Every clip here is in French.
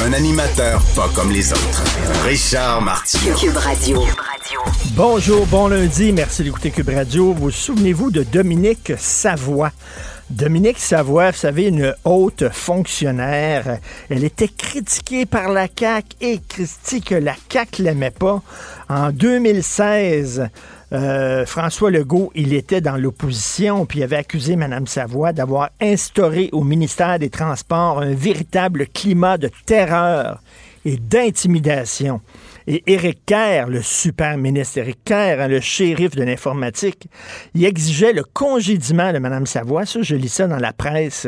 Un animateur pas comme les autres. Richard Martineau. Cube Radio. Bonjour, bon lundi, merci d'écouter Cube Radio. Vous souvenez-vous de Dominique Savoie? Dominique Savoie, vous savez, une haute fonctionnaire, elle était critiquée par la CAQ et Christy que la CAQ l'aimait pas. En 2016, euh, François Legault, il était dans l'opposition, puis avait accusé Mme Savoie d'avoir instauré au ministère des Transports un véritable climat de terreur et d'intimidation. Et Éric Kerr, le super ministre Éric Kerr, hein, le shérif de l'informatique, il exigeait le congédiement de Mme Savoie. Ça, je lis ça dans la presse.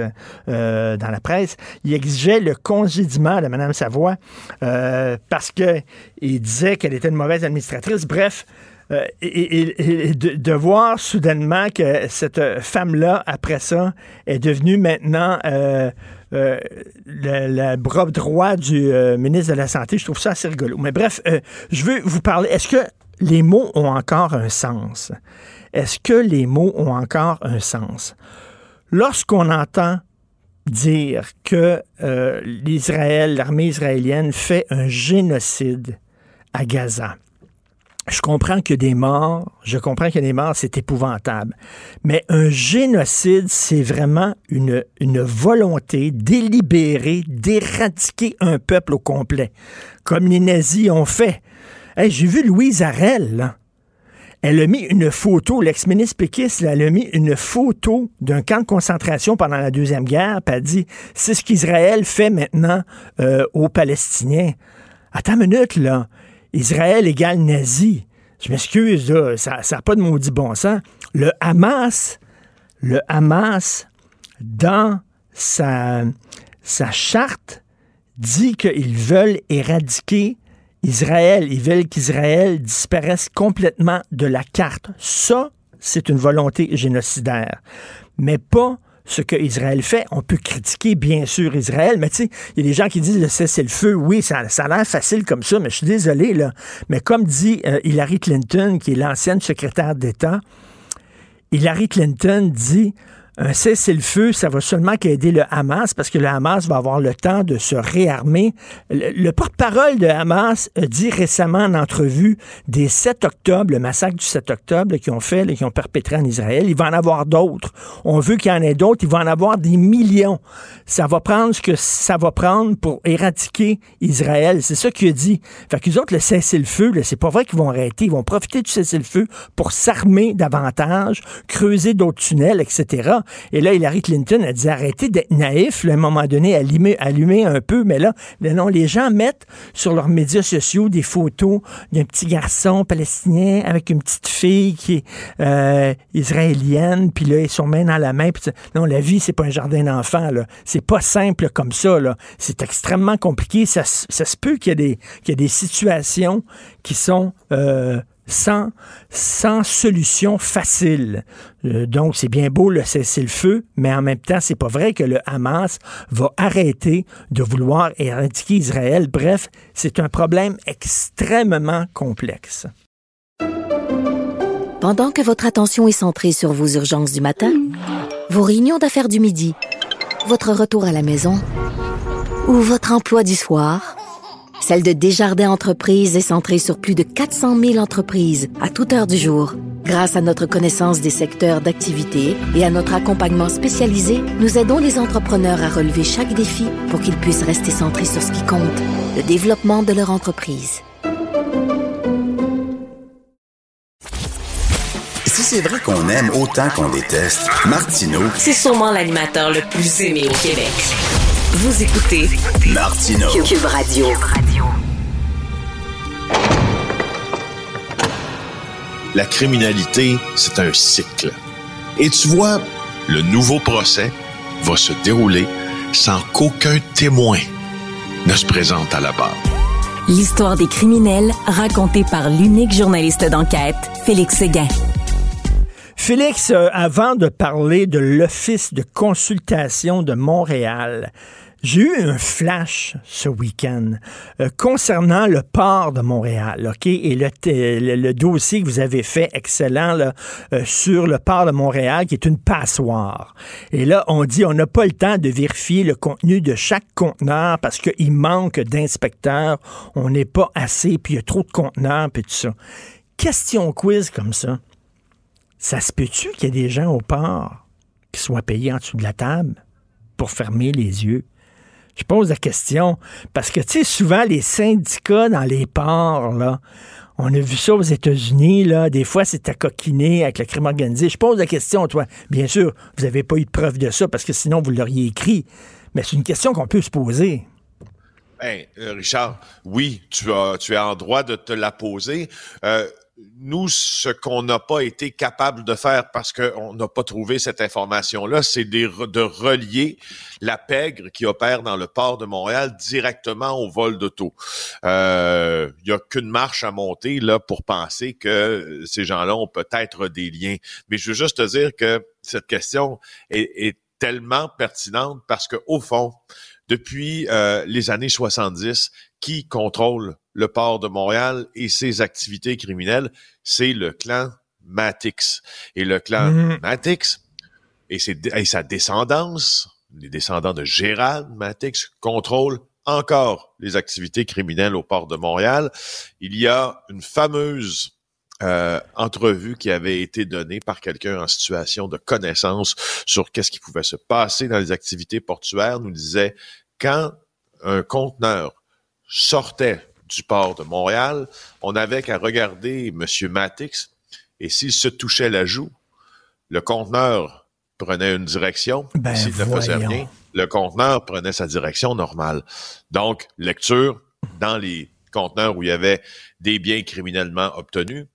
euh, dans la presse. Il exigeait le congédiement de Mme Savoie euh, parce que il disait qu'elle était une mauvaise administratrice. Bref, euh, et, de, voir soudainement que cette femme-là, après ça, est devenue maintenant euh, euh, le, du euh, ministre de la Santé, je trouve ça assez rigolo. Mais bref, euh, je veux vous parler. Est-ce que les mots ont encore un sens? Est-ce que les mots ont encore un sens? Lorsqu'on entend dire que l'Israël, l'armée israélienne fait un génocide à Gaza, je comprends qu'il y a des morts, je comprends qu'il y a des morts, c'est épouvantable. Mais un génocide, c'est vraiment une, une volonté délibérée d'éradiquer un peuple au complet, comme les nazis ont fait. J'ai vu Louise Arel, là. Elle a mis une photo, l'ex-ministre péquiste, elle a mis une photo d'un camp de concentration pendant la Deuxième Guerre, puis elle dit c'est ce qu'Israël fait maintenant euh, aux Palestiniens. Attends une minute, là. Israël égale nazi. Je m'excuse, ça n'a pas de maudit bon sens. Le Hamas, le Hamas, dans sa, sa charte, dit qu'ils veulent éradiquer Israël. Ils veulent qu'Israël disparaisse complètement de la carte. Ça, c'est une volonté génocidaire. Mais pas ce que Israël fait. On peut critiquer, bien sûr, Israël, mais tu sais, il y a des gens qui disent le cessez-le-feu. Oui, ça, a l'air facile comme ça, mais je suis désolé, là. Mais comme dit euh, Hillary Clinton, qui est l'ancienne secrétaire d'État, Hillary Clinton dit un cessez-le-feu, ça va seulement qu'aider le Hamas parce que le Hamas va avoir le temps de se réarmer. Le, le porte-parole de Hamas a dit récemment en entrevue des 7 octobre, le massacre du 7 octobre qu'ils ont fait, qu'ils ont perpétré en Israël, il va en avoir d'autres. On veut qu'il y en ait d'autres, il va en avoir des millions. Ça va prendre ce que ça va prendre pour éradiquer Israël. C'est ça qu'il a dit. Fait qu'eux autres, le cessez-le-feu, c'est pas vrai qu'ils vont arrêter. Ils vont profiter du cessez-le-feu pour s'armer davantage, creuser d'autres tunnels, etc. Et là, Hillary Clinton a dit arrêtez d'être naïf, à un moment donné, allumer un peu, mais là, non, les gens mettent sur leurs médias sociaux des photos d'un petit garçon palestinien avec une petite fille qui est euh, israélienne, puis là, ils sont main dans la main. puis non, la vie, c'est pas un jardin d'enfants. C'est pas simple comme ça. C'est extrêmement compliqué. Ça, se- peut qu'il y, ait des- qu'il y ait des situations qui sont euh, sans, sans solution facile. Euh, donc, c'est bien beau le cessez-le-feu, mais en même temps, c'est pas vrai que le Hamas va arrêter de vouloir éradiquer Israël. Bref, c'est un problème extrêmement complexe. Pendant que votre attention est centrée sur vos urgences du matin, vos réunions d'affaires du midi, votre retour à la maison ou votre emploi du soir, celle de Desjardins Entreprises est centrée sur plus de 400 000 entreprises à toute heure du jour. Grâce à notre connaissance des secteurs d'activité et à notre accompagnement spécialisé, nous aidons les entrepreneurs à relever chaque défi pour qu'ils puissent rester centrés sur ce qui compte, le développement de leur entreprise. Si c'est vrai qu'on aime autant qu'on déteste, Martineau, C'est sûrement l'animateur le plus aimé au Québec. Vous écoutez Martineau. Cube Radio. la criminalité, c'est un cycle. Et tu vois, le nouveau procès va se dérouler sans qu'aucun témoin ne se présente à la barre. L'histoire des criminels racontée par l'unique journaliste d'enquête, Félix Séguin. Félix, euh, avant de parler de l'Office de consultation de Montréal, j'ai eu un flash ce week-end euh, concernant le port de Montréal, OK? Et le, le- le dossier que vous avez fait excellent là, euh, sur le port de Montréal, qui est une passoire. Et là, on dit on n'a pas le temps de vérifier le contenu de chaque conteneur parce qu'il manque d'inspecteurs, on n'est pas assez, puis il y a trop de conteneurs, puis tout ça. Question quiz comme ça. Ça se peut-tu qu'il y ait des gens au port qui soient payés en dessous de la table pour fermer les yeux? Je pose la question parce que, tu sais, souvent, les syndicats dans les ports, là, on a vu ça aux États-Unis, là, des fois, c'est à coquiner avec le crime organisé. Je pose la question, toi. Bien sûr, vous n'avez pas eu de preuve de ça parce que sinon, vous l'auriez écrit. Mais c'est une question qu'on peut se poser. Ben, euh, Richard, oui, tu as, tu es en droit de te la poser. Euh, nous, ce qu'on n'a pas été capable de faire parce qu'on n'a pas trouvé cette information-là, c'est de relier la pègre qui opère dans le port de Montréal directement au vol d'auto. Euh, Il y a qu'une marche à monter là pour penser que ces gens-là ont peut-être des liens. Mais je veux juste te dire que cette question est, est tellement pertinente parce que au fond, depuis euh, les années 70, qui contrôle le port de Montréal et ses activités criminelles, c'est le clan Matix. Et le clan Mhm. Matix et, ses- et sa descendance, les descendants de Gérald Matix, contrôlent encore les activités criminelles au port de Montréal. Il y a une fameuse euh, entrevue qui avait été donnée par quelqu'un en situation de connaissance sur qu'est-ce qui pouvait se passer dans les activités portuaires, nous disait quand un conteneur sortait du port de Montréal, on avait qu'à regarder M. Matix et s'il se touchait la joue, le conteneur prenait une direction. Ben, s'il ne faisait rien, le conteneur prenait sa direction normale. Donc, lecture dans les conteneurs où il y avait des biens criminellement obtenus,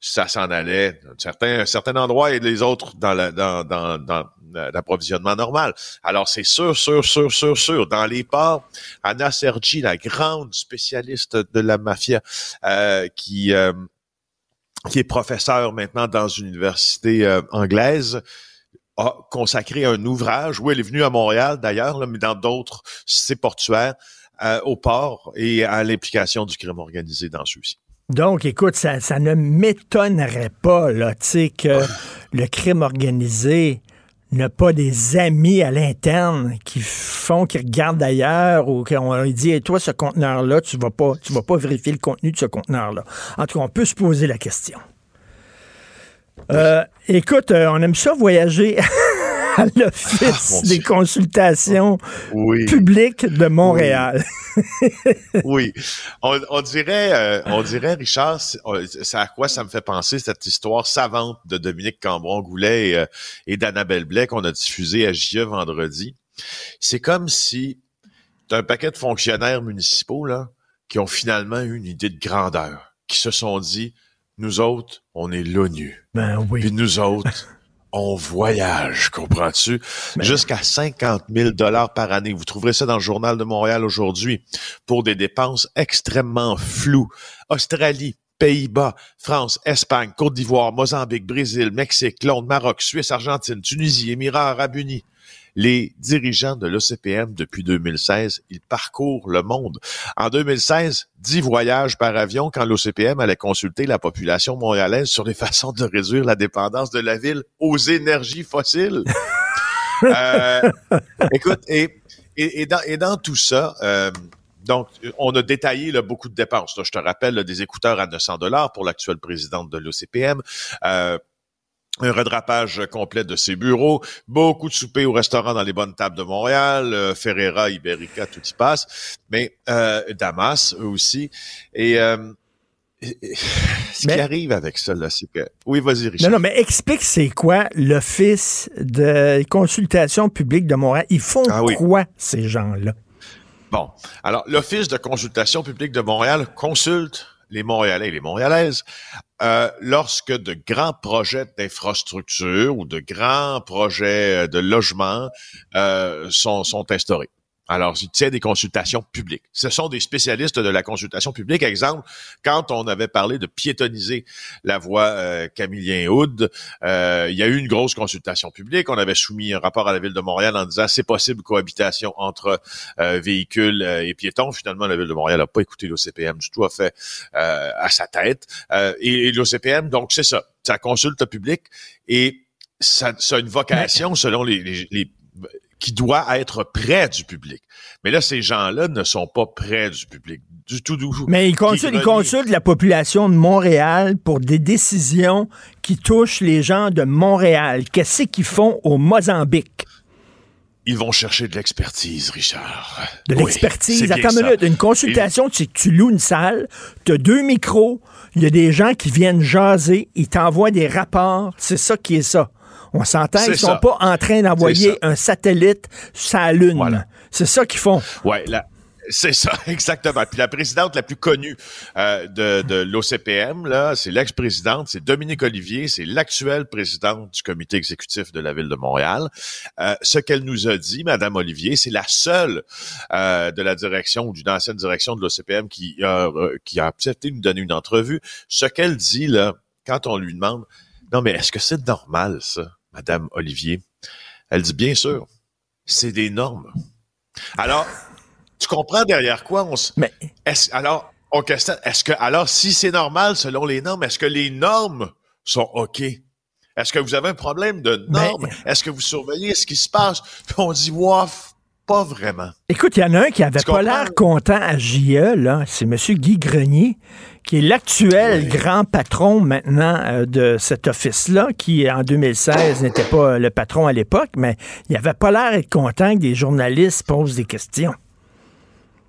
ça s'en allait d'un certain, un certain endroit et les autres dans la- dans, dans, dans l'approvisionnement normal. Alors, c'est sûr, sûr, sûr, sûr, sûr. Dans les ports, Anna Sergi, la grande spécialiste de la mafia, euh, qui, euh, qui est professeure maintenant dans une université euh, anglaise, a consacré un ouvrage, où elle est venue à Montréal d'ailleurs, mais dans d'autres cités portuaires, euh, au port et à l'implication du crime organisé dans ceux-ci. Donc, écoute, ça, ça ne m'étonnerait pas, là, tu sais, que le crime organisé n'a pas des amis à l'interne qui font, qui regardent ailleurs ou qu'on leur dit, et toi, ce conteneur-là, tu vas pas, tu vas pas vérifier le contenu de ce conteneur-là. En tout cas, on peut se poser la question. Euh, écoute, euh, on aime ça voyager à l'Office Ah, des consultations Oui. publiques de Montréal. oui, on, on dirait, euh, on dirait, Richard, c'est à quoi ça me fait penser cette histoire savante de Dominique Cambron-Goulet et, euh, et d'Annabelle Blais qu'on a diffusée à JE vendredi. C'est comme si t'as un paquet de fonctionnaires municipaux là qui ont finalement eu une idée de grandeur, qui se sont dit, nous autres, on est l'ONU, Ben oui. puis nous autres. On voyage, comprends-tu? Ben Jusqu'à 50 000 dollars par année. Vous trouverez ça dans le journal de Montréal aujourd'hui pour des dépenses extrêmement floues. Australie, Pays-Bas, France, Espagne, Côte d'Ivoire, Mozambique, Brésil, Mexique, Londres, Maroc, Suisse, Argentine, Tunisie, Émirats arabes unis. Les dirigeants de l'OCPM depuis 2016, ils parcourent le monde. En 2016, 10 voyages par avion quand l'OCPM allait consulter la population montréalaise sur les façons de réduire la dépendance de la ville aux énergies fossiles. Euh, écoute, et, et, et dans, et dans tout ça, euh, Donc, on a détaillé là, beaucoup de dépenses. je te rappelle des écouteurs à 900 dollars pour l'actuelle présidente de l'OCPM. Euh, un redrapage complet de ses bureaux, beaucoup de soupers au restaurant dans les bonnes tables de Montréal, euh, Ferreira, Iberica, tout y passe, mais euh, Damas eux aussi. Et euh, ce qui arrive avec ça, là, c'est que... Oui, vas-y, Richard. Non, non, mais explique c'est quoi l'Office de consultation publique de Montréal. Ils font ah quoi, ces gens-là? Bon, alors, l'Office de consultation publique de Montréal consulte les Montréalais et les Montréalaises euh, lorsque de grands projets d'infrastructure ou de grands projets de logement euh, sont instaurés. Alors, il tient des consultations publiques. Ce sont des spécialistes de la consultation publique. Exemple, quand on avait parlé de piétoniser la voie euh, Camillien-Houd, euh, il y a eu une grosse consultation publique. On avait soumis un rapport à la Ville de Montréal en disant c'est possible cohabitation entre euh, véhicules euh, et piétons. Finalement, la Ville de Montréal n'a pas écouté l'OCPM du tout, a fait à sa tête. et, et l'OCPM, donc c'est ça, ça consulte public et ça, ça a une vocation selon les, les, les qui doit être près du public. Mais là, ces gens-là ne sont pas près du public du tout. Du tout. Mais ils consultent, ils consultent la population de Montréal pour des décisions qui touchent les gens de Montréal. Qu'est-ce qu'ils font au Mozambique? Ils vont chercher de l'expertise, Richard. De l'expertise. Attends une minute. Une consultation, tu, tu loues une salle, tu as deux micros, il y a des gens qui viennent jaser, ils t'envoient des rapports. C'est ça qui est ça. On s'entend, ils sont pas en train d'envoyer un satellite sur la Lune. C'est ça qu'ils font. Ouais, là. C'est ça, exactement. Puis la présidente la plus connue euh, de, de l'OCPM, là, c'est l'ex-présidente, c'est Dominique Olivier, c'est l'actuelle présidente du comité exécutif de la ville de Montréal. Euh, ce qu'elle nous a dit, Madame Olivier, c'est la seule euh, de la direction ou d'une ancienne direction de l'OCPM qui a, qui a accepté de nous donner une entrevue. Ce qu'elle dit là, quand on lui demande, non mais est-ce que c'est normal ça Madame Olivier. Elle dit bien sûr, c'est des normes. Alors, tu comprends derrière quoi on se. Mais. Est alors, on questionne, est-ce que, alors, si c'est normal selon les normes, est-ce que les normes sont OK? Est-ce que vous avez un problème de normes? Est-ce que vous surveillez ce qui se passe? Puis on dit, waf, pas vraiment. Écoute, il y en a un qui avait pas l'air content à JE, là. C'est M. Guy Grenier qui est l'actuel grand patron maintenant euh, de cet office-là, qui en 2016 n'était pas le patron à l'époque, mais il avait pas l'air d'être content que des journalistes posent des questions.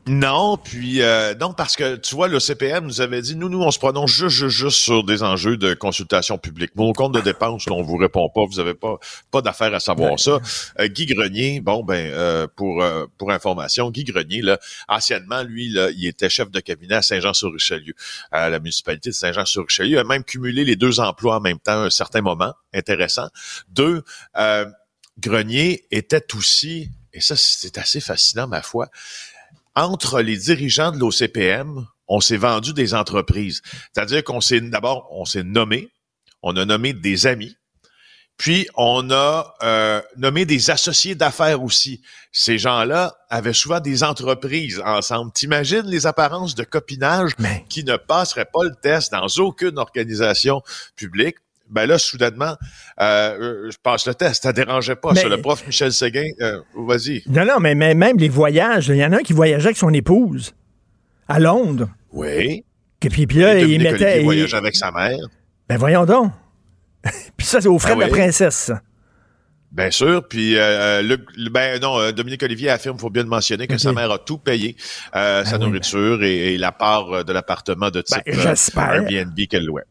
Non, puis euh, non parce que tu vois le CPM nous avait dit nous nous on se prononce juste juste, sur des enjeux de consultation publique. Mon compte de dépenses, on vous répond pas, vous avez pas pas d'affaire à savoir ça. Euh, Guy Grenier, bon ben euh, pour euh, pour information, Guy Grenier là, anciennement lui là, il était chef de cabinet à Saint-Jean-sur-Richelieu, à la municipalité de Saint-Jean-sur-Richelieu, a même cumulé les deux emplois en même temps à un certain moment, intéressant. Deux, Grenier était aussi et ça c'est assez fascinant ma foi entre les dirigeants de l'OCPM, on s'est vendu des entreprises. C'est-à-dire qu'on s'est d'abord, on s'est nommé, on a nommé des amis, puis on a euh, nommé des associés d'affaires aussi. Ces gens-là avaient souvent des entreprises ensemble. T'imagines les apparences de copinage qui ne passeraient pas le test dans aucune organisation publique? Ben là, soudainement, euh, je passe le test. Ça dérangeait pas. sur le prof Michel Séguin, euh, vas-y. Non, non, mais, même les voyages, il y en a un qui voyageait avec son épouse à Londres. Oui. Et puis, puis là, il mettait. Il voyageait avec sa mère. Ben voyons donc. puis ça, c'est au frais de la ben princesse, Bien sûr, puis euh, ben non, Dominique Olivier affirme, faut bien le mentionner, que sa mère a tout payé, sa ben nourriture et, la part de l'appartement de type Airbnb qu'elle louait.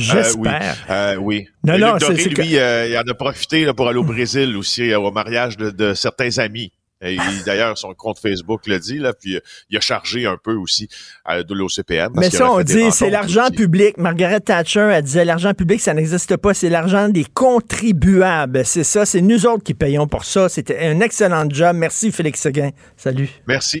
J'espère. Euh, oui. Euh, oui. Non, non, Doré, lui, euh, il en a profité pour aller au Brésil aussi, au mariage de, certains amis. Et d'ailleurs, son compte Facebook le dit, là, puis il a chargé un peu aussi de l'OCPM. Mais ça, on dit, c'est l'argent public. Margaret Thatcher, elle disait, l'argent public, ça n'existe pas, c'est l'argent des contribuables. C'est ça, c'est nous autres qui payons pour ça. C'était un excellent job. Merci, Félix Seguin. Salut. Merci.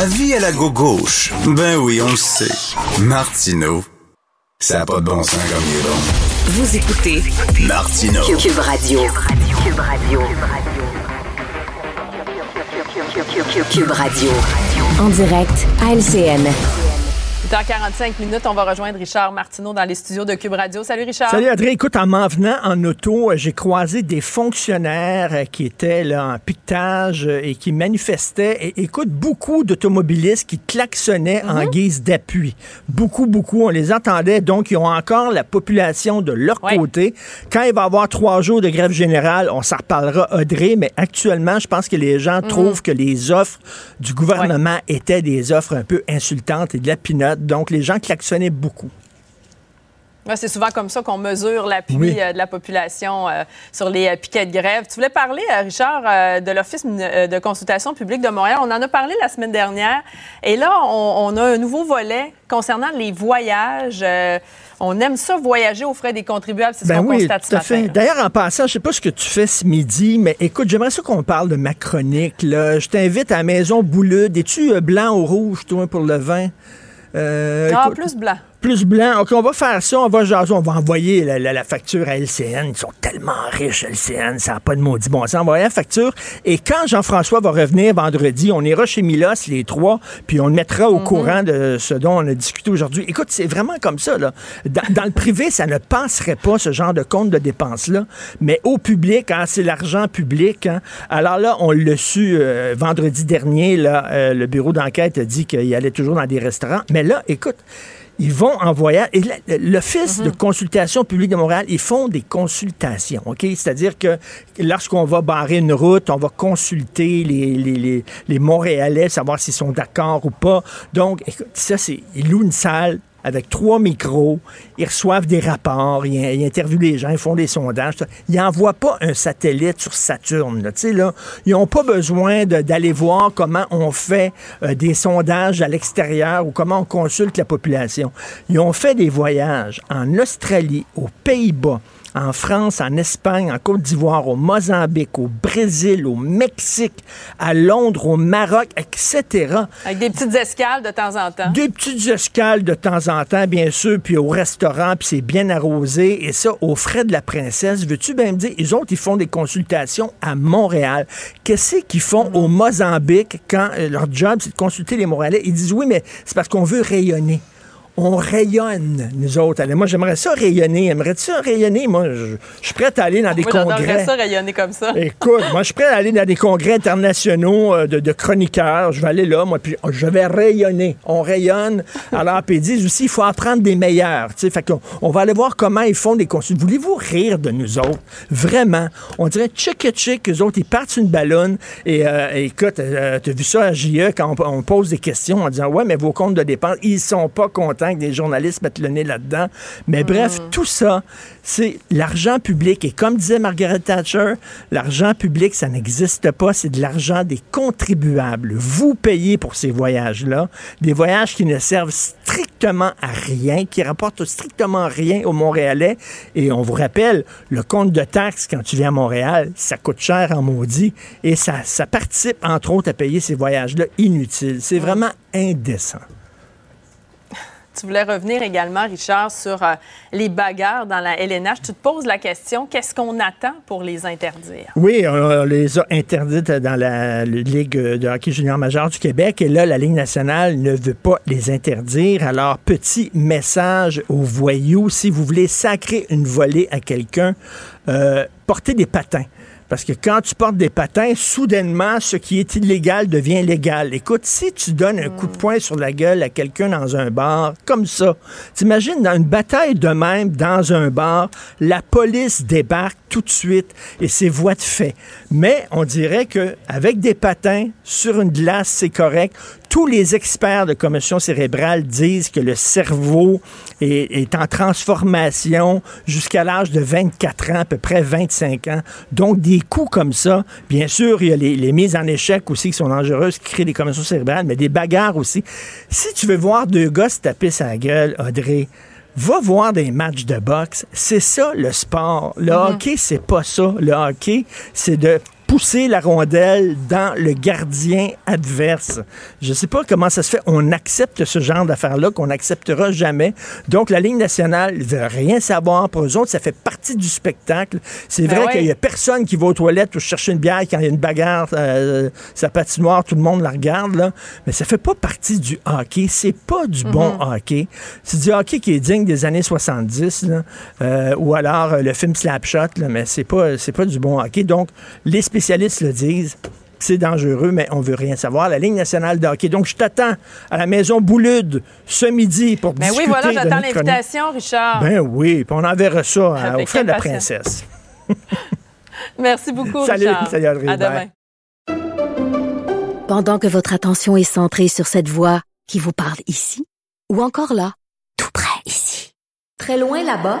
Avis à la gauche. Ben oui, on le sait. Martineau, ça n'a pas de bon sens comme il est bon. Vous écoutez Martineau. Cube Radio. Cube Radio. Cube Radio. En direct à LCN. Dans 45 minutes, on va rejoindre Richard Martineau dans les studios de Cube Radio. Salut Richard. Salut Adrien. Écoute, en m'en venant en auto, j'ai croisé des fonctionnaires qui étaient là en piquetage et qui manifestaient. Et écoute, beaucoup d'automobilistes qui klaxonnaient en guise d'appui. Beaucoup, beaucoup. On les entendait. Donc, ils ont encore la population de leur Ouais. côté. Quand il va y avoir trois jours de grève générale, on s'en reparlera, Audrey. Mais actuellement, je pense que les gens trouvent que les offres du gouvernement étaient des offres un peu insultantes et de la pinotte. Donc, les gens klaxonnaient beaucoup. C'est souvent comme ça qu'on mesure l'appui Oui. euh, de la population euh, sur les euh, piquets de grève. Tu voulais parler, Richard, de l'Office de consultation publique de Montréal. On en a parlé la semaine dernière. Et là, on, a un nouveau volet concernant les voyages. On aime ça voyager aux frais des contribuables. C'est ce Ben qu'on oui, constate tout à fait. D'ailleurs, en passant, je sais pas ce que tu fais ce midi, mais écoute, j'aimerais ça qu'on parle de ma chronique. Là. Je t'invite à la Maison Bouloud. Es-tu blanc ou rouge, toi, pour le vin? Euh, Ah, plus blanc. Plus blanc. OK, on va faire ça. On va jaser. On va envoyer la, la- la facture à LCN. Ils sont tellement riches, LCN. Ça n'a pas de maudit bon sens. On va envoyer la facture. Et quand Jean-François va revenir vendredi, on ira chez Milos, les trois, puis on le mettra au courant de ce dont on a discuté aujourd'hui. Écoute, c'est vraiment comme ça. Là. Dans, dans le privé, ça ne passerait pas, ce genre de compte de dépenses-là. Mais au public, hein, c'est l'argent public. hein. Alors là, on l'a su euh, vendredi dernier. Là, euh, le bureau d'enquête a dit qu'il allait toujours dans des restaurants. Mais là, écoute, ils vont en voyage. Et l'Office de consultation publique de Montréal, ils font des consultations, OK? C'est-à-dire que lorsqu'on va barrer une route, on va consulter les, les, les, les Montréalais, savoir s'ils sont d'accord ou pas. Donc, écoute, ça, c'est... Ils louent une salle avec trois micros, ils reçoivent des rapports, ils, ils interviewent les gens, ils font des sondages. Ils n'envoient pas un satellite sur Saturne. Ils n'ont pas besoin d'aller voir comment on fait euh, des sondages à l'extérieur ou comment on consulte la population. Ils ont fait des voyages en Australie, aux Pays-Bas, en France, en Espagne, en Côte d'Ivoire, au Mozambique, au Brésil, au Mexique, à Londres, au Maroc, etc. Avec des petites escales de temps en temps. Des petites escales de temps en temps, bien sûr, puis au restaurant, puis c'est bien arrosé, et ça, aux frais de la princesse. Veux-tu bien me dire, les autres, ils font des consultations à Montréal. Qu'est-ce qu'ils font au Mozambique quand euh, leur job, c'est de consulter les Montréalais? Ils disent, oui, mais c'est parce qu'on veut rayonner. On rayonne, nous autres. Allez, moi, j'aimerais ça rayonner. Aimerais-tu ça rayonner? Moi, je, je suis prêt à aller dans des Moi, congrès. ça rayonner comme ça. Écoute, moi, je suis prêt à aller dans des congrès internationaux euh, de, de chroniqueurs. Je vais aller là, moi, puis je vais rayonner. On rayonne. Alors, puis ils disent aussi, il faut apprendre des meilleurs. Fait qu'on on va aller voir comment ils font des consultes. Voulez-vous rire de nous autres? Vraiment. On dirait chick et chick, eux autres, ils partent une ballonne. Et euh, écoute, euh, t'as vu ça à JE quand on, on pose des questions en disant, ouais, mais vos comptes de dépenses, ils sont pas contents que des journalistes mettent le nez là-dedans. Mais bref, tout ça, c'est l'argent public. Et comme disait Margaret Thatcher, l'argent public, ça n'existe pas. C'est de l'argent des contribuables. Vous payez pour ces voyages-là. Des voyages qui ne servent strictement à rien, qui rapportent strictement rien aux Montréalais. Et on vous rappelle, le compte de taxes, quand tu viens à Montréal, ça coûte cher en maudit. Et ça, ça participe, entre autres, à payer ces voyages-là inutiles. C'est vraiment indécent. Tu voulais revenir également, Richard, sur euh, les bagarres dans la LNH. Tu te poses la question, qu'est-ce qu'on attend pour les interdire? Oui, on les a interdites dans la Ligue de hockey junior majeur du Québec. Et là, la Ligue nationale ne veut pas les interdire. Alors, petit message aux voyous, si vous voulez sacrer une volée à quelqu'un, euh, portez des patins. Parce que quand tu portes des patins, soudainement, ce qui est illégal devient légal. Écoute, si tu donnes un coup de poing sur la gueule à quelqu'un dans un bar, comme ça, t'imagines dans une bataille de même dans un bar, la police débarque tout de suite et c'est voie de fait. Mais on dirait que avec des patins sur une glace, c'est correct. Tous les experts de commotion cérébrale disent que le cerveau est, est en transformation jusqu'à l'âge de 24 ans, à peu près 25 ans. Donc, des coups comme ça, bien sûr, il y a les, les mises en échec aussi qui sont dangereuses, qui créent des commotions cérébrales, mais des bagarres aussi. Si tu veux voir deux gars se taper sa gueule, Audrey, Va voir des matchs de boxe. C'est ça le sport. Le hockey, c'est pas ça. Le hockey, c'est de pousser la rondelle dans le gardien adverse. Je ne sais pas comment ça se fait. On accepte ce genre d'affaires-là qu'on n'acceptera jamais. Donc, la Ligue nationale ne veut rien savoir. Pour eux autres, ça fait partie du spectacle. C'est Ben vrai ouais. qu'il n'y a personne qui va aux toilettes ou chercher une bière quand il y a une bagarre, euh, sa patinoire, tout le monde la regarde. Là. Mais ça fait pas partie du hockey. C'est pas du bon hockey. C'est du hockey qui est digne des années 70. Là. Euh, ou alors euh, le film Slapshot. Là, mais c'est pas, c'est pas du bon hockey. Donc, les spécialistes le disent. C'est dangereux, mais on veut rien savoir. La Ligue nationale de hockey. Donc, je t'attends à la maison Boulude ce midi pour Ben discuter oui, voilà, j'attends l'invitation, Richard. Ben oui, puis on enverra ça au frère de la princesse. Merci beaucoup, Salut, Richard. salut, Audrey. À demain. Pendant que votre attention est centrée sur cette voix qui vous parle ici, ou encore là, tout près ici, très loin là-bas,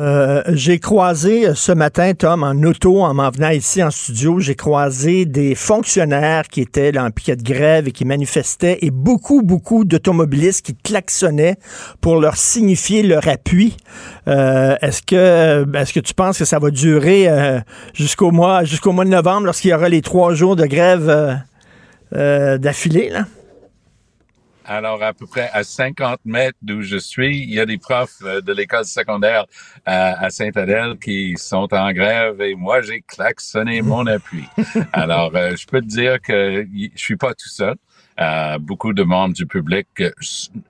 Euh, j'ai croisé euh, ce matin, Tom, en auto, en m'en venant ici en studio, j'ai croisé des fonctionnaires qui étaient là, en piquet de grève et qui manifestaient et beaucoup, beaucoup d'automobilistes qui klaxonnaient pour leur signifier leur appui. Euh, est-ce que est-ce que tu penses que ça va durer jusqu'au mois jusqu'au mois de novembre lorsqu'il y aura les trois jours de grève d'affilée, là? Alors, à peu près à 50 mètres d'où je suis, il y a des profs euh, de l'école secondaire à, à Saint-Adèle qui sont en grève et moi, j'ai klaxonné mon appui. Alors, euh, je peux te dire que je suis pas tout seul. Euh, beaucoup de membres du public, euh,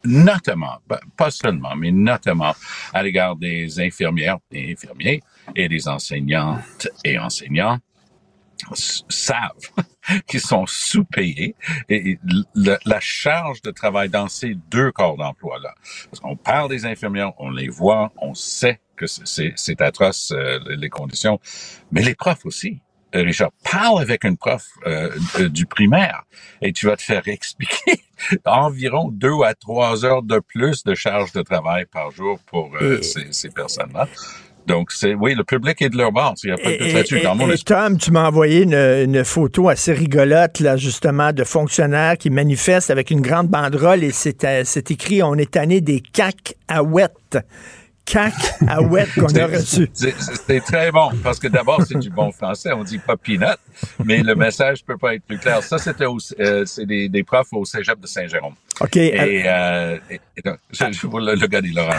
notamment, pas- seulement, mais notamment à l'égard des infirmières et infirmiers et des enseignantes et enseignants, savent qu'ils sont sous-payés et le- la charge de travail dans ces deux corps d'emploi-là. Parce qu'on parle des infirmières, on les voit, on sait que c'est- atroce euh, les conditions, mais les profs aussi. Euh, Richard, parle avec une prof euh, euh, du primaire et tu vas te faire expliquer environ deux à trois heures de plus de charge de travail par jour pour euh, ces, ces personnes-là. Donc, c'est oui, le public est de leur bord. Il n'y a pas de doute là-dessus. Tom, tu m'as envoyé une, une photo assez rigolote, là, justement, de fonctionnaires qui manifestent avec une grande banderole et c'est euh, écrit On est tanné des cacahuètes. Cacahuètes qu'on a reçues. C'est très bon parce que d'abord c'est du bon français, on dit pas peanut, mais le message peut pas être plus clair. Ça c'était euh, c'est des, des profs au cégep de Saint-Jérôme. OK. Et, euh, et- et donc, je, je vois le, le gars des Laurent.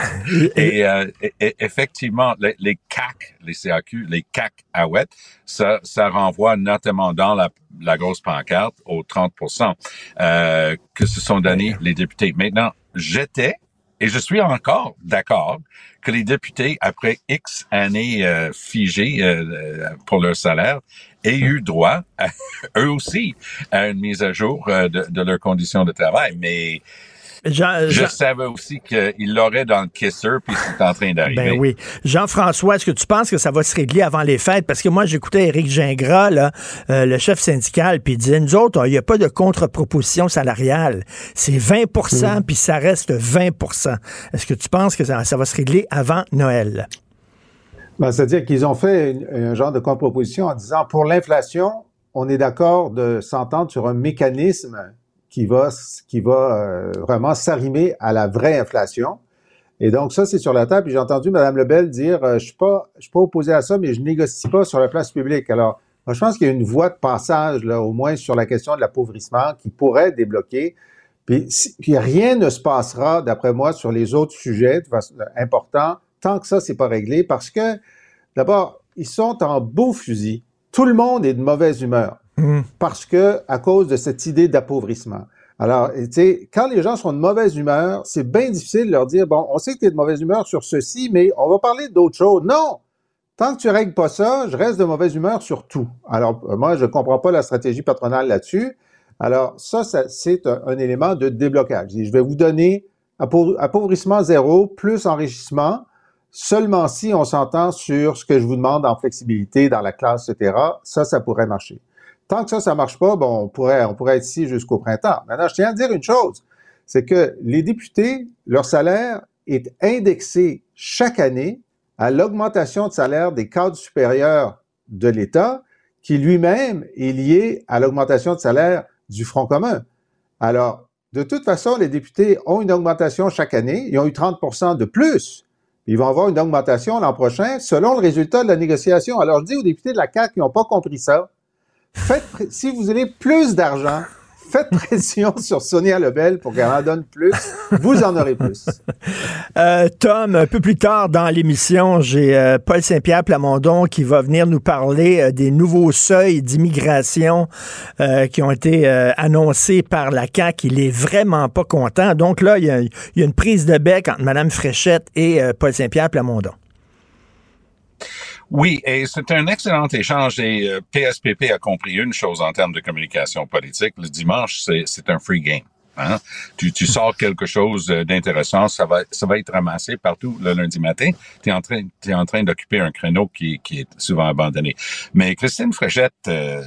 Et, euh, et- effectivement, les, les CAC, les CAQ, les CAC Aouettes, ça, ça renvoie notamment dans la, la grosse pancarte aux 30 euh, que se sont donnés les députés. Maintenant, j'étais et je suis encore d'accord que les députés, après X années euh, figées euh, euh, pour leur salaire, aient eu droit, eux aussi, à une mise à jour de, de leurs conditions de travail. Mais Jean- je Jean- savais aussi qu'il l'aurait dans le kisser, puis c'est en train d'arriver. Ben oui. Jean-François, est-ce que tu penses que ça va se régler avant les fêtes? Parce que moi, j'écoutais Éric Gingras, là, euh, le chef syndical, puis il disait, nous autres, il n'y a pas de contre-proposition salariale. C'est 20% puis ça reste 20% Est-ce que tu penses que ça, ça va se régler avant Noël? Ben, C'est-à-dire qu'ils ont fait une- un genre de contre-proposition en disant pour l'inflation, on est d'accord de s'entendre sur un mécanisme qui va, qui va euh, vraiment s'arrimer à la vraie inflation. Et donc, ça, c'est sur la table. J'ai entendu Mme Lebel dire euh, Je suis suis pas opposé à ça, mais je négocie pas sur la place publique. Alors, moi, je pense qu'il y a une voie de passage, au moins sur la question de l'appauvrissement, qui pourrait débloquer. Puis, puis rien ne se passera, d'après moi, sur les autres sujets façon importants, tant que ça, c'est pas réglé, parce que, d'abord, ils sont en beau fusil. Tout le monde est de mauvaise humeur Hum. parce que, à cause de cette idée d'appauvrissement. Alors, tu sais, quand les gens sont de mauvaise humeur, c'est bien difficile de leur dire, bon, on sait que tu es de mauvaise humeur sur ceci, mais on va parler d'autres choses. Non! Tant que tu règles pas ça, je reste de mauvaise humeur sur tout. Alors, moi, je comprends pas la stratégie patronale là-dessus. Alors, ça, c'est un, élément de déblocage. je vais vous donner appauvrissement zéro plus enrichissement seulement si on s'entend sur ce que je vous demande en flexibilité dans la classe, etc. Ça, ça pourrait marcher. Tant que ça, ça marche pas, bon, on pourrait, on pourrait être ici jusqu'au printemps. Maintenant, je tiens à dire une chose, c'est que les députés, leur salaire est indexé chaque année à l'augmentation de salaire des cadres supérieurs de l'État, qui lui-même est lié à l'augmentation de salaire du Front commun. Alors, de toute façon, les députés ont une augmentation chaque année. Ils ont eu 30% de plus ils vont avoir une augmentation l'an prochain selon le résultat de la négociation. Alors, je dis aux députés de la CAQ qui n'ont pas compris ça, si vous avez plus d'argent, faites pression sur Sonia Lebel pour qu'elle en donne plus. Vous en aurez plus. Euh, Tom, un peu plus tard dans l'émission, j'ai euh, Paul Saint-Pierre Plamondon qui va venir nous parler euh, des nouveaux seuils d'immigration qui ont été annoncés par la CAQ. Il est vraiment pas content. Donc là, il y, il y a une prise de bec entre Mme Fréchette et Paul Saint-Pierre Plamondon. Oui, et c'est un excellent échange et PSPP euh, a compris une chose en termes de communication politique. Le dimanche, c'est un free game. Hein? Tu, tu sors quelque chose d'intéressant, ça va, ça va être ramassé partout le lundi matin. Tu es en train, es en train d'occuper un créneau qui, qui est souvent abandonné. Mais Christine Fréchette, euh,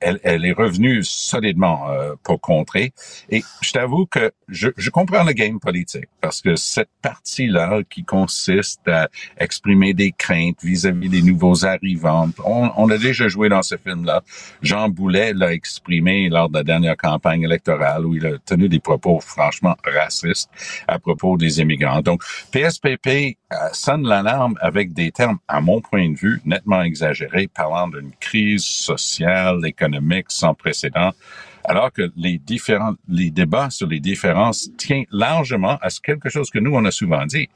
elle, elle est revenue solidement euh, pour contrer. Et je t'avoue que je, je comprends le game politique parce que cette partie-là qui consiste à exprimer des craintes vis-à-vis des nouveaux arrivants, on, on a déjà joué dans ce film-là. Jean Boulet l'a exprimé lors de la dernière campagne électorale où il a tenu des propos franchement racistes à propos des immigrants. Donc, PSPP euh, sonne l'alarme avec des termes, à mon point de vue, nettement exagérés, parlant d'une crise sociale, économique sans précédent alors que les différents, les débats sur les différences tiennent largement à quelque chose que nous, on a souvent dit.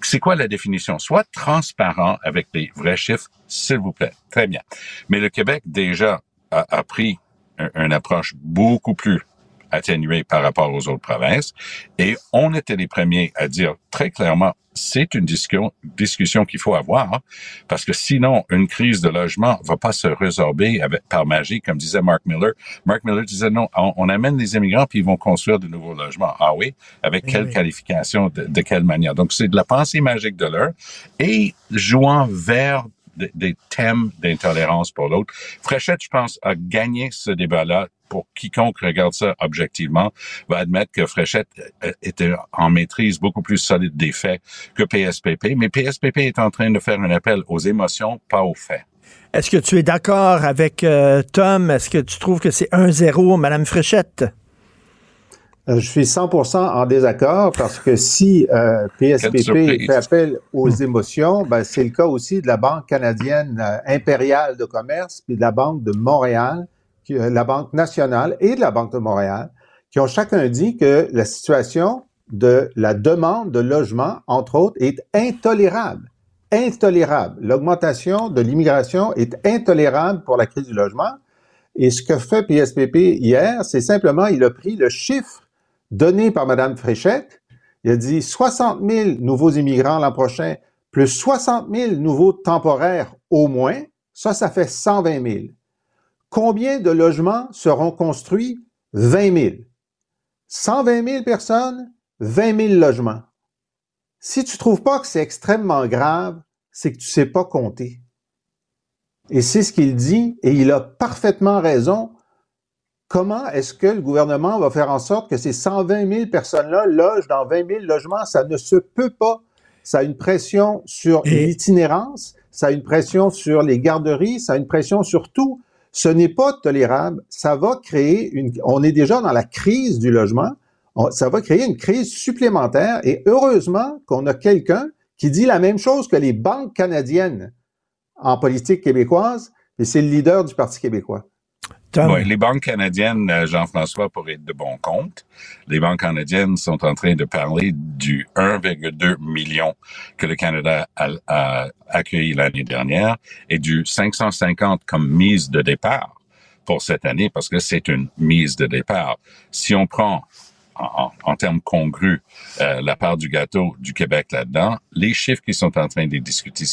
C'est quoi la définition? Soit transparent avec des vrais chiffres, s'il vous plaît. Très bien. Mais le Québec, déjà, a, pris une approche beaucoup plus atténué par rapport aux autres provinces. Et on était les premiers à dire très clairement, c'est une discussion, discussion qu'il faut avoir, parce que sinon, une crise de logement va pas se résorber avec, par magie, comme disait Mark Miller. Mark Miller disait non, on, amène des immigrants puis ils vont construire de nouveaux logements. Ah oui, avec quelle qualification, de, de, quelle manière? Donc c'est de la pensée magique de l'heure et jouant vers des thèmes d'intolérance pour l'autre. Fréchette, je pense, a gagné ce débat-là pour quiconque regarde ça objectivement, va admettre que Fréchette euh, était en maîtrise beaucoup plus solide des faits que PSPP. Mais PSPP est en train de faire un appel aux émotions, pas aux faits. Est-ce que tu es d'accord avec euh, Tom? Est-ce que tu trouves que c'est 1-0, Madame Fréchette? Euh, je suis 100% en désaccord parce que si PSPP fait appel aux émotions, ben, c'est le cas aussi de la Banque canadienne impériale de commerce puis de la Banque de Montréal la Banque nationale et de la Banque de Montréal, qui ont chacun dit que la situation de la demande de logement, entre autres, est intolérable. Intolérable. L'augmentation de l'immigration est intolérable pour la crise du logement. Et ce que fait PSPP hier, c'est simplement, il a pris le chiffre donné par Mme Fréchette. Il a dit 60 000 nouveaux immigrants l'an prochain, plus 60 000 nouveaux temporaires au moins. Ça, ça fait 120 000. Combien de logements seront construits? 20 000. 120 000 personnes, 20 000 logements. Si tu trouves pas que c'est extrêmement grave, c'est que tu sais pas compter. Et c'est ce qu'il dit, et il a parfaitement raison. Comment est-ce que le gouvernement va faire en sorte que ces 120 000 personnes-là logent dans 20 000 logements? Ça ne se peut pas. Ça a une pression sur l'itinérance, ça a une pression sur les garderies, ça a une pression sur tout. Ce n'est pas tolérable. Ça va créer une, on est déjà dans la crise du logement. ça va créer une crise supplémentaire et heureusement qu'on a quelqu'un qui dit la même chose que les banques canadiennes en politique québécoise et c'est le leader du Parti québécois les banques canadiennes, euh, Jean-François, pour être de bon compte, les banques canadiennes sont en train de parler du 1,2 million que le Canada a, accueilli l'année dernière et du 550 comme mise de départ. pour cette année parce que c'est une mise de départ. Si on prend en, termes congrus euh, la part du gâteau du Québec là-dedans, les chiffres qui sont en train de discuter,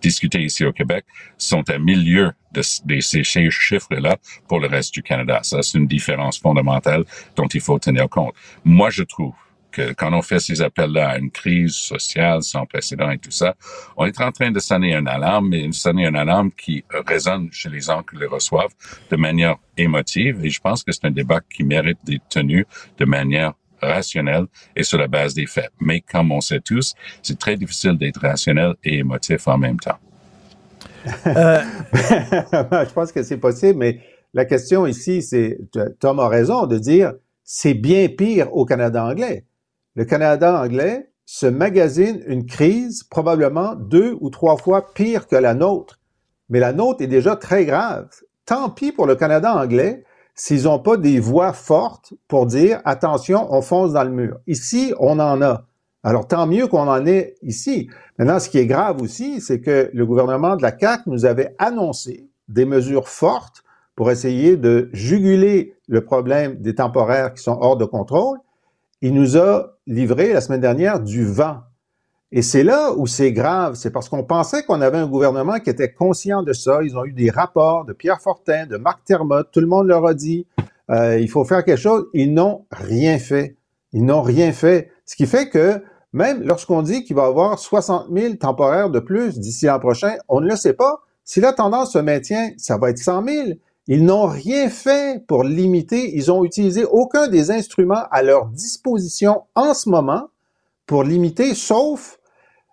discuter ici au Québec sont à milieu de, ces chiffres-là pour le reste du Canada. Ça, c'est une différence fondamentale dont il faut tenir compte. Moi, je trouve que quand on fait ces appels-là à une crise sociale sans précédent et tout ça, on est en train de sonner une alarme, mais sonner une alarme qui résonne chez les gens qui le reçoivent de manière émotive. Et je pense que c'est un débat qui mérite d'être tenu de manière rationnelle et sur la base des faits. Mais comme on sait tous, c'est très difficile d'être rationnel et émotif en même temps. Euh... je pense que c'est possible, mais la question ici, c'est, Tom a raison de dire, c'est bien pire au Canada anglais le Canada anglais se magasine une crise probablement deux ou trois fois pire que la nôtre. Mais la nôtre est déjà très grave. Tant pis pour le Canada anglais s'ils n'ont pas des voix fortes pour dire attention, on fonce dans le mur. Ici, on en a. Alors tant mieux qu'on en ait ici. Maintenant, ce qui est grave aussi, c'est que le gouvernement de la CAQ nous avait annoncé des mesures fortes pour essayer de juguler le problème des temporaires qui sont hors de contrôle il nous a livré la semaine dernière du vent. Et c'est là où c'est grave, c'est parce qu'on pensait qu'on avait un gouvernement qui était conscient de ça. Ils ont eu des rapports de Pierre Fortin, de Marc Termotte, tout le monde leur a dit, euh, il faut faire quelque chose. Ils n'ont rien fait. Ils n'ont rien fait. Ce qui fait que même lorsqu'on dit qu'il va y avoir 60 000 temporaires de plus d'ici l'an prochain, on ne le sait pas. Si la tendance se maintient, ça va être 100 000. Ils n'ont rien fait pour limiter, ils ont utilisé aucun des instruments à leur disposition en ce moment pour limiter, sauf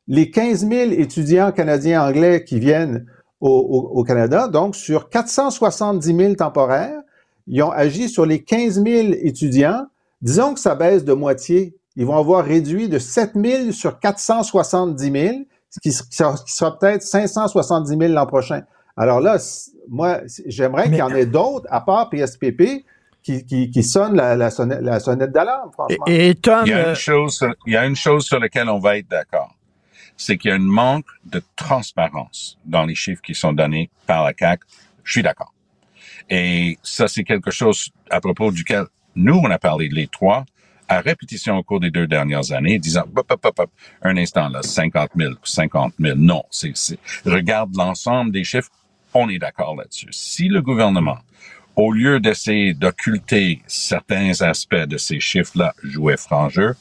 les 15 000 étudiants canadiens anglais qui viennent au, Canada. Donc, sur 470 000 temporaires, ils ont agi sur les 15 000 étudiants. Disons que ça baisse de moitié. Ils vont avoir réduit de 7 000 sur 470 000, ce qui sera, sera peut-être 570 000 l'an prochain. Alors là, moi, j'aimerais qu'il y en ait d'autres, à part PSPP, qui, qui, sonnent la, sonnette, d'alarme, franchement. Et, il, y a une chose, il y a une chose sur laquelle on va être d'accord. C'est qu'il y a un manque de transparence dans les chiffres qui sont donnés par la CAC. Je suis d'accord. Et ça, c'est quelque chose à propos duquel nous, on a parlé les trois à répétition au cours des deux dernières années, disant, un instant, là, 50 000, 50 000. Non, c'est, regarde l'ensemble des chiffres on est d'accord là-dessus. Si le gouvernement, au lieu d'essayer d'occulter certains aspects de ces chiffres-là, jouait franc jeu,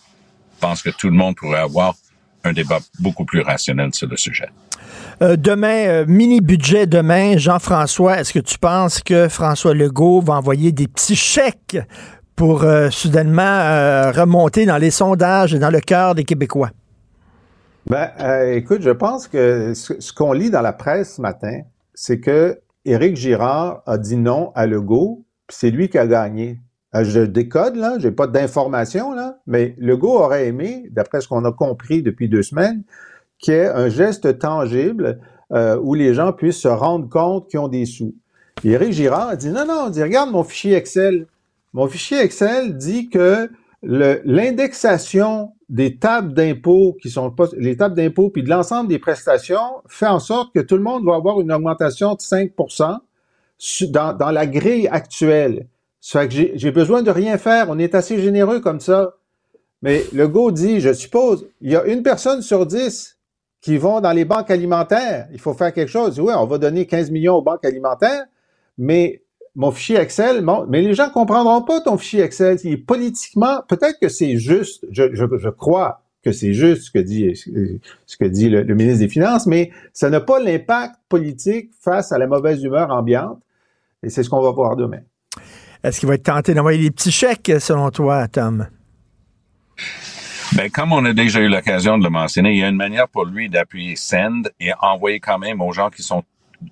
pense que tout le monde pourrait avoir un débat beaucoup plus rationnel sur le sujet. Euh, demain, euh, mini-budget demain, Jean-François, est-ce que tu penses que François Legault va envoyer des petits chèques pour euh, soudainement remonter dans les sondages et dans le cœur des Québécois? Ben, écoute, je pense que ce qu'on lit dans la presse ce matin, c'est que Éric Girard a dit non à Legault, puis c'est lui qui a gagné. Euh, je décode, là, j'ai pas d'informations, là, mais Legault aurait aimé, d'après ce qu'on a compris depuis deux semaines, qu'il y ait un geste tangible euh, où les gens puissent se rendre compte qu'ils ont des sous. Éric Girard a dit non, non, dit, regarde mon fichier Excel. Mon fichier Excel dit que l'indexation des tables d'impôts qui sont les tables d'impôts puis de l'ensemble des prestations fait en sorte que tout le monde va avoir une augmentation de 5 dans, dans la grille actuelle. Ça fait que j'ai besoin de rien faire. On est assez généreux comme ça. Mais le go dit, je suppose, il y a une personne sur dix qui vont dans les banques alimentaires. Il faut faire quelque chose. Oui, on va donner 15 millions aux banques alimentaires, mais mon fichier Excel, mais les gens comprendront pas ton fichier Excel. politiquement, peut-être que c'est juste, je, je, crois que c'est juste ce que dit, ce que dit le, ministre des Finances, mais ça n'a pas l'impact politique face à la mauvaise humeur ambiante. Et c'est ce qu'on va voir demain. Est-ce qu'il va être tenté d'envoyer des petits chèques, selon toi, Tom? Ben, comme on a déjà eu l'occasion de le mentionner, il y a une manière pour lui d'appuyer send et envoyer quand même aux gens qui sont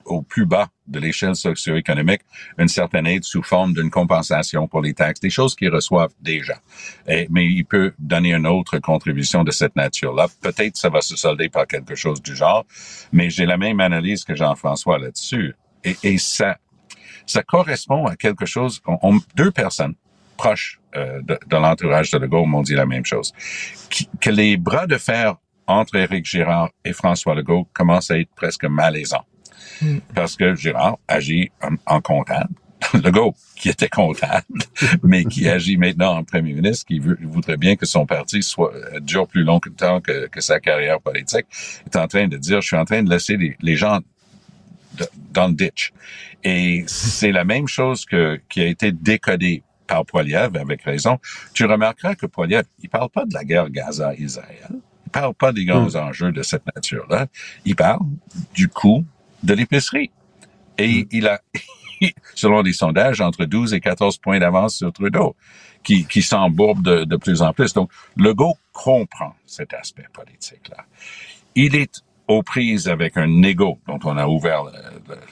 au plus bas de l'échelle socio-économique une certaine aide sous forme d'une compensation pour les taxes, des choses qu'ils reçoivent déjà. mais il peut donner une autre contribution de cette nature-là. Peut-être ça va se solder par quelque chose du genre, mais j'ai la même analyse que Jean-François là-dessus. Et, ça, ça correspond à quelque chose. deux personnes proches euh, de, l'entourage de Legault m'ont dit la même chose. que les bras de fer entre Éric Girard et François Legault commencent à être presque malaisants. Mm. Parce que Girard agit en, comptable. Legault, qui était comptable, mais qui agit maintenant en premier ministre, qui veut, voudrait bien que son parti soit euh, dure plus longtemps que, que sa carrière politique, est en train de dire, je suis en train de laisser les, les gens de- dans le ditch. Et c'est la même chose que qui a été décodé par Poiliev avec raison. Tu remarqueras que Poiliev, il parle pas de la guerre Gaza-Israël. Il parle pas des grands enjeux de cette nature-là. Il parle du coût de l'épicerie. Et il a, selon les sondages, entre 12 et 14 points d'avance sur Trudeau, qui, qui s'embourbe de, de plus en plus. Donc, Legault comprend cet aspect politique-là. Il est aux prises avec un négo dont on a ouvert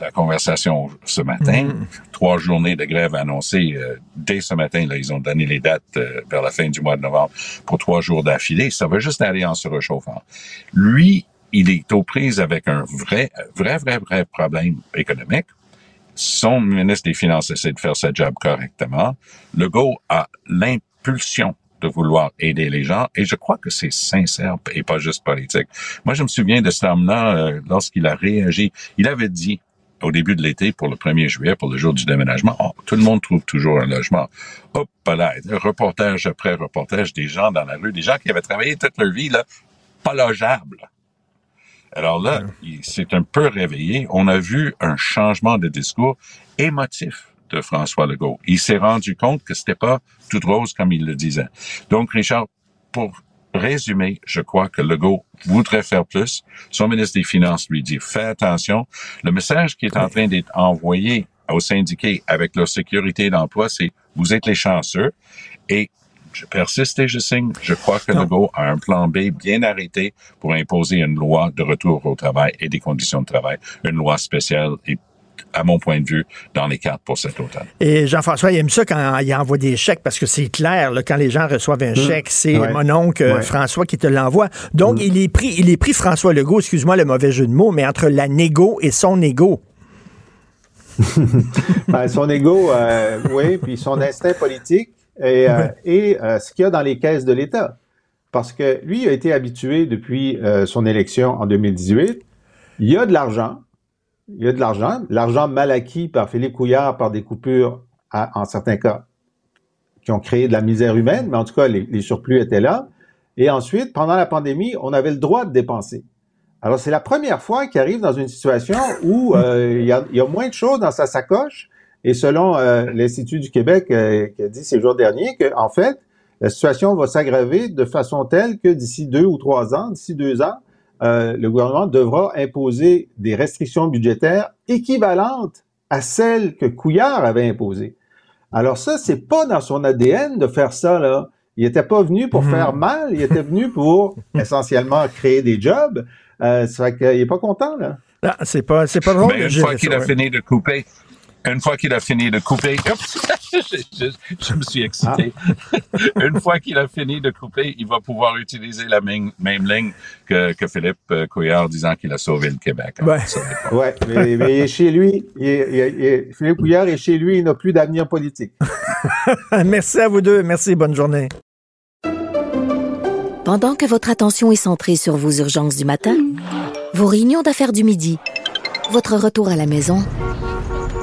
la, conversation ce matin. Trois journées de grève annoncées euh, dès ce matin. Là, ils ont donné les dates euh, vers la fin du mois de novembre pour trois jours d'affilée. Ça va juste aller en se réchauffant. Lui, il est aux prises avec un vrai, vrai, vrai, vrai problème économique. Son ministre des Finances essaie de faire sa job correctement. Legault a l'impulsion de vouloir aider les gens et je crois que c'est sincère et pas juste politique. Moi, je me souviens de cet homme-là euh, lorsqu'il a réagi. Il avait dit au début de l'été, pour le 1er juillet, pour le jour du déménagement, oh, tout le monde trouve toujours un logement. Hop là, reportage après reportage des gens dans la rue, des gens qui avaient travaillé toute leur vie, là, pas logeables. Alors là, il s'est un peu réveillé. On a vu un changement de discours émotif de François Legault. Il s'est rendu compte que c'était pas tout rose comme il le disait. Donc, Richard, pour résumer, je crois que Legault voudrait faire plus. Son ministre des Finances lui dit, fais attention. Le message qui est en train d'être envoyé aux syndiqués avec leur sécurité d'emploi, c'est vous êtes les chanceux. Et je persiste et je signe. Je crois que Legault a un plan B bien arrêté pour imposer une loi de retour au travail et des conditions de travail, une loi spéciale et à mon point de vue, dans les cartes pour cet automne. Et Jean-François, il aime ça quand il envoie des chèques parce que c'est clair, là, quand les gens reçoivent un chèque, c'est Ouais. mon oncle Ouais. François qui te l'envoie. Donc, il est pris, il est pris François Legault, excuse-moi le mauvais jeu de mots, mais entre la négo et son égo. Ben, son ego, euh, oui, puis son instinct politique et, euh, et euh, ce qu'il y a dans les caisses de l'État. Parce que lui a été habitué depuis euh, son élection en 2018. Il y a de l'argent. Il y a de l'argent. L'argent mal acquis par Philippe Couillard par des coupures, à- en certains cas, qui ont créé de la misère humaine, mais en tout cas, les, les surplus étaient là. Et ensuite, pendant la pandémie, on avait le droit de dépenser. Alors, c'est la première fois qu'il arrive dans une situation où il, y a, il y a moins de choses dans sa sacoche. Et selon euh, l'Institut du Québec, euh, qui a dit ces jours derniers que, en fait, la situation va s'aggraver de façon telle que d'ici deux ou trois ans, d'ici deux ans, euh, le gouvernement devra imposer des restrictions budgétaires équivalentes à celles que Couillard avait imposées. Alors ça, c'est pas dans son ADN de faire ça, là. Il était pas venu pour Mhm. faire mal, il était venu pour essentiellement créer des jobs. Euh, ça fait qu'il est pas content, là. Non, c'est pas, c'est pas drôle Mais de une fois qu'il a fini de couper, une fois qu'il a fini de couper, je, je- je me suis excité. une fois qu'il a fini de couper, il va pouvoir utiliser la même, même ligne que, que Philippe euh, Couillard disant qu'il a sauvé le Québec. Ouais. Ça dépend. Ouais, mais, mais il est chez lui, il est- il est- il est- Philippe Couillard est chez lui, il n'a plus d'avenir politique. Merci à vous deux. Merci. Bonne journée. Pendant que votre attention est centrée sur vos urgences du matin, vos réunions d'affaires du midi, votre retour à la maison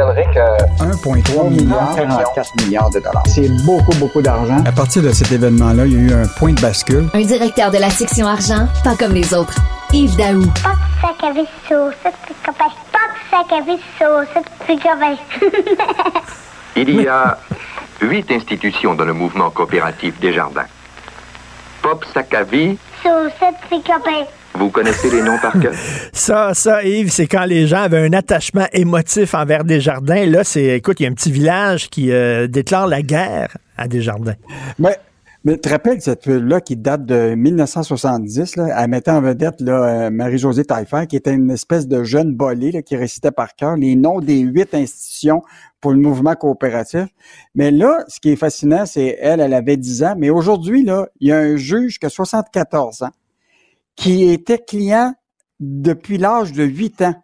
Rappellerai que 1,3 milliard. 44 milliards de dollars. C'est beaucoup, beaucoup d'argent. À partir de cet événement-là, il y a eu un point de bascule. Un directeur de la section argent, pas comme les autres. Yves Daou. Pas de sac à vaisseau, ça c'est. Pas de sac à vaisseau, ça c'est copain. Il y a huit institutions dans le mouvement coopératif des jardins. Pop Sakavi, So. Vous connaissez les noms par cœur? Ça, ça, Yves, c'est quand les gens avaient un attachement émotif envers Desjardins. Là, c'est, écoute, il y a un petit village qui euh, déclare la guerre à Desjardins. Mais Mais tu te rappelles cette pub-là qui date de 1970, là, elle mettait en vedette là, euh, Marie-Josée Taillefer, qui était une espèce de jeune bolée là, qui récitait par cœur les noms des huit institutions pour le mouvement coopératif. Mais là, ce qui est fascinant, c'est elle, elle avait 10 ans, mais aujourd'hui, là, il y a un juge qui a 74 ans, qui était client depuis l'âge de 8 ans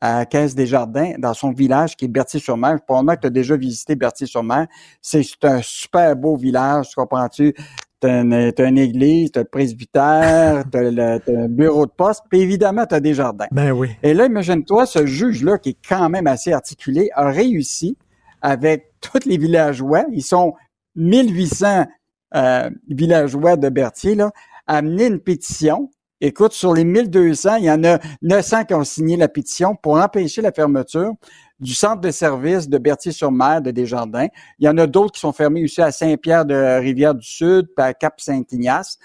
à Caisse des Jardins, dans son village qui est Berthier-sur-Mer. Probablement que tu as déjà visité Berthier-sur-Mer. C'est un super beau village, tu comprends-tu? Tu as, une église, tu as le presbytère, tu as, un bureau de poste, puis évidemment, tu as des jardins. Ben oui. Et là, imagine-toi, ce juge-là, qui est quand même assez articulé, a réussi avec tous les villageois, ils sont 1800 euh, villageois de Berthier, là, à amener une pétition Écoute, sur les 1200, il y en a 900 qui ont signé la pétition pour empêcher la fermeture du centre de service de Berthier-sur-Mer de Desjardins. Il y en a d'autres qui sont fermés aussi à Saint-Pierre de Rivière-du-Sud, puis à Cap-Saint-Ignace.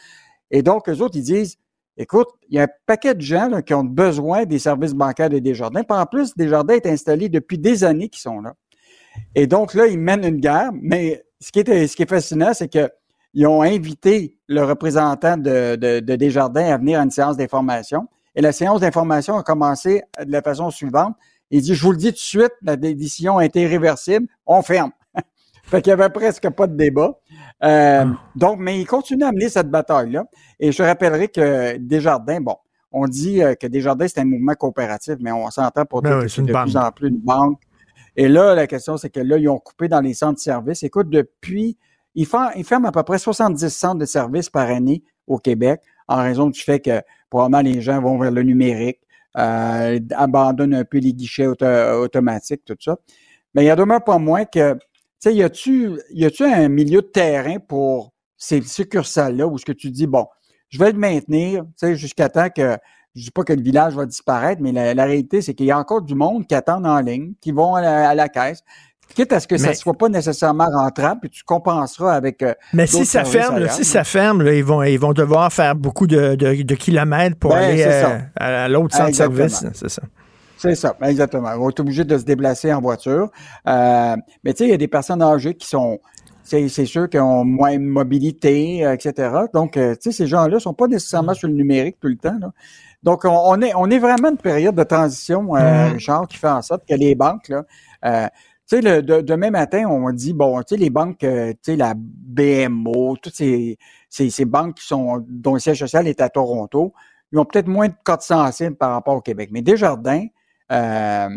Et donc, eux autres, ils disent, écoute, il y a un paquet de gens qui ont besoin des services bancaires de Desjardins. Puis en plus, Desjardins est installé depuis des années qu'ils sont là. Et donc là, ils mènent une guerre. Mais ce qui est, ce qui est fascinant, c'est que ils ont invité le représentant de, de, Desjardins à venir à une séance d'information. Et la séance d'information a commencé de la façon suivante. Il dit, je vous le dis tout de suite, la décision a été irréversible, on ferme. fait qu'il y avait presque pas de débat. Euh, ah. Donc, mais il continue à mener cette bataille-là. Et je rappellerai que Desjardins, bon, on dit euh, que Desjardins, c'est un mouvement coopératif, mais on s'entend pour ben dire que c'est de plus en plus une banque. Et là, la question, c'est que là, ils ont coupé dans les centres de services. Écoute, depuis il, ferme à peu près 70 centres de services par année au Québec en raison du fait que probablement les gens vont vers le numérique, euh, abandonnent un peu les guichets automatiques, tout ça. Mais il y a demeure pas moins que, tu sais, y a-tu, y a-tu un milieu de terrain pour ces succursales-là où ce que tu dis, bon, je vais le maintenir, tu sais, jusqu'à temps que, je dis pas que le village va disparaître, mais la, réalité, c'est qu'il y a encore du monde qui attend en ligne, qui vont à la caisse, Quitte à ce que ça ne soit pas nécessairement rentable, puis tu compenseras avec. Euh, mais si ça ferme, si ça ferme, ils vont ils vont devoir faire beaucoup de, de, kilomètres pour ben, aller euh, à, l'autre centre de service, c'est ça. C'est ça, exactement. Ils vont être obligés de se déplacer en voiture. Euh, mais tu sais, il y a des personnes âgées qui sont c'est sûr qu'ils ont moins de mobilité, etc. Donc, tu sais, ces gens-là ne sont pas nécessairement sur le numérique tout le temps. Donc, on, est, on est vraiment une période de transition, mm. Richard, qui fait en sorte que les banques, là, tu sais, le, demain matin, on dit, bon, tu sais, les banques, euh, tu sais, la BMO, toutes ces, ces, ces, banques qui sont, dont le siège social est à Toronto, ils ont peut-être moins de codes sensibles par rapport au Québec. Mais Desjardins, euh,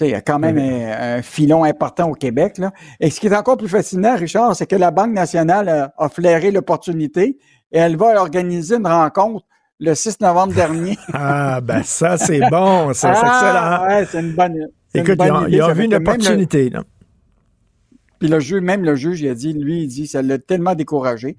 il y a quand même un, filon important au Québec. Là. Et ce qui est encore plus fascinant, Richard, c'est que la Banque nationale a, flairé l'opportunité et elle va organiser une rencontre le 6 novembre dernier. ah, ben ça, c'est bon, c'est ah, excellent. Ouais, c'est une bonne, Écoute, ils ont, vu une opportunité. là. Puis le juge, même le juge, il a dit, lui, il dit, ça l'a tellement découragé.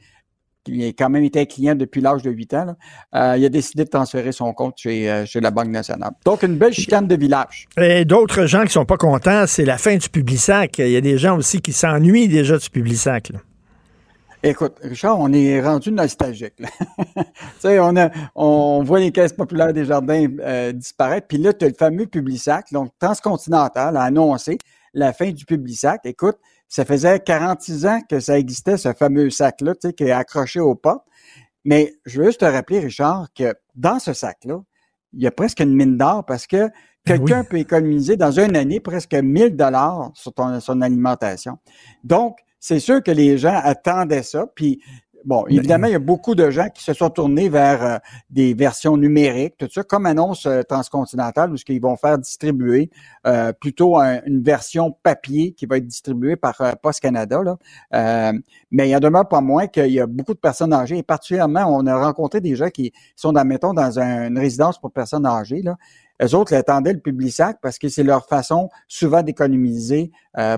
Il a quand même été client depuis l'âge de 8 ans. Euh, il a décidé de transférer son compte chez, euh, chez la Banque nationale. Donc, une belle chicane de village. Et d'autres gens qui sont pas contents, c'est la fin du Publisac. Il y a des gens aussi qui s'ennuient déjà du Publisac. Là. Écoute, Richard, on est rendu nostalgique. tu sais, on, a, on voit les caisses populaires des jardins euh, disparaître. Puis là, tu as le fameux Publisac. Donc, Transcontinental a annoncé la fin du Publisac. Écoute, ça faisait 46 ans que ça existait, ce fameux sac-là, tu sais, qui est accroché aux portes. Mais je veux juste te rappeler, Richard, que dans ce sac-là, il y a presque une mine d'or parce que ben quelqu'un peut économiser dans une année presque 1000 dollars sur son alimentation. Donc, c'est sûr que les gens attendaient ça. Puis, bon, évidemment, il y a beaucoup de gens qui se sont tournés vers euh, des versions numériques, tout ça, comme annonce euh, Transcontinental, où ce qu'ils vont faire distribuer euh, plutôt une version papier qui va être distribuée par Post Canada. Là. mais il y en demeure pas moins qu'il y a beaucoup de personnes âgées, et particulièrement, on a rencontré des gens qui sont, mettons, dans une résidence pour personnes âgées. Là. Eux autres attendaient le public sac parce que c'est leur façon souvent d'économiser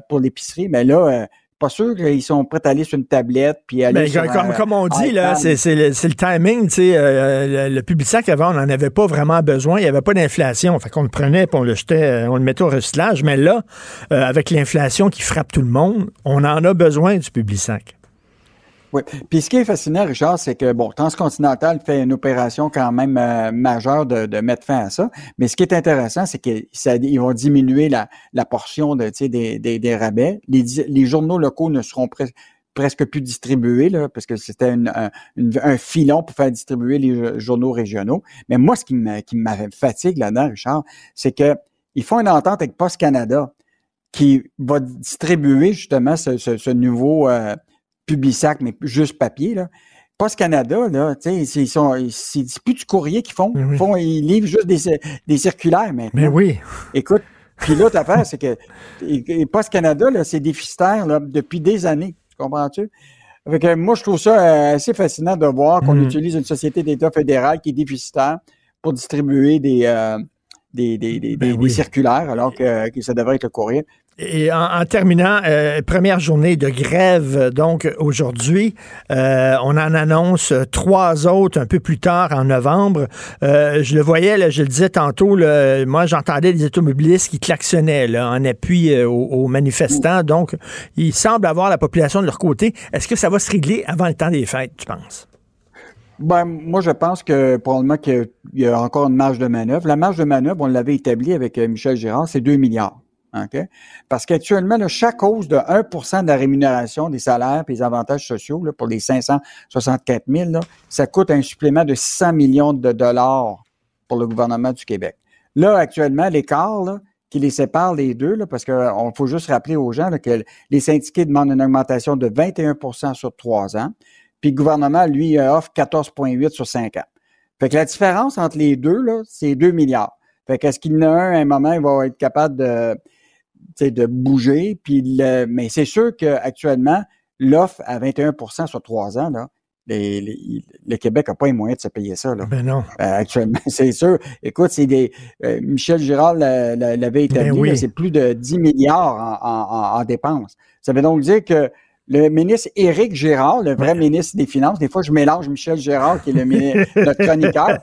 pour l'épicerie. Mais là, pas sûr qu'ils sont prêts à aller sur une tablette puis aller ben, comme, comme on dit là, c'est le, le timing, tu sais, euh, le, public sac avant on n'en avait pas vraiment besoin, il n'y avait pas d'inflation, fait qu'on le prenait puis on le jetait, euh, on le mettait au recyclage, mais là euh, avec l'inflation qui frappe tout le monde, on en a besoin du public sac. Oui. Puis ce qui est fascinant, Richard, c'est que, bon, Transcontinental fait une opération quand même euh, majeure de, mettre fin à ça. Mais ce qui est intéressant, c'est qu'ils vont diminuer la, portion de, des, rabais. Les, journaux locaux ne seront presque plus distribué, là, parce que c'était un, filon pour faire distribuer les jo- journaux régionaux. Mais moi, ce qui me, fatigue là-dedans, Richard, c'est que ils font une entente avec Post Canada qui va distribuer justement ce nouveau euh, Publisac, mais juste papier. Là. Post Canada, là, tu sais, c'est- ils sont, c'est plus du courrier qu'ils font. Ils, font, ils livrent juste des, des circulaires maintenant. Mais oui. Écoute, puis l'autre affaire, c'est que Post Canada, là, c'est déficitaire là, depuis des années. Tu comprends-tu? Fait que moi, je trouve ça euh, assez fascinant de voir qu'on Mhm. utilise une société d'État fédéral qui est déficitaire pour distribuer des, euh, des, des, des, des- des circulaires, alors que, que ça devrait être le courrier. Et en, en terminant, euh, première journée de grève, donc aujourd'hui, euh, on en annonce trois autres un peu plus tard en novembre. Euh, je le voyais, là, je le disais tantôt, là, moi j'entendais des automobilistes qui klaxonnaient là, en appui euh, aux, aux manifestants. Donc, ils semblent avoir la population de leur côté. Est-ce que ça va se régler avant le temps des fêtes, tu penses? Ben, moi, je pense que probablement qu'il y a encore une marge de manœuvre. La marge de manœuvre, on l'avait établie avec euh, Michel Girard, c'est 2 milliards. Parce qu'actuellement, chaque hausse de 1% de la rémunération des salaires et des avantages sociaux là, pour les 564 000, là, ça coûte un supplément de 600 millions de dollars pour le gouvernement du Québec. Là, actuellement, l'écart qui les sépare les deux, là, parce qu'on faut juste rappeler aux gens que les syndiqués demandent une augmentation de 21% sur trois ans, puis le gouvernement, lui, euh, offre 14,8 sur 5 ans. Fait que la différence entre les deux, c'est 2 milliards. Fait qu'est-ce qu'il y en a un, à un moment, il va être capable de, de bouger. Puis le- mais c'est sûr qu'actuellement, l'offre à 21% sur trois ans, là, les- les- le Québec n'a pas les moyens de se payer ça. Là. Ben non. Euh, actuellement, c'est sûr. Écoute, c'est des. euh, Michel Girard l'a- l'a- l'avait établi, Ben oui. là, c'est plus de 10 milliards en, en- en- en dépenses. Ça veut donc dire que le ministre Éric Girard, le vrai ministre des Finances, des fois je mélange Michel Girard, qui est le mini- notre chroniqueur,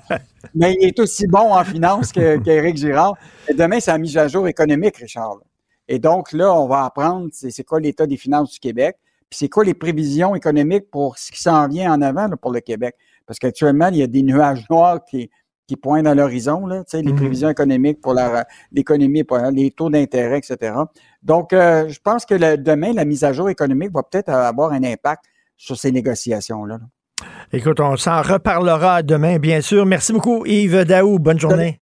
mais il est aussi bon en finance que- qu'Éric Girard. Et demain, c'est la mise à jour économique, Richard. là. Et donc là, on va apprendre c'est quoi l'état des finances du Québec, puis c'est quoi les prévisions économiques pour ce qui s'en vient en avant là, pour le Québec. Parce qu'actuellement, il y a des nuages noirs qui, qui pointent à l'horizon, là, tu sais, les Mhm. prévisions économiques pour l'économie, les taux d'intérêt, etc. Donc, euh, je pense que le- demain, la mise à jour économique va peut-être avoir un impact sur ces négociations-là. là. Écoute, on s'en reparlera demain, bien sûr. Merci beaucoup, Yves Daou. Bonne journée.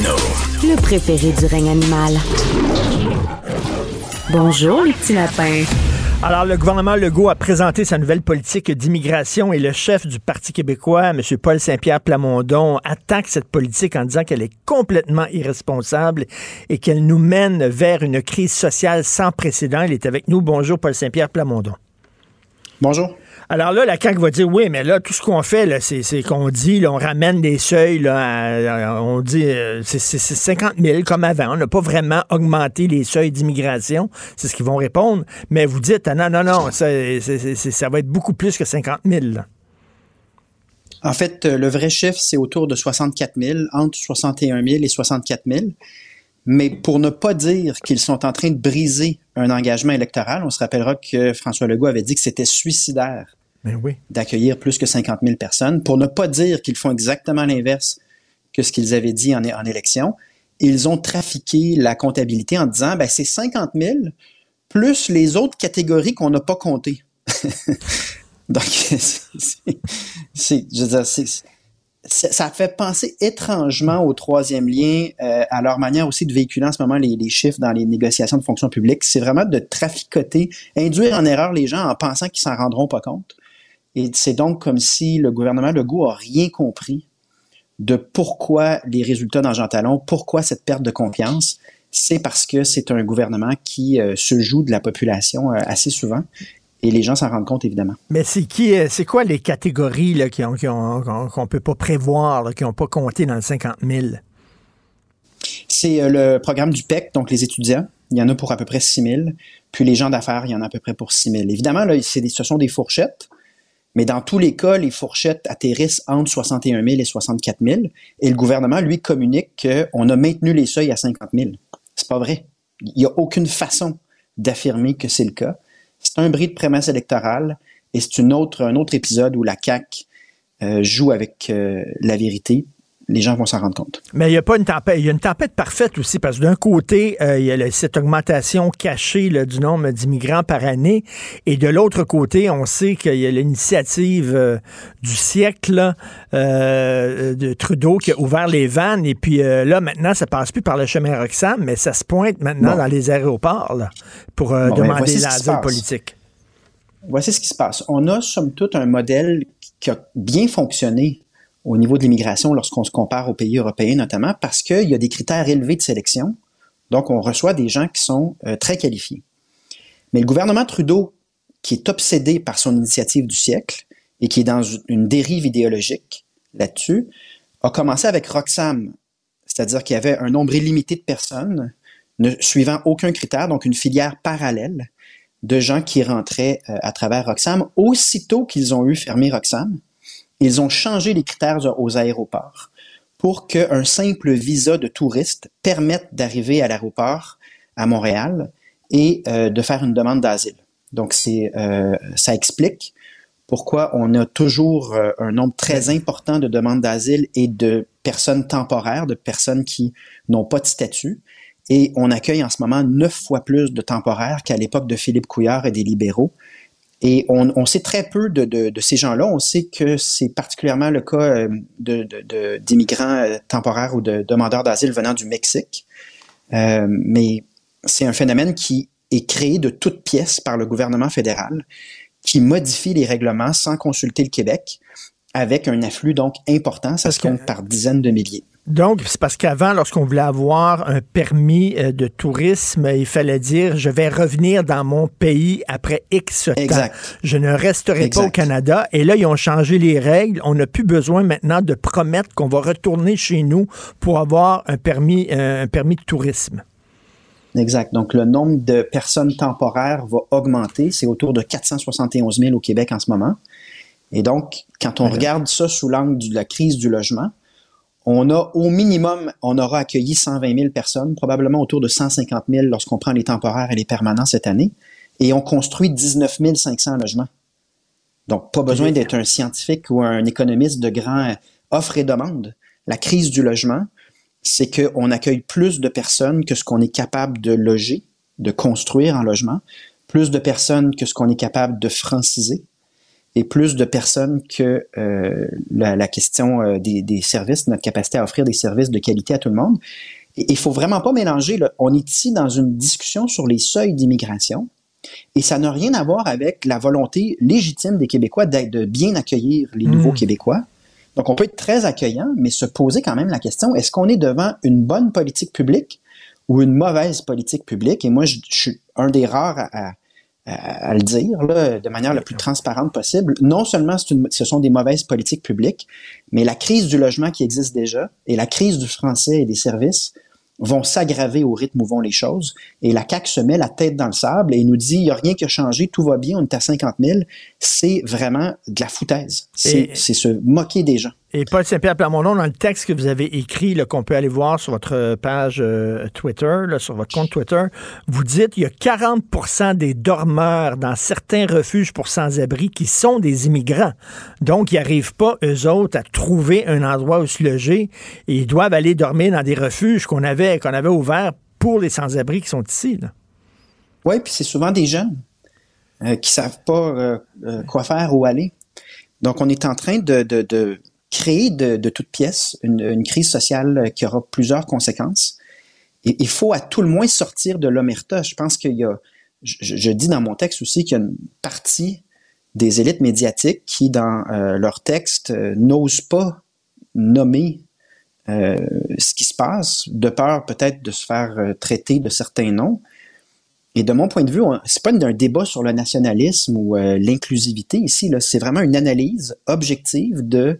Martino. Le préféré du règne animal. Bonjour, les petits lapins. Alors, le gouvernement Legault a présenté sa nouvelle politique d'immigration et le chef du Parti québécois, M. Paul Saint-Pierre Plamondon, attaque cette politique en disant qu'elle est complètement irresponsable et qu'elle nous mène vers une crise sociale sans précédent. Il est avec nous. Bonjour, Paul Saint-Pierre Plamondon. Bonjour. Alors là, la CAQ va dire oui, mais là, tout ce qu'on fait, c'est, qu'on dit, là, on ramène des seuils, à- on dit euh, c'est, c'est- c'est 50 000 comme avant. On n'a pas vraiment augmenté les seuils d'immigration. C'est ce qu'ils vont répondre. Mais vous dites, ah, non, non, non, ça, va être beaucoup plus que 50 000. là. En fait, euh, le vrai chiffre, c'est autour de 64 000, entre 61 000 et 64 000. Mais pour ne pas dire qu'ils sont en train de briser un engagement électoral, on se rappellera que François Legault avait dit que c'était suicidaire oui. d'accueillir plus que 50 000 personnes. Pour ne pas dire qu'ils font exactement l'inverse que ce qu'ils avaient dit en, en élection, ils ont trafiqué la comptabilité en disant, ben, c'est 50 000 plus les autres catégories qu'on n'a pas comptées. Donc, ça fait penser étrangement au troisième lien, euh, à leur manière aussi de véhiculer en ce moment les, les chiffres dans les négociations de fonction publique. C'est vraiment de traficoter, induire en erreur les gens en pensant qu'ils s'en rendront pas compte. Et c'est donc comme si le gouvernement Legault a rien compris de pourquoi les résultats dans Jean Talon, pourquoi cette perte de confiance. C'est parce que c'est un gouvernement qui euh, se joue de la population euh, assez souvent. Et les gens s'en rendent compte, évidemment. Mais c'est qui, euh, c'est quoi les catégories là, qui ont, qui ont- qu'on qu'on peut pas prévoir, là, qui n'ont pas compté dans le 50 000? C'est le programme du PEC, donc les étudiants. il y en a pour à peu près 6 000. Puis les gens d'affaires, il y en a à peu près pour 6 000. Évidemment, là, c'est des, ce sont des fourchettes, mais dans tous les cas, les fourchettes atterrissent entre 61 000 et 64 000. Et le gouvernement, lui, communique qu'on a maintenu les seuils à 50 000. C'est pas vrai. Il n'y a aucune façon d'affirmer que c'est le cas. C'est un bris de prémisse électorale et c'est une autre, un autre épisode où la CAQ euh, joue avec euh, la vérité les gens vont s'en rendre compte. Mais il n'y a pas une tempête. Il y a une tempête parfaite aussi, parce que d'un côté, euh, il y a cette augmentation cachée du nombre d'immigrants par année, et de l'autre côté, on sait qu'il y a l'initiative euh, du siècle euh, de Trudeau qui a ouvert les vannes, et puis là, maintenant, ça passe plus par le chemin Roxham, mais ça se pointe maintenant dans les aéroports pour ben, demander l'asile politique. Voici ce qui se passe. On a, somme toute, un modèle qui a bien fonctionné au niveau de l'immigration lorsqu'on se compare aux pays européens notamment, parce qu'il y a des critères élevés de sélection. Donc, on reçoit des gens qui sont euh, très qualifiés. Mais le gouvernement Trudeau, qui est obsédé par son initiative du siècle et qui est dans une dérive idéologique là-dessus, a commencé avec Roxham, c'est-à-dire qu'il y avait un nombre illimité de personnes ne suivant aucun critère, donc une filière parallèle de gens qui rentraient euh, à travers Roxham. Aussitôt qu'ils ont eu fermé Roxham, ils ont changé les critères aux aéroports pour qu'un simple visa de touriste permette d'arriver à l'aéroport à Montréal et euh, de faire une demande d'asile. Donc, c'est, euh, ça explique pourquoi on a toujours euh, un nombre très important de demandes d'asile et de personnes temporaires, de personnes qui n'ont pas de statut. Et on accueille en ce moment neuf fois plus de temporaires qu'à l'époque de Philippe Couillard et des libéraux. Et on, sait très peu de, ces gens-là. On sait que c'est particulièrement le cas euh, d'immigrants euh, temporaires ou de demandeurs d'asile venant du Mexique. Euh, mais c'est un phénomène qui est créé de toutes pièces par le gouvernement fédéral, qui modifie les règlements sans consulter le Québec, avec un afflux donc important, ça se compte par dizaines de milliers. Donc, c'est parce qu'avant, lorsqu'on voulait avoir un permis euh, de tourisme, il fallait dire je vais revenir dans mon pays après X temps. Je ne resterai pas au Canada. Et là, ils ont changé les règles. On n'a plus besoin maintenant de promettre qu'on va retourner chez nous pour avoir un permis, euh, un permis de tourisme. Exact. Donc, le nombre de personnes temporaires va augmenter. C'est autour de 471 000 au Québec en ce moment. Et donc, quand on regarde ça sous l'angle de la crise du logement, on a au minimum, on aura accueilli 120 000 personnes, probablement autour de 150 000 lorsqu'on prend les temporaires et les permanents cette année, et on construit 19 500 logements. Donc, pas besoin d'être un scientifique ou un économiste de grand offre et demande. La crise du logement, c'est qu'on accueille plus de personnes que ce qu'on est capable de loger, de construire en logement, plus de personnes que ce qu'on est capable de franciser et plus de personnes que euh, la, question euh, des, des, services, notre capacité à offrir des services de qualité à tout le monde. Il faut vraiment pas mélanger. Là. On est ici dans une discussion sur les seuils d'immigration et ça n'a rien à voir avec la volonté légitime des Québécois d'être de bien accueillir les hmm. nouveaux Québécois. Donc, on peut être très accueillant, mais se poser quand même la question, est-ce qu'on est devant une bonne politique publique ou une mauvaise politique publique? Et moi, je, je suis un des rares à, à, le dire là, de manière la plus transparente possible. Non seulement ce sont des mauvaises politiques publiques, mais la crise du logement qui existe déjà et la crise du français et des services vont s'aggraver au rythme où vont les choses. Et la CAQ se met la tête dans le sable et nous dit, il n'y a rien qui a changé, tout va bien, on est à 50 000. C'est vraiment de la foutaise. C'est se moquer des gens. Et Paul Saint-Pierre Plamondon, dans le texte que vous avez écrit, qu'on peut aller voir sur votre page euh, Twitter, sur votre compte Twitter, vous dites qu'il y a 40% des dormeurs dans certains refuges pour sans-abri qui sont des immigrants. Donc, ils n'arrivent pas, eux autres, à trouver un endroit où se loger et ils doivent aller dormir dans des refuges qu'on avait, qu'on avait ouverts pour les sans-abri qui sont ici. Oui, puis c'est souvent des jeunes euh, qui savent pas euh, quoi faire, où aller. Donc, on est en train de créer de, de toutes pièces une, crise sociale qui aura plusieurs conséquences. Il faut à tout le moins sortir de l'omerta. Je pense qu'il y a, je, dis dans mon texte aussi qu'il y a une partie des élites médiatiques qui, dans euh, leur texte, euh, n'osent pas nommer euh, ce qui se passe, de peur peut-être de se faire traiter de certains noms. Et de mon point de vue, c'est pas un débat sur le nationalisme ou l'inclusivité ici. C'est vraiment une analyse objective de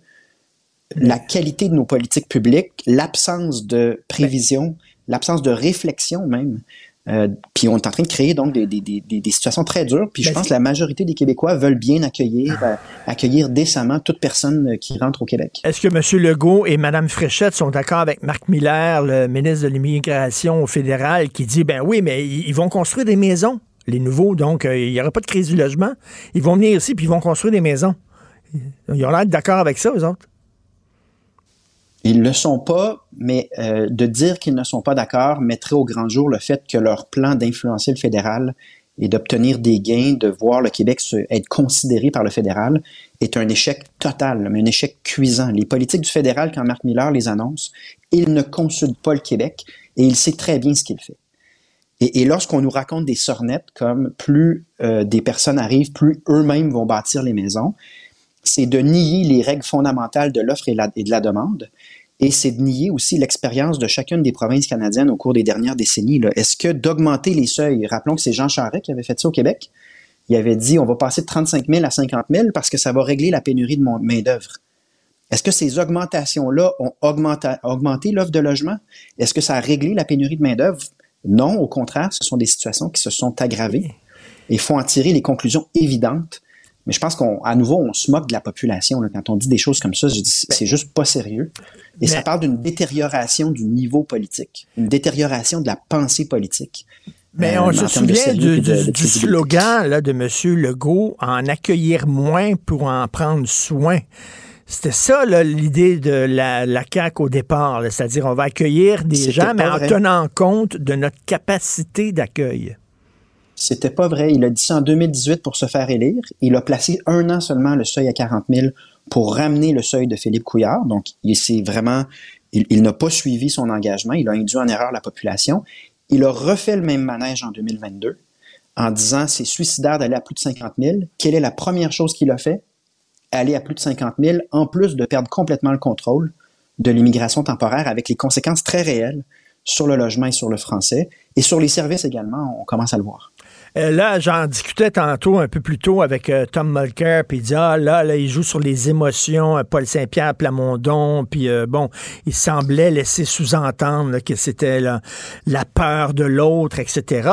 la qualité de nos politiques publiques, l'absence de prévision, l'absence de réflexion même Euh, puis on est en train de créer donc des, des, des, des situations très dures. Puis je Ben, pense que la majorité des Québécois veulent bien accueillir, euh, accueillir décemment toute personne euh, qui rentre au Québec. Est-ce que M. Legault et Mme Fréchette sont d'accord avec Marc Miller, le ministre de l'Immigration au fédéral, qui dit, ben oui, mais ils vont construire des maisons, les nouveaux, donc euh, il n'y aura pas de crise du logement. Ils vont venir ici, puis ils vont construire des maisons. Ils ont l'air d'accord avec ça, eux autres. Ils le sont pas, mais euh, de dire qu'ils ne sont pas d'accord mettrait au grand jour le fait que leur plan d'influencer le fédéral et d'obtenir des gains, de voir le Québec se- être considéré par le fédéral, est un échec total, mais un échec cuisant. Les politiques du fédéral, quand Marc Miller les annonce, il ne consulte pas le Québec et il sait très bien ce qu'il fait. Et, et lorsqu'on nous raconte des sornettes comme plus euh, des personnes arrivent, plus eux-mêmes vont bâtir les maisons, c'est de nier les règles fondamentales de l'offre et de la demande. Et c'est de nier aussi l'expérience de chacune des provinces canadiennes au cours des dernières décennies. Est-ce que d'augmenter les seuils, rappelons que c'est Jean Charest qui avait fait ça au Québec, il avait dit on va passer de 35 000 à 50 000 parce que ça va régler la pénurie de main-d'œuvre. Est-ce que ces augmentations-là ont augmenté, augmenté l'offre de logement? Est-ce que ça a réglé la pénurie de main-d'œuvre? Non, au contraire, ce sont des situations qui se sont aggravées. Il faut en tirer les conclusions évidentes. Mais je pense qu'à nouveau, on se moque de la population. là. Quand on dit des choses comme ça, je dis, c'est juste pas sérieux. Et ça parle d'une détérioration du niveau politique, une détérioration de la pensée politique. Mais Euh, on en se souvient du, de- slogan là, de M. Legault, en accueillir moins pour en prendre soin. C'était ça l'idée de la, la CAQ au départ, c'est-à-dire on va accueillir des gens, mais en vrai. tenant compte de notre capacité d'accueil. C'était pas vrai. Il a dit ça en 2018 pour se faire élire. Il a placé un an seulement le seuil à 40 000 pour ramener le seuil de Philippe Couillard. Donc, il vraiment, il, il n'a pas suivi son engagement. Il a induit en erreur la population. Il a refait le même manège en 2022 en disant c'est suicidaire d'aller à plus de 50 000. Quelle est la première chose qu'il a fait? Aller à plus de 50 000, en plus de perdre complètement le contrôle de l'immigration temporaire avec les conséquences très réelles sur le logement et sur le français et sur les services également, on commence à le voir. Euh, là, j'en discutais tantôt, un peu plus tôt, avec euh, Tom Mulcair, puis il dit, ah, là, là, il joue sur les émotions, euh, Paul Saint-Pierre Plamondon, puis bon, il semblait laisser sous-entendre que c'était la peur de l'autre, etc.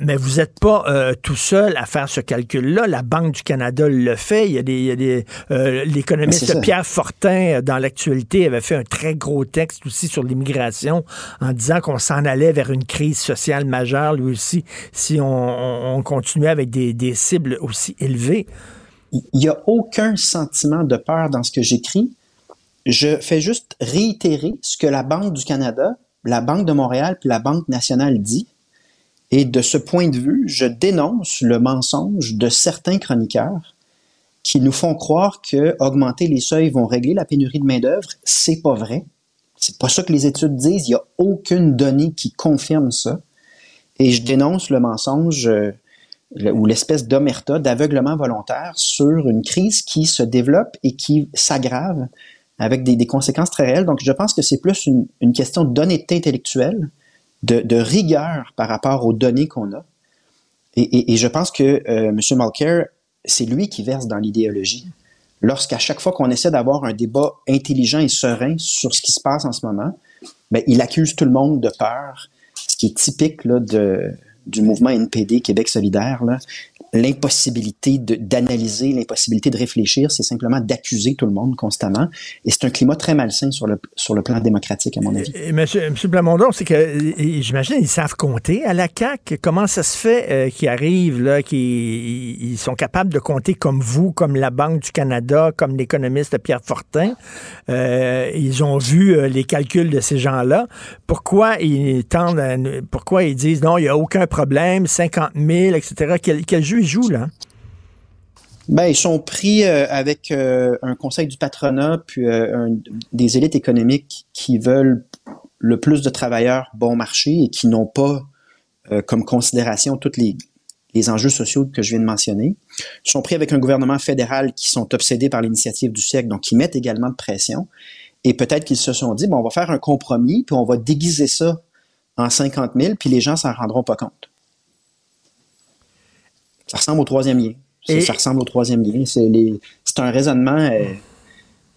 Mais vous n'êtes pas tout seul à faire ce calcul-là. La Banque du Canada le fait. Il y a des, l'économiste. Pierre Fortin, dans l'actualité, avait fait un très gros texte aussi sur l'immigration en disant qu'on s'en allait vers une crise sociale majeure, lui aussi, si on, on- on continuait avec des, cibles aussi élevées. Il n'y a aucun sentiment de peur dans ce que j'écris. Je fais juste réitérer ce que la Banque du Canada, la Banque de Montréal la Banque nationale dit. Et de ce point de vue, je dénonce le mensonge de certains chroniqueurs qui nous font croire que augmenter les seuils vont régler la pénurie de main-d'œuvre. C'est pas vrai. C'est pas ça que les études disent. Il n'y a aucune donnée qui confirme ça. Et je dénonce le mensonge euh, ou l'espèce d'omerta, d'aveuglement volontaire sur une crise qui se développe et qui s'aggrave avec des, conséquences très réelles. Donc, je pense que c'est plus une, question d'honnêteté intellectuelle, de, rigueur par rapport aux données qu'on a. Et, je pense que euh, M. Mulcair, c'est lui qui verse dans l'idéologie. Lorsqu'à chaque fois qu'on essaie d'avoir un débat intelligent et serein sur ce qui se passe en ce moment, ben, il accuse tout le monde de peur, qui est typique là, de, du mouvement NPD Québec solidaire. L'impossibilité d'analyser, l'impossibilité de réfléchir, c'est simplement d'accuser tout le monde constamment. Et c'est un climat très malsain sur le, sur le plan démocratique, à mon avis. Et monsieur, Plamondon, c'est que j'imagine ils savent compter à la CAC. Comment ça se fait euh, qu'ils arrivent là, qu'ils ils sont capables de compter comme vous, comme la Banque du Canada, comme l'économiste Pierre Fortin? Euh, ils ont vu euh, les calculs de ces gens-là. Pourquoi ils tendent, pourquoi ils disent non, il n'y a aucun problème, 50 000, etc. Quel, quel ils jouent là? Ben, ils sont pris euh, avec euh, un conseil du patronat puis euh, des élites économiques qui veulent le plus de travailleurs bon marché et qui n'ont pas comme considération tous les, les enjeux sociaux que je viens de mentionner. Ils sont pris avec un gouvernement fédéral qui sont obsédés par l'initiative du siècle, donc qui mettent également de pression. Et peut-être qu'ils se sont dit, bon, on va faire un compromis, puis on va déguiser ça en 50 000, puis les gens s'en rendront pas compte. Ça ressemble au troisième lien. Ça, Et- ça ressemble au troisième lien. C'est les- un raisonnement. euh,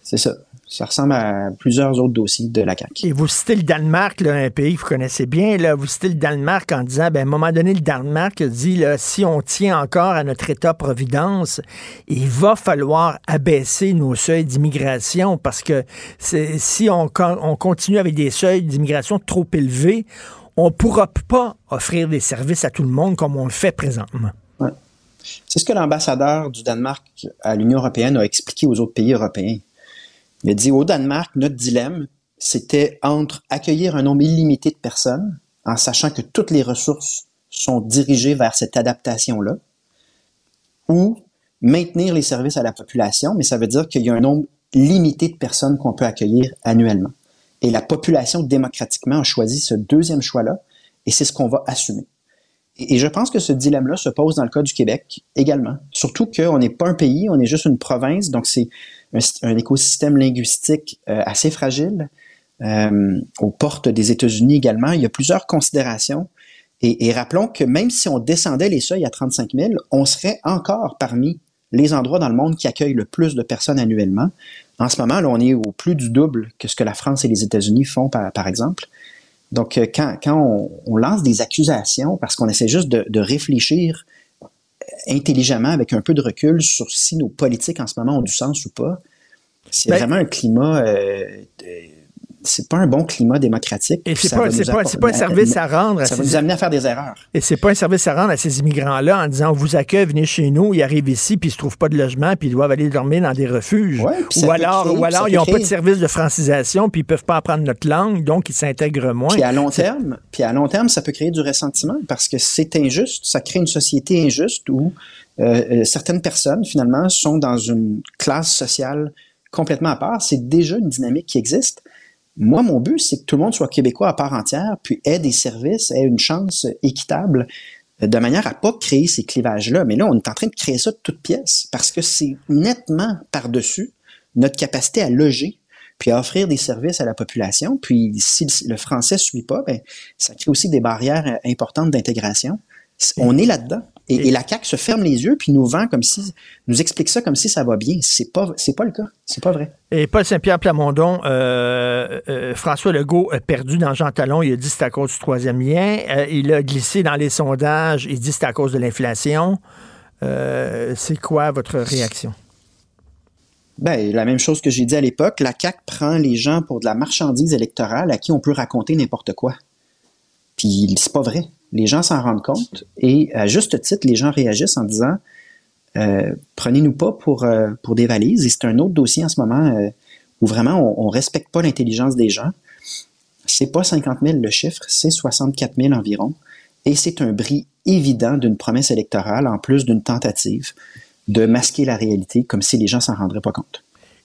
C'est ça. Ça ressemble à plusieurs autres dossiers de la CAQ. Et vous citez le Danemark, là, un pays que vous connaissez bien. Là, vous citez le Danemark en disant, ben, à un moment donné, le Danemark dit, là, si on tient encore à notre État-providence, il va falloir abaisser nos seuils d'immigration parce que si on, on continue avec des seuils d'immigration trop élevés, on ne pourra pas offrir des services à tout le monde comme on le fait présentement. C'est ce que l'ambassadeur du Danemark à l'Union européenne a expliqué aux autres pays européens. Il a dit au Danemark, notre dilemme, c'était entre accueillir un nombre illimité de personnes, en sachant que toutes les ressources sont dirigées vers cette adaptation-là, ou maintenir les services à la population, mais ça veut dire qu'il y a un nombre limité de personnes qu'on peut accueillir annuellement. Et la population démocratiquement a choisi ce deuxième choix-là, et c'est ce qu'on va assumer. Et je pense que ce dilemme-là se pose dans le cas du Québec également. Surtout qu'on n'est pas un pays, on est juste une province, donc c'est un, écosystème linguistique euh, assez fragile. Euh, aux portes des États-Unis également, il y a plusieurs considérations. Et, rappelons que même si on descendait les seuils à 35 000, on serait encore parmi les endroits dans le monde qui accueillent le plus de personnes annuellement. En ce moment, là, on est au plus du double que ce que la France et les États-Unis font, par, exemple. Donc, euh, quand, on, lance des accusations, parce qu'on essaie juste de, de réfléchir intelligemment, avec un peu de recul sur si nos politiques en ce moment ont du sens ou pas. C'est ben, vraiment un climat euh, c'est pas un bon climat démocratique. Et c'est pas, pas, pas, un service à rendre. ça va nous amener à faire des erreurs. Et c'est pas un service à rendre à ces immigrants-là en disant on vous accueille, venez chez nous, ils arrivent ici, puis ils se trouvent pas de logement, puis ils doivent aller dormir dans des refuges. ou, alors, ou alors, ils n'ont pas de service de francisation, puis ils peuvent pas apprendre notre langue, donc ils s'intègrent moins. Puis à long terme, puis à long terme, ça peut créer du ressentiment parce que c'est injuste, ça crée une société injuste où euh, euh, certaines personnes finalement sont dans une classe sociale complètement à part. C'est déjà une dynamique qui existe. Moi, mon but, c'est que tout le monde soit québécois à part entière, puis ait des services, ait une chance équitable, euh, de manière à pas créer ces clivages-là. Mais là, on est en train de créer ça de toutes pièces, parce que c'est nettement par-dessus notre capacité à loger, puis à offrir des services à la population. Puis si le français suit pas, ben, ça crée aussi des barrières euh, importantes d'intégration. On est là-dedans. Et, la CAQ se ferme les yeux puis nous vend comme si, nous explique ça comme si ça va bien. C'est pas, c'est pas le cas. C'est pas vrai. Et Paul Saint-Pierre Plamondon, euh, euh, François Legault a perdu dans Jean Talon. Il a dit que c'est à cause du troisième lien. Euh, il a glissé dans les sondages. Il dit que c'est à cause de l'inflation. c'est quoi votre réaction? Ben, la même chose que j'ai dit à l'époque. La CAQ prend les gens pour de la marchandise électorale à qui on peut raconter n'importe quoi. Puis c'est pas vrai les gens s'en rendent compte et à juste titre, les gens réagissent en disant euh, prenez-nous pas pour, euh, pour des valises. Et c'est un autre dossier en ce moment euh, où vraiment on, ne respecte pas l'intelligence des gens. C'est pas 50 000 le chiffre, c'est 64 000 environ. Et c'est un bris évident d'une promesse électorale en plus d'une tentative de masquer la réalité comme si les gens s'en rendraient pas compte.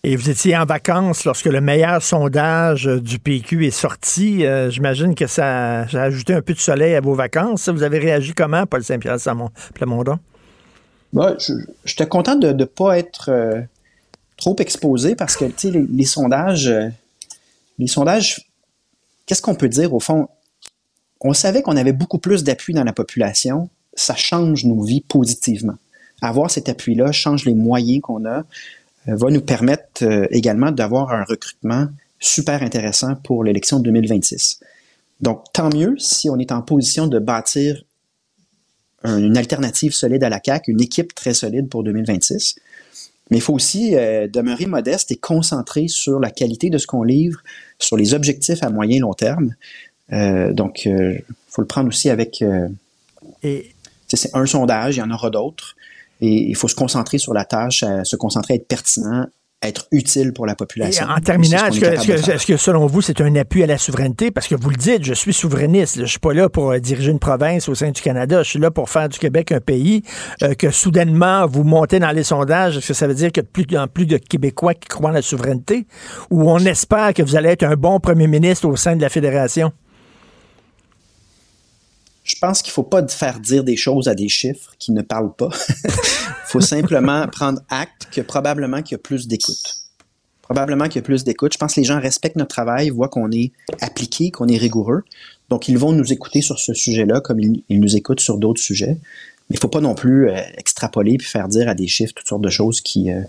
Et vous étiez en vacances lorsque le meilleur sondage du PQ est sorti. Euh, j'imagine que ça, a ajouté un peu de soleil à vos vacances. Vous avez réagi comment, Paul Saint-Pierre Plamondon? J'étais content de ne pas être euh, trop exposé parce que les, sondages, euh, les sondages, qu'est-ce qu'on peut dire au fond? On savait qu'on avait beaucoup plus d'appui dans la population. Ça change nos vies positivement. Avoir cet appui-là change les moyens qu'on a. Euh, va nous permettre euh, également d'avoir un recrutement super intéressant pour l'élection de 2026. Donc, tant mieux si on est en position de bâtir une alternative solide à la CAQ, une équipe très solide pour 2026. Mais il faut aussi euh, demeurer modeste et concentré sur la qualité de ce qu'on livre, sur les objectifs à moyen et long terme. donc, il faut le prendre aussi avec... et... C'est un sondage, il y en aura d'autres. Et il faut se concentrer sur la tâche, se concentrer à être pertinent, être utile pour la population. en terminant, est-ce que, selon vous, c'est un appui à la souveraineté? Parce que vous le dites, je suis souverainiste. Je ne suis pas là pour euh, diriger une province au sein du Canada. Je suis là pour faire du Québec un pays euh, que soudainement vous montez dans les sondages. Est-ce que ça veut dire qu'il y a de plus en plus de Québécois qui croient en la souveraineté? Ou on espère que vous allez être un bon premier ministre au sein de la Fédération? Je pense qu'il ne faut pas faire dire des choses à des chiffres qui ne parlent pas. Il faut simplement prendre acte que probablement qu'il y a plus d'écoute. Probablement qu'il y a plus d'écoute. Je pense que les gens respectent notre travail, voient qu'on est appliqué, qu'on est rigoureux. Donc, ils vont nous écouter sur ce sujet-là comme ils, nous écoutent sur d'autres sujets. Mais il ne faut pas non plus euh, extrapoler puis faire dire à des chiffres toutes sortes de choses qui, euh,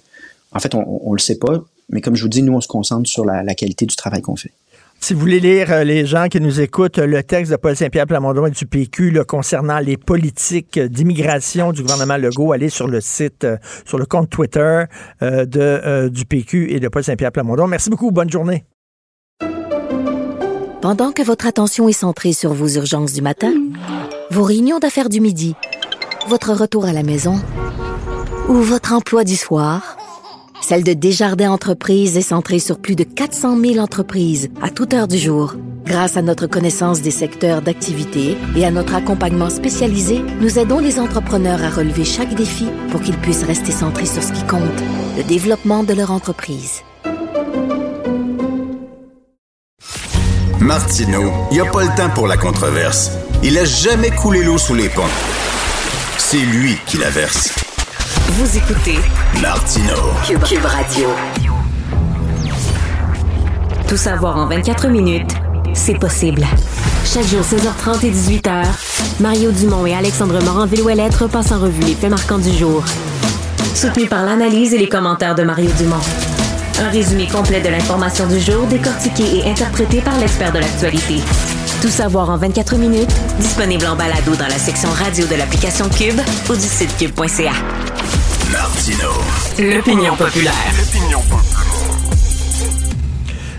en fait, on ne le sait pas. Mais comme je vous dis, nous, on se concentre sur la, qualité du travail qu'on fait. Si vous voulez lire, euh, les gens qui nous écoutent, le texte de Paul Saint-Pierre Plamondon et du PQ concernant les politiques d'immigration du gouvernement Legault, allez sur le site, euh, sur le compte Twitter de, du PQ et de Paul Saint-Pierre Plamondon. Merci beaucoup. Bonne journée. Pendant que votre attention est centrée sur vos urgences du matin, vos réunions d'affaires du midi, votre retour à la maison ou votre emploi du soir, celle de Desjardins Entreprises est centrée sur plus de 400 000 entreprises à toute heure du jour. Grâce à notre connaissance des secteurs d'activité et à notre accompagnement spécialisé, nous aidons les entrepreneurs à relever chaque défi pour qu'ils puissent rester centrés sur ce qui compte, le développement de leur entreprise. Martino, il n'y a pas le temps pour la controverse. Il a jamais coulé l'eau sous les ponts. C'est lui qui la verse. Vous écoutez Martino Cube, Radio. Tout savoir en 24 minutes, c'est possible. Chaque jour, 16h30 et 18h, Mario Dumont et Alexandre Morin-Villouellette repassent en revue les faits marquants du jour. Soutenu par l'analyse et les commentaires de Mario Dumont. Un résumé complet de l'information du jour décortiqué et interprété par l'expert de l'actualité. Tout savoir en 24 minutes, disponible en balado dans la section radio de l'application Cube ou du site cube.ca. Martino. L'opinion populaire.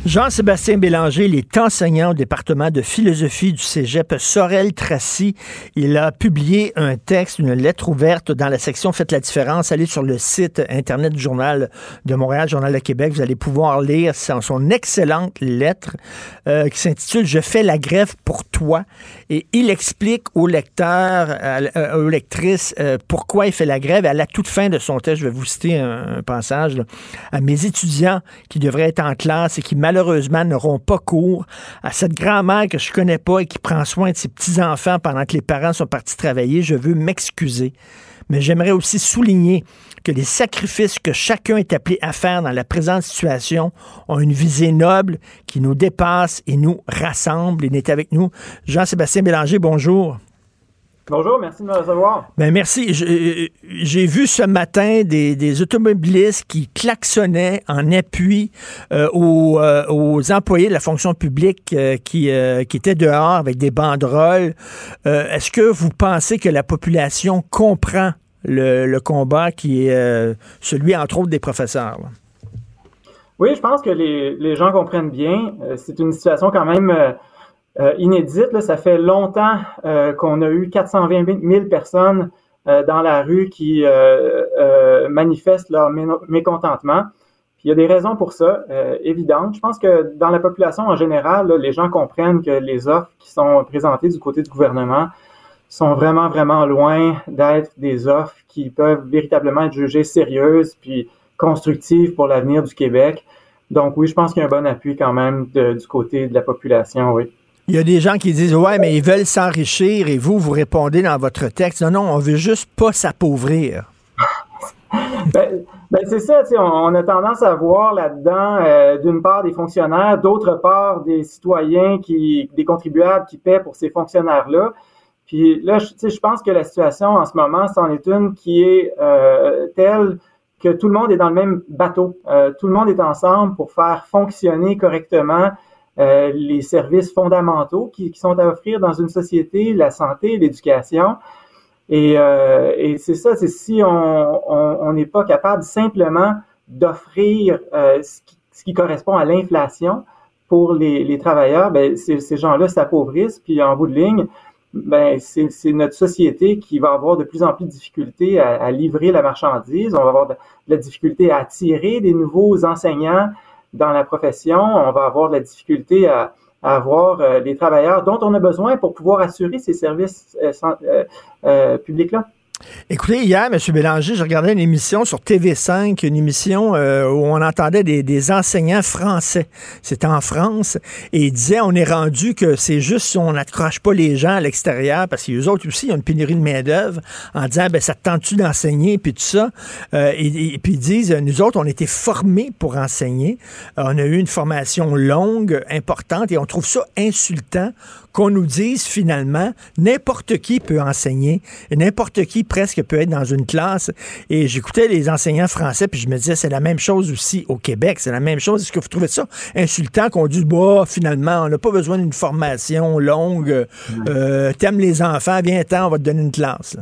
Jean-Sébastien Bélanger, il est enseignant au département de philosophie du cégep Sorel-Tracy. Il a publié un texte, une lettre ouverte dans la section Faites la différence. Allez sur le site Internet du Journal de Montréal, Journal de Québec. Vous allez pouvoir lire son, excellente lettre euh, qui s'intitule Je fais la grève pour toi. Et il explique aux lecteurs, euh, aux lectrices, euh, pourquoi il fait la grève. à la toute fin de son texte, je vais vous citer un, passage, à mes étudiants qui devraient être en classe et qui malheureusement n'auront pas cours, à cette grand-mère que je connais pas et qui prend soin de ses petits-enfants pendant que les parents sont partis travailler, je veux m'excuser. Mais j'aimerais aussi souligner que les sacrifices que chacun est appelé à faire dans la présente situation ont une visée noble qui nous dépasse et nous rassemble. Il est avec nous. Jean-Sébastien Bélanger, bonjour. Bonjour, merci de me recevoir. Ben merci. Euh, j'ai vu ce matin des, automobilistes qui klaxonnaient en appui euh, euh, aux, employés de la fonction publique qui, qui étaient dehors avec des banderoles. Est-ce que vous pensez que la population comprend le, combat qui est celui, entre autres, des professeurs? Oui, je pense que les, les gens comprennent bien. C'est une situation quand même euh, inédite. Là, ça fait longtemps euh, qu'on a eu 420 000 personnes euh, dans la rue qui manifestent leur mécontentement. Puis il y a des raisons pour ça, évidentes. Je pense que dans la population en général, les gens comprennent que les offres qui sont présentées du côté du gouvernement sont vraiment, vraiment loin d'être des offres qui peuvent véritablement être jugées sérieuses puis constructives pour l'avenir du Québec. Donc oui, je pense qu'il y a un bon appui quand même du côté de la population, oui. Il y a des gens qui disent Ouais, mais ils veulent s'enrichir et vous, vous répondez dans votre texte Non, non, on veut juste pas s'appauvrir. Ben, ben, c'est ça, on, a tendance à voir là-dedans, euh, d'une part, des fonctionnaires, d'autre part, des citoyens, qui, des contribuables qui paient pour ces fonctionnaires-là. Puis là, je, pense que la situation en ce moment, c'en est une qui est euh, telle que tout le monde est dans le même bateau. Euh, tout le monde est ensemble pour faire fonctionner correctement euh, les services fondamentaux qui, sont à offrir dans une société, la santé, l'éducation. Et, euh, et c'est ça, c'est si on n'est pas capable simplement d'offrir euh, ce, qui, correspond à l'inflation pour les, les travailleurs, ben, ces gens-là s'appauvrissent, puis en bout de ligne, ben, c'est notre société qui va avoir de plus en plus de difficultés à, à livrer la marchandise. On va avoir de la difficulté à attirer des nouveaux enseignants, dans la profession, on va avoir de la difficulté à, avoir euh, des travailleurs dont on a besoin pour pouvoir assurer ces services euh, euh, publics-là. Écoutez, hier, M. Bélanger, je regardais une émission sur TV5, une émission euh, où on entendait des, enseignants français. C'était en France. Et ils disaient, on est rendu que c'est juste si on n'accroche pas les gens à l'extérieur, parce qu'eux autres aussi, ils ont une pénurie de main-d'œuvre, en disant, ben, ça te tente-tu d'enseigner, puis tout ça? Euh, et, puis ils disent, nous autres, on était formés pour enseigner. Euh, on a eu une formation longue, importante, et on trouve ça insultant qu'on nous dise finalement, n'importe qui peut enseigner, n'importe qui presque peut être dans une classe. Et j'écoutais les enseignants français, puis je me disais, c'est la même chose aussi au Québec. C'est la même chose. Est-ce que vous trouvez ça insultant qu'on dise, bah, finalement, on n'a pas besoin d'une formation longue. Euh, T'aimes les enfants, viens-t'en, on va te donner une classe.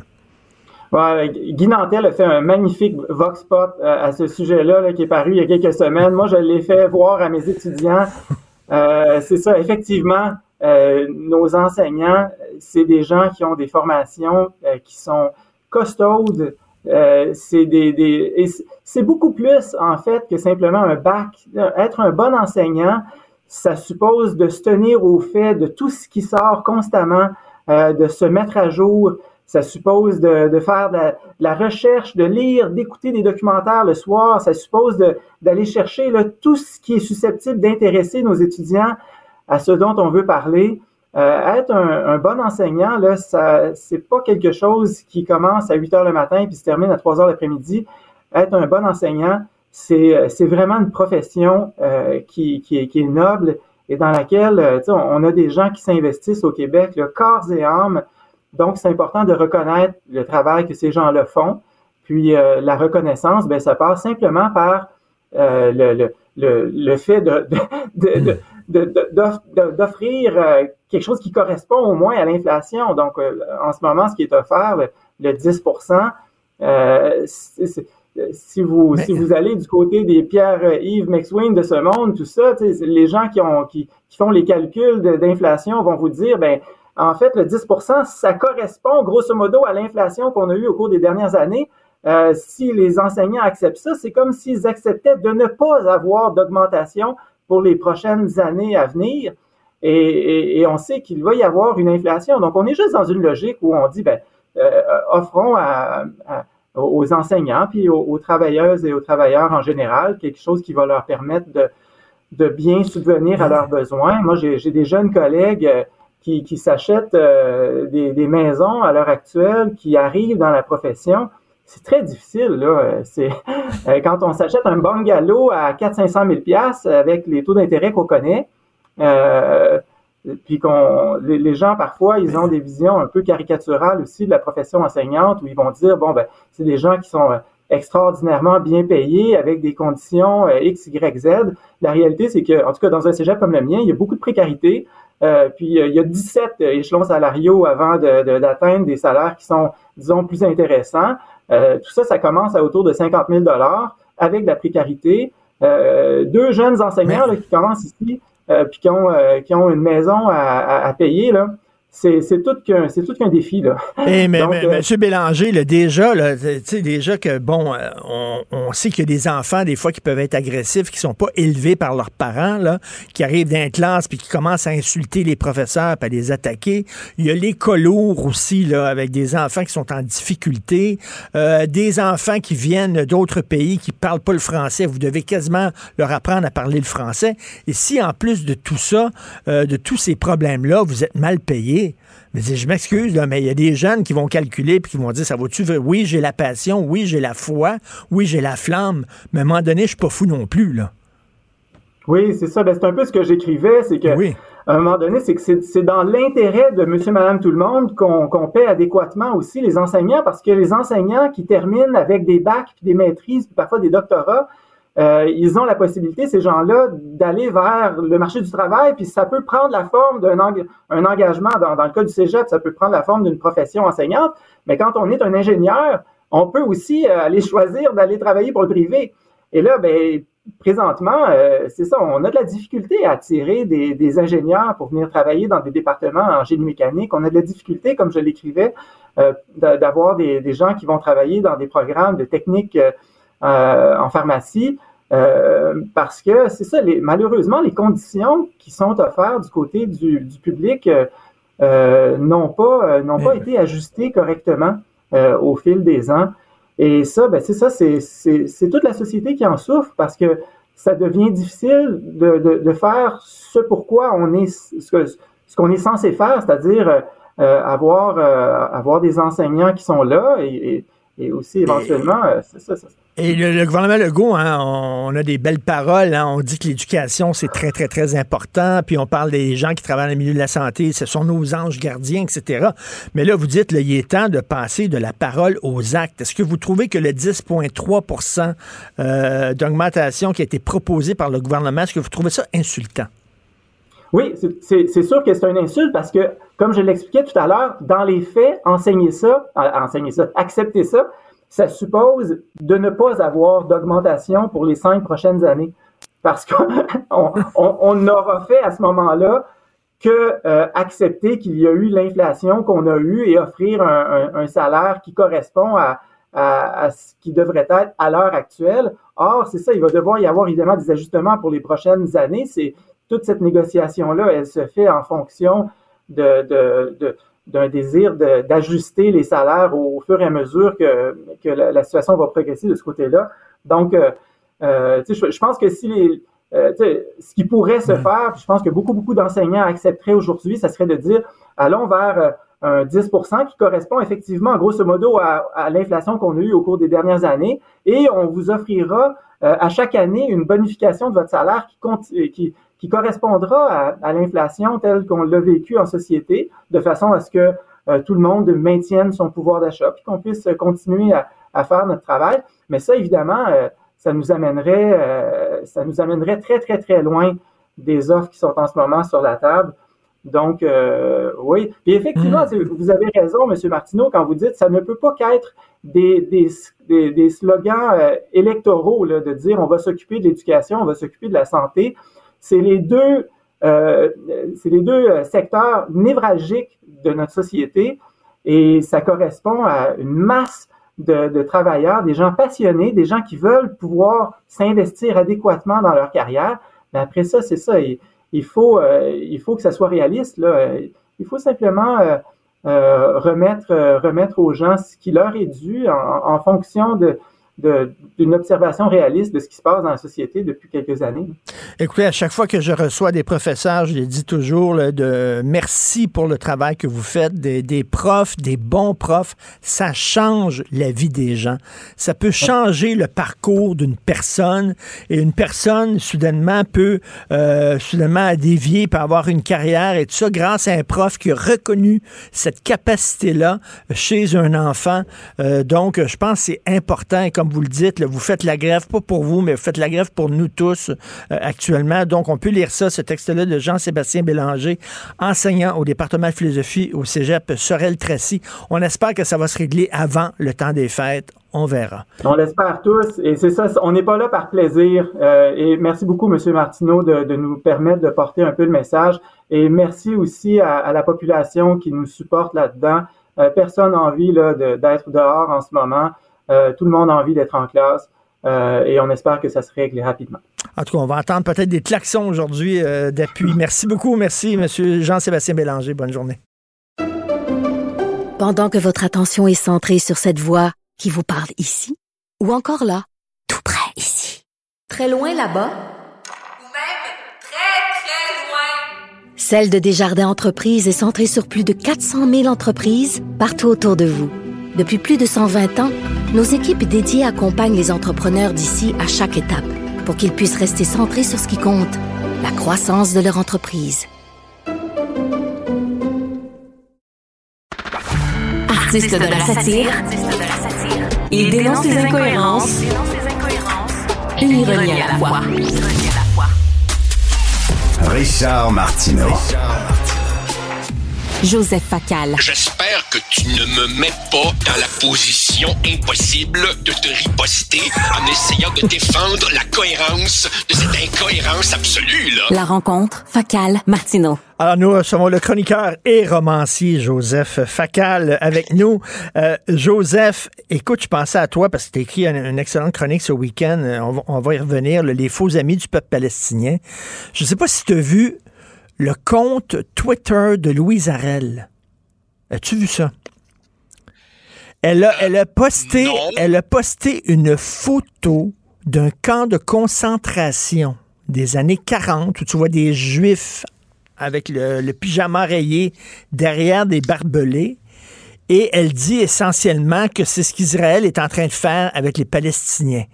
Ouais, Guy Nantel a fait un magnifique vox pop euh, à ce sujet-là qui est paru il y a quelques semaines. Moi, je l'ai fait voir à mes étudiants. Euh, c'est ça, effectivement, euh, nos enseignants, c'est des gens qui ont des formations euh, qui sont costaudes. Euh, c'est des, des beaucoup plus en fait que simplement un bac. Être un bon enseignant, ça suppose de se tenir au fait de tout ce qui sort constamment, de se mettre à jour. Ça suppose de, de faire de la, recherche, de lire, d'écouter des documentaires le soir. Ça suppose d'aller chercher là, tout ce qui est susceptible d'intéresser nos étudiants à ce dont on veut parler. Euh, être un, un, bon enseignant, là, ça, c'est pas quelque chose qui commence à 8 heures le matin puis se termine à 3 heures l'après-midi. Être un bon enseignant, c'est, c'est vraiment une profession euh, qui, qui, est, qui, est, noble et dans laquelle euh, on, on, a des gens qui s'investissent au Québec, le corps et âme. Donc, c'est important de reconnaître le travail que ces gens-là font. Puis, euh, la reconnaissance, ben, ça passe simplement par euh, le, le, le, le, fait de, de, de d'offrir euh, quelque chose qui correspond au moins à l'inflation. Donc, euh, en ce moment, ce qui est offert, le, 10% euh, si vous si vous allez du côté des Pierre-Yves McSween de ce monde, tout ça, les gens qui ont qui, qui font les calculs d'inflation vont vous dire, ben en fait, le 10% ça correspond grosso modo à l'inflation qu'on a eue au cours des dernières années. Euh, si les enseignants acceptent ça, c'est comme s'ils acceptaient de ne pas avoir d'augmentation pour les prochaines années à venir. Et, on sait qu'il va y avoir une inflation. Donc, on est juste dans une logique où on dit, ben, euh, offrons aux enseignants puis aux, travailleuses et aux travailleurs en général quelque chose qui va leur permettre de, bien subvenir à leurs besoins. Moi, j'ai des jeunes collègues euh, qui, qui s'achètent euh, des, des, maisons à l'heure actuelle, qui arrivent dans la profession c'est très difficile. Là. C'est, euh, quand on s'achète un bungalow à 400-500 000 pièces avec les taux d'intérêt qu'on connaît, euh, puis qu'on les, gens parfois ils ont des visions un peu caricaturales aussi de la profession enseignante où ils vont dire bon ben c'est des gens qui sont euh, extraordinairement bien payés avec des conditions euh, X, Y, Z. La réalité, c'est que, en tout cas, dans un cégep comme le mien, il y a beaucoup de précarité. Euh, puis il y a 17 échelons salariaux avant d'atteindre de, des salaires qui sont, disons, plus intéressants. Euh, tout ça, ça commence à autour de 50 000 dollars avec la précarité. Euh, deux jeunes enseignants là, qui commencent ici, euh, puis qui ont, euh, qui ont une maison à, à, à payer, là, c'est tout qu'un c'est tout qu'un défi là. Eh, mais, mais euh, Monsieur Bélanger, là, déjà là, tu sais déjà que bon, euh, on, on, sait qu'il y a des enfants des fois qui peuvent être agressifs, qui sont pas élevés par leurs parents là, qui arrivent dans une classe puis qui commencent à insulter les professeurs, puis à les attaquer. Il y a les colours aussi là, avec des enfants qui sont en difficulté, euh, des enfants qui viennent d'autres pays qui parlent pas le français. Vous devez quasiment leur apprendre à parler le français. Et si en plus de tout ça, euh, de tous ces problèmes là, vous êtes mal payé mais je m'excuse, mais il y a des jeunes qui vont calculer puis qui vont dire ça vaut-tu Oui, j'ai la passion, oui, j'ai la foi, oui, j'ai la flamme, mais à un moment donné, je suis pas fou non plus, là. Oui, c'est ça. Ben, c'est un peu ce que j'écrivais, c'est que à un moment donné, c'est que c'est dans l'intérêt de monsieur, madame, tout le monde qu'on paie adéquatement aussi les enseignants, parce que les enseignants qui terminent avec des bacs, puis des maîtrises, puis parfois des doctorats, euh, ils ont la possibilité, ces gens-là, d'aller vers le marché du travail, puis ça peut prendre la forme d'un un engagement. Dans, dans, le cas du cégep, ça peut prendre la forme d'une profession enseignante, mais quand on est un ingénieur, on peut aussi euh, aller choisir d'aller travailler pour le privé. Et là, ben, présentement, euh, c'est ça, on a de la difficulté à attirer des, des, ingénieurs pour venir travailler dans des départements en génie mécanique. On a de la difficulté, comme je l'écrivais, euh, d'avoir des, des, gens qui vont travailler dans des programmes de technique euh, en pharmacie. Euh, parce que c'est ça, les, malheureusement, les conditions qui sont offertes du côté du, du public euh, n'ont pas n'ont pas été ajustées correctement au fil des ans. Et ça, ben c'est ça, c'est, c'est, toute la société qui en souffre parce que ça devient difficile de, de, de faire ce pourquoi on est ce, que, ce qu'on est censé faire, c'est-à-dire euh, avoir avoir des enseignants qui sont là et, et, et aussi éventuellement, c'est ça, ça Et le, gouvernement Legault, hein, on, a des belles paroles. hein. On dit que l'éducation, c'est très, très, très important. Puis on parle des gens qui travaillent dans le milieu de la santé. Ce sont nos anges gardiens, etc. Mais là, vous dites, là, il est temps de passer de la parole aux actes. Est-ce que vous trouvez que le 10,3% euh, d'augmentation qui a été proposé par le gouvernement, est-ce que vous trouvez ça insultant? Oui, c'est- sûr que c'est une insulte parce que, comme je l'expliquais tout à l'heure, dans les faits, enseigner ça, enseigner ça, accepter ça, ça suppose de ne pas avoir d'augmentation pour les cinq prochaines années. Parce qu'on on, on n'aura fait à ce moment-là que euh, accepter qu'il y a eu l'inflation qu'on a eue et offrir un, un- un salaire qui correspond à, à- à ce qui devrait être à l'heure actuelle. Or, c'est ça, il va devoir y avoir évidemment des ajustements pour les prochaines années. C'est toute cette négociation-là, elle se fait en fonction de, de- de- d'un désir de- d'ajuster les salaires au, fur et à mesure que, que la, la situation va progresser de ce côté-là. Donc, euh, euh, tu sais, je, je pense que si les, euh, tu sais, ce qui pourrait se faire, puis je pense que beaucoup, beaucoup d'enseignants accepteraient aujourd'hui, ça serait de dire, allons vers euh, un 10% qui correspond effectivement, grosso modo, à, à l'inflation qu'on a eue au cours des dernières années, et on vous offrira euh, à chaque année une bonification de votre salaire qui, conti- qui, qui correspondra à, à l'inflation telle qu'on l'a vécu en société, de façon à ce que euh, tout le monde maintienne son pouvoir d'achat, puis qu'on puisse continuer à, à faire notre travail. Mais ça, évidemment, euh, ça nous amènerait, euh, ça nous amènerait très, très, très loin des offres qui sont en ce moment sur la table. Donc, euh, oui. Puis effectivement, c'est- vous avez raison, M. Martineau, quand vous dites ça ne peut pas qu'être des, des, des, des slogans euh, électoraux, là, de dire on va s'occuper de l'éducation, on va s'occuper de la santé. C'est les deux, euh, c'est les deux euh, secteurs névralgiques de notre société et ça correspond à une masse de, travailleurs, des gens passionnés, des gens qui veulent pouvoir s'investir adéquatement dans leur carrière. Mais après ça, c'est ça. Il, faut, euh, il faut que ça soit réaliste. Là. Il faut simplement remettre, remettre aux gens ce qui leur est dû en, fonction de- d'une observation réaliste de ce qui se passe dans la société depuis quelques années. Écoutez, à chaque fois que je reçois des professeurs, je les dis toujours là, de merci pour le travail que vous faites, des, des profs, des bons profs. Ça change la vie des gens. Ça peut changer le parcours d'une personne et une personne soudainement peut euh, soudainement dévier, peut avoir une carrière et tout ça grâce à un prof qui a reconnu cette capacité-là chez un enfant. Euh, donc, je pense que c'est important. Et comme vous le dites, vous faites la grève, pas pour vous, mais vous faites la grève pour nous tous euh, actuellement. Donc, on peut lire ça, ce texte-là de Jean-Sébastien Bélanger, enseignant au département de philosophie au cégep Sorel-Tracy. On espère que ça va se régler avant le temps des fêtes. On verra. On l'espère tous, et c'est ça, on n'est pas là par plaisir. Euh, et merci beaucoup, Monsieur Martineau, de, nous permettre de porter un peu le message. Et merci aussi à, la population qui nous supporte là-dedans. Euh, personne n'a envie d'être dehors en ce moment. Euh, tout le monde a envie d'être en classe. Euh, et on espère que ça se règle rapidement. En tout cas, on va entendre peut-être des klaxons aujourd'hui euh, d'appui. Merci beaucoup. Merci, Monsieur Jean-Sébastien Bélanger. Bonne journée. Pendant que votre attention est centrée sur cette voix qui vous parle ici, ou encore là, tout près ici, Très loin là-bas. Celle de Desjardins Entreprises est centrée sur plus de 400 000 entreprises partout autour de vous. Depuis plus de 120 ans, nos équipes dédiées accompagnent les entrepreneurs d'ici à chaque étape pour qu'ils puissent rester centrés sur ce qui compte, la croissance de leur entreprise. Artiste de la satire, il dénonce les incohérences et ironie à la fois. Richard Martineau. Joseph Facal. J'espère que tu ne me mets pas dans la position impossible de te riposter en essayant de défendre la cohérence de cette incohérence absolue, là. La rencontre Facal Martineau. Alors, nous recevons le chroniqueur et romancier Joseph Facal avec nous. Euh, Joseph, écoute, je pensais à toi parce que tu as écrit une, une excellente chronique ce week-end. Euh, On va, on va y revenir, là, les faux amis du peuple palestinien. Je ne sais pas si tu as vu le compte Twitter de Louise Arel. As-tu vu ça? Elle a, elle a posté, elle a posté une photo d'un camp de concentration des années 40 où tu vois des juifs avec le, le pyjama rayé derrière des barbelés. et elle dit essentiellement que c'est ce qu'Israël est en train de faire avec les Palestiniens.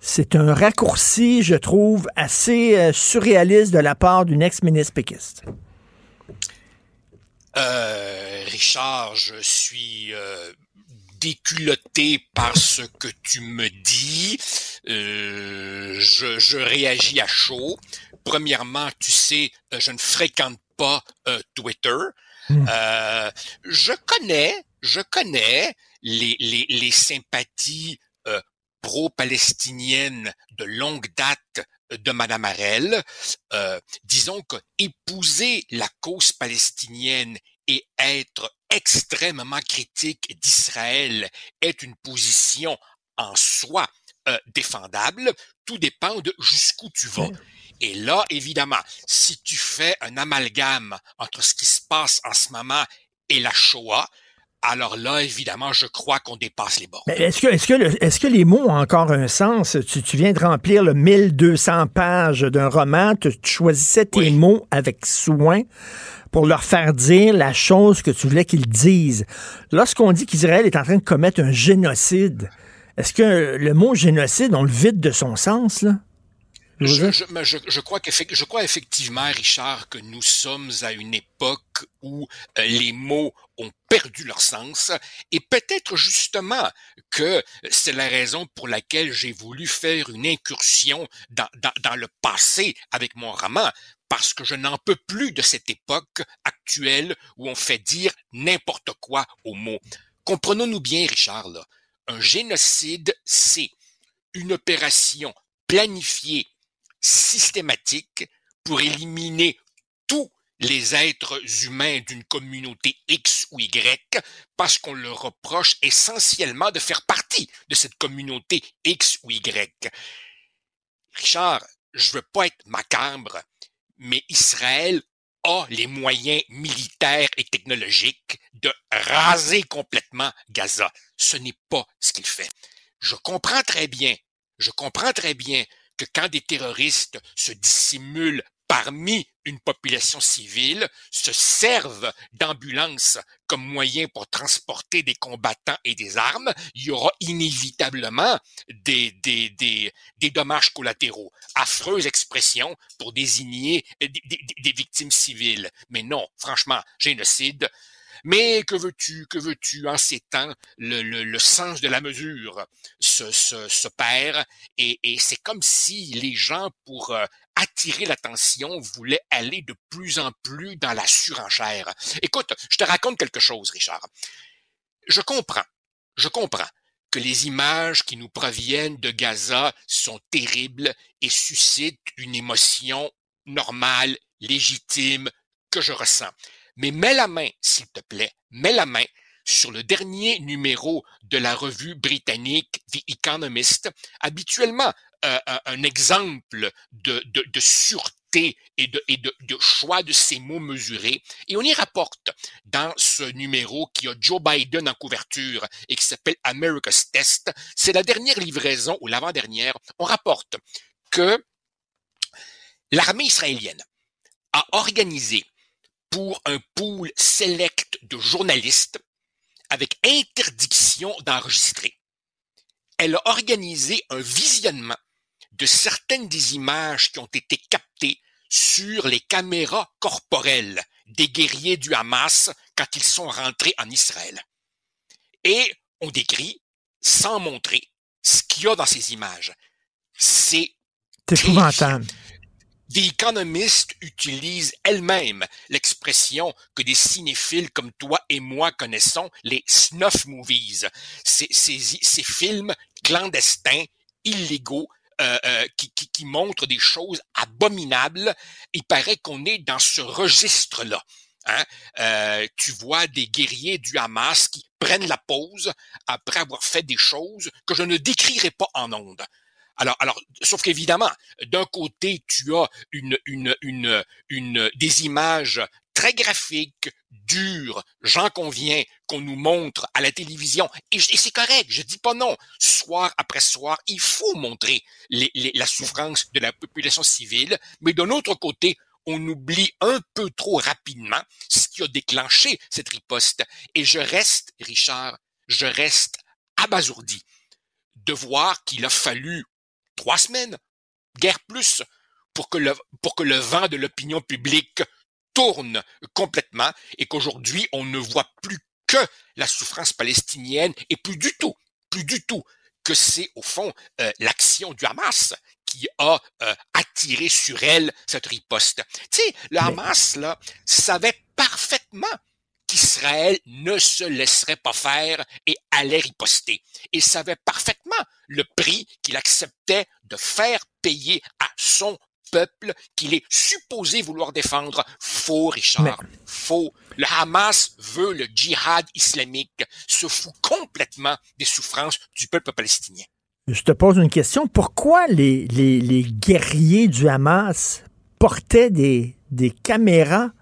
C'est un raccourci, je trouve, assez euh, surréaliste de la part d'une ex-ministre péquiste. Euh, Richard, je suis euh, déculotté par ce que tu me dis. Je, je, réagis à chaud. Premièrement, tu sais, je ne fréquente pas Twitter. Mm. je connais, je connais les, les, les sympathies pro-palestiniennes de longue date de Madame Arel. Euh, disons que épouser la cause palestinienne et être extrêmement critique d'Israël est une position en soi euh, défendable. Tout dépend de jusqu'où tu vas. Et là, évidemment, si tu fais un amalgame entre ce qui se passe en ce moment et la Shoah, alors là, évidemment, je crois qu'on dépasse les bords. Mais est-ce que, les mots ont encore un sens? Tu, tu viens de remplir le 1200 pages d'un roman, tu, choisissais tes mots avec soin pour leur faire dire la chose que tu voulais qu'ils disent. Lorsqu'on dit qu'Israël est en train de commettre un génocide, est-ce que le mot génocide, on le vide de son sens, là? Je, je, je, je, crois je crois effectivement, Richard, que nous sommes à une époque où euh, les mots ont perdu leur sens. Et peut-être justement que c'est la raison pour laquelle j'ai voulu faire une incursion dans, dans, dans le passé avec mon roman, parce que je n'en peux plus de cette époque actuelle où on fait dire n'importe quoi aux mots. Comprenons-nous bien, Richard, là, un génocide, c'est une opération planifiée systématique pour éliminer tous les êtres humains d'une communauté X ou Y parce qu'on leur reproche essentiellement de faire partie de cette communauté X ou Y. Richard, je veux pas être macabre, mais Israël a les moyens militaires et technologiques de raser complètement Gaza. Ce n'est pas ce qu'il fait. Je comprends très bien, je comprends très bien que quand des terroristes se dissimulent parmi une population civile, se servent d'ambulances comme moyen pour transporter des combattants et des armes, il y aura inévitablement des, dommages collatéraux. Affreuse expression pour désigner des victimes civiles. Mais non, franchement, génocide, mais que veux-tu, que veux-tu, en ces temps, le, le, le, sens de la mesure se, se, se perd et, et c'est comme si les gens, pour euh, attirer l'attention, voulaient aller de plus en plus dans la surenchère. Écoute, je te raconte quelque chose, Richard. Je comprends, je comprends que les images qui nous proviennent de Gaza sont terribles et suscitent une émotion normale, légitime, que je ressens. Mais mets la main, s'il te plaît, mets la main sur le dernier numéro de la revue britannique The Economist, habituellement euh, un, exemple de, sûreté et, de, choix de ces mots mesurés. Et on y rapporte dans ce numéro qui a Joe Biden en couverture et qui s'appelle America's Test, c'est la dernière livraison ou l'avant-dernière, on rapporte que l'armée israélienne a organisé pour un pool select de journalistes avec interdiction d'enregistrer. Elle a organisé un visionnement de certaines des images qui ont été captées sur les caméras corporelles des guerriers du Hamas quand ils sont rentrés en Israël. Et on décrit, sans montrer, ce qu'il y a dans ces images. C'est épouvantable. The Economist utilise elle-même l'expression que des cinéphiles comme toi et moi connaissons, les snuff movies. Ces, ces, ces films clandestins, illégaux, euh, euh, qui, qui, qui, montrent des choses abominables. Il paraît qu'on est dans ce registre-là. Hein? Euh, tu vois des guerriers du Hamas qui prennent la pause après avoir fait des choses que je ne décrirai pas en ondes. Alors, alors, sauf qu'évidemment, d'un côté, tu as des images très graphiques, dures, j'en conviens, qu'on nous montre à la télévision. Et, c'est correct, je dis pas non. Soir après soir, il faut montrer la souffrance de la population civile, mais d'un autre côté, on oublie un peu trop rapidement ce qui a déclenché cette riposte. Et je reste, Richard, je reste abasourdi de voir qu'il a fallu trois semaines, guère plus, pour que le, pour que le vent de l'opinion publique tourne complètement et qu'aujourd'hui on ne voit plus que la souffrance palestinienne et plus du tout, plus du tout que c'est au fond euh, l'action du Hamas qui a euh, attiré sur elle cette riposte. Tu sais, le Hamas là savait parfaitement qu'Israël ne se laisserait pas faire et allait riposter. Et savait parfaitement le prix qu'il acceptait de faire payer à son peuple qu'il est supposé vouloir défendre. Faux, Richard. Faux. Le Hamas veut le djihad islamique, se fout complètement des souffrances du peuple palestinien. Je te pose une question. Pourquoi les, les, les guerriers du Hamas portaient des, des caméras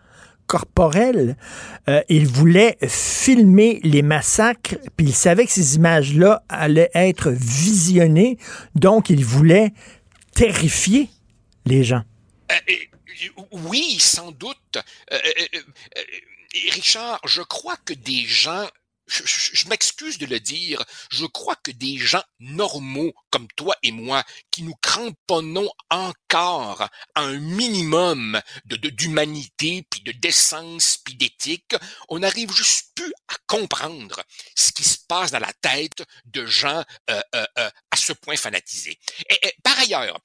Euh, ils voulaient filmer les massacres, puis ils savaient que ces images-là allaient être visionnées, donc ils voulaient terrifier les gens. Euh, oui, sans doute. Euh, Richard, je crois que des gens je, m'excuse de le dire, je crois que des gens normaux comme toi et moi, qui nous cramponnons encore à un minimum de d'humanité, puis de décence, puis d'éthique, on n'arrive juste plus à comprendre ce qui se passe dans la tête de gens euh, euh, euh, à ce point fanatisés. Et, et, par ailleurs,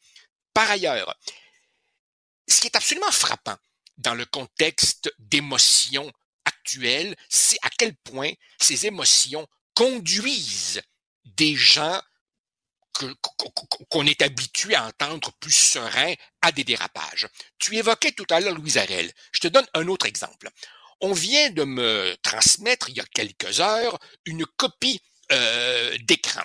par ailleurs, ce qui est absolument frappant dans le contexte d'émotions actuelle, c'est à quel point ces émotions conduisent des gens qu'on est habitué à entendre plus sereins à des dérapages. Tu évoquais tout à l'heure Louise Arel. Je te donne un autre exemple. On vient de me transmettre il y a quelques heures une copie euh, d'écran.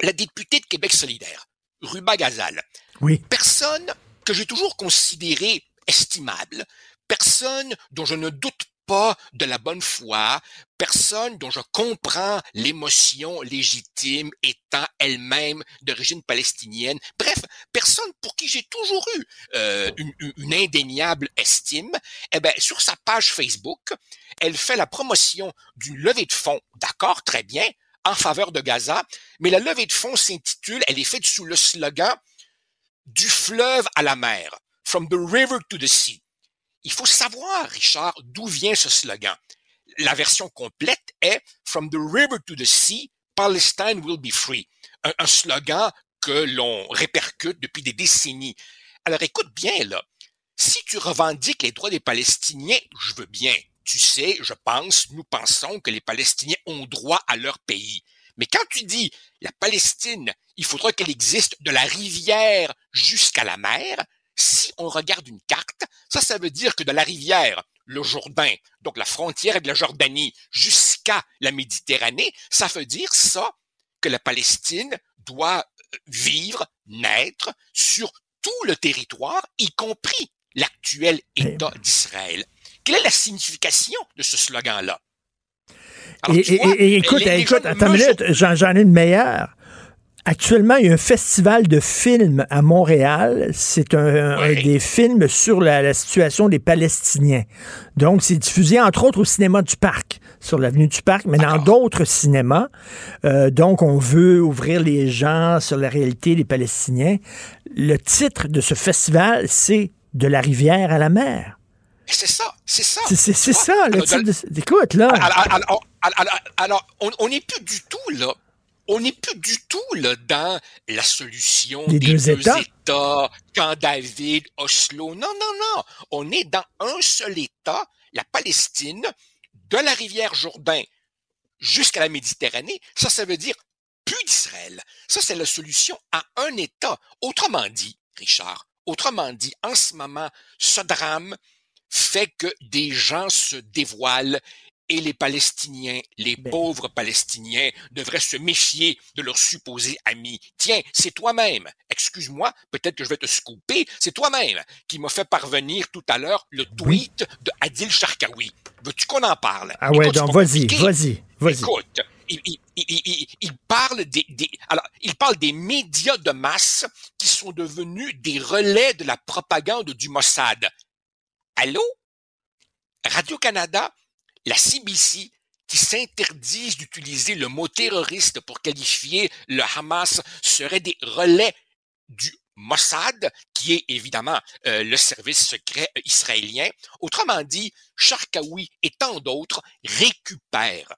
La députée de Québec solidaire, Ruba Gazal. Oui. Personne que j'ai toujours considéré estimable, personne dont je ne doute pas de la bonne foi, personne dont je comprends l'émotion légitime étant elle-même d'origine palestinienne. Bref, personne pour qui j'ai toujours eu euh, une, indéniable estime. Eh ben, sur sa page Facebook, elle fait la promotion d'une levée de fonds, d'accord, très bien, en faveur de Gaza, mais la levée de fonds s'intitule, elle est faite sous le slogan du fleuve à la mer, from the river to the sea. Il faut savoir, Richard, d'où vient ce slogan. La version complète est From the river to the sea, Palestine will be free. Un, slogan que l'on répercute depuis des décennies. Alors écoute bien là. Si tu revendiques les droits des Palestiniens, je veux bien. Tu sais, je pense, nous pensons que les Palestiniens ont droit à leur pays. Mais quand tu dis la Palestine, il faudra qu'elle existe de la rivière jusqu'à la mer, si on regarde une carte, ça, ça veut dire que de la rivière, le Jourdain, donc la frontière de la Jordanie, jusqu'à la Méditerranée, ça veut dire ça, que la Palestine doit euh, vivre, naître sur tout le territoire, y compris l'actuel État d'Israël. Quelle est la signification de ce slogan-là? Et, et, et, écoute, les, écoute, attends une minute, j'en ai une meilleure. Actuellement, il y a un festival de films à Montréal. C'est un, oui. un, des films sur la, la, situation des Palestiniens. Donc, c'est diffusé entre autres au cinéma du Parc, sur l'avenue du Parc, mais dans d'autres cinémas. Euh, donc, on veut ouvrir les gens sur la réalité des Palestiniens. Le titre de ce festival, c'est De la rivière à la mer. C'est ça, c'est ça. C'est ça, le titre. De... Écoute, là. Alors, alors, alors on n'est plus du tout là on n'est plus du tout là dans la solution des, des deux, États. États, Camp David, Oslo. Non, non, non. On est dans un seul État, la Palestine, de la rivière Jourdain jusqu'à la Méditerranée. Ça, ça veut dire plus d'Israël. Ça, c'est la solution à un État. Autrement dit, Richard, autrement dit, en ce moment, ce drame fait que des gens se dévoilent et les Palestiniens, les ben. pauvres Palestiniens, devraient se méfier de leurs supposés amis. Tiens, c'est toi-même, excuse-moi, peut-être que je vais te scouper, c'est toi-même qui m'a fait parvenir tout à l'heure le tweet oui. de Adil Sharkawi. Veux-tu qu'on en parle? Ah ouais, Écoute, donc vas-y, vas-y, vas-y. Écoute, il, il, il, il, parle des, des, alors, il parle des médias de masse qui sont devenus des relais de la propagande du Mossad. Allô? Radio-Canada, la CBC, qui s'interdisent d'utiliser le mot terroriste pour qualifier le Hamas seraient des relais du Mossad, qui est évidemment euh, le service secret israélien. Autrement dit, Sharkawi et tant d'autres récupèrent,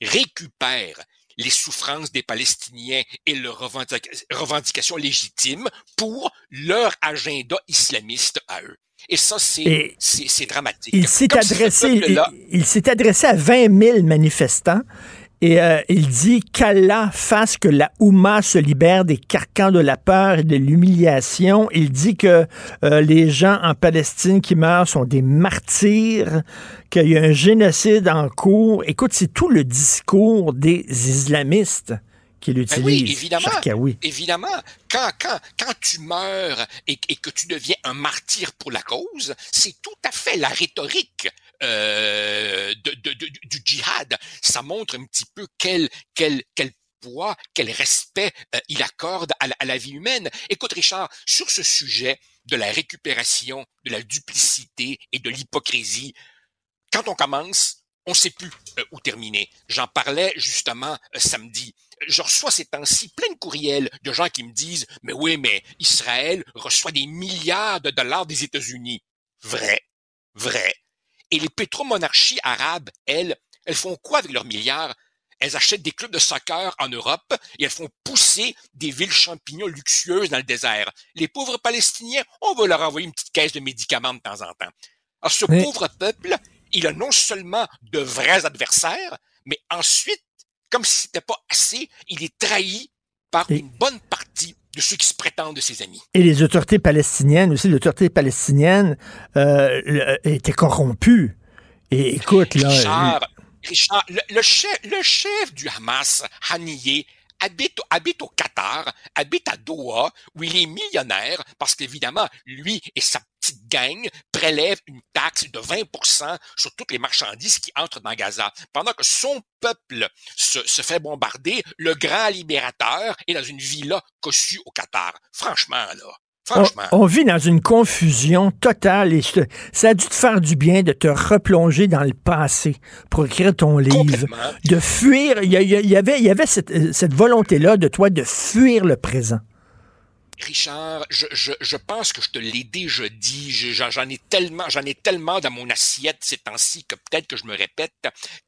récupèrent les souffrances des Palestiniens et leurs revendications légitimes pour leur agenda islamiste à eux. Et ça, c'est, c'est, dramatique. Il s'est adressé, il s'est adressé à 20 000 manifestants et euh, il dit qu'Allah fasse que la Oumma se libère des carcans de la peur et de l'humiliation. Il dit que euh, les gens en Palestine qui meurent sont des martyrs, qu'il y a un génocide en cours. Écoute, c'est tout le discours des islamistes qu'il utilise. Ben oui, évidemment. Évidemment. Quand, quand, quand tu meurs et, et, que tu deviens un martyr pour la cause, c'est tout à fait la rhétorique euh, de, de, du djihad. Ça montre un petit peu quel, quel, quel poids, quel respect euh, il accorde à la, à la, vie humaine. Écoute, Richard, sur ce sujet de la récupération, de la duplicité et de l'hypocrisie, quand on commence, on ne sait plus euh, où terminer. J'en parlais justement samedi. Je reçois ces temps-ci plein de courriels de gens qui me disent Mais oui, mais Israël reçoit des milliards de dollars des États-Unis. Vrai, vrai. Et les pétromonarchies arabes, elles, elles font quoi avec leurs milliards? Elles achètent des clubs de soccer en Europe et elles font pousser des villes champignons luxueuses dans le désert. Les pauvres Palestiniens, on va leur envoyer une petite caisse de médicaments de temps en temps. Alors ce pauvre peuple, il a non seulement de vrais adversaires, mais ensuite, comme si c'était pas assez, il est trahi par une bonne partie de ceux qui se prétendent de ses amis. Et les autorités palestiniennes aussi, l'autorité palestinienne euh, était corrompue. Et écoute, là... Richard, Richard le, chef, le chef du Hamas, Haniyeh, habite, habite au Qatar, habite à Doha, où il est millionnaire, parce qu'évidemment, lui et sa petite gang prélèvent une taxe de 20% sur toutes les marchandises qui entrent dans Gaza. Pendant que son peuple se, se fait bombarder, le grand libérateur est dans une villa cossue au Qatar. Franchement, là. On, vit dans une confusion totale et ça a dû te faire du bien de te replonger dans le passé pour écrire ton livre, de fuir. Il y, avait, il y avait cette, cette volonté-là de toi de fuir le présent. Richard, je, je, je, pense que je te l'ai déjà dit. J'en ai tellement, j'en ai tellement dans mon assiette ces temps-ci que peut-être que je me répète.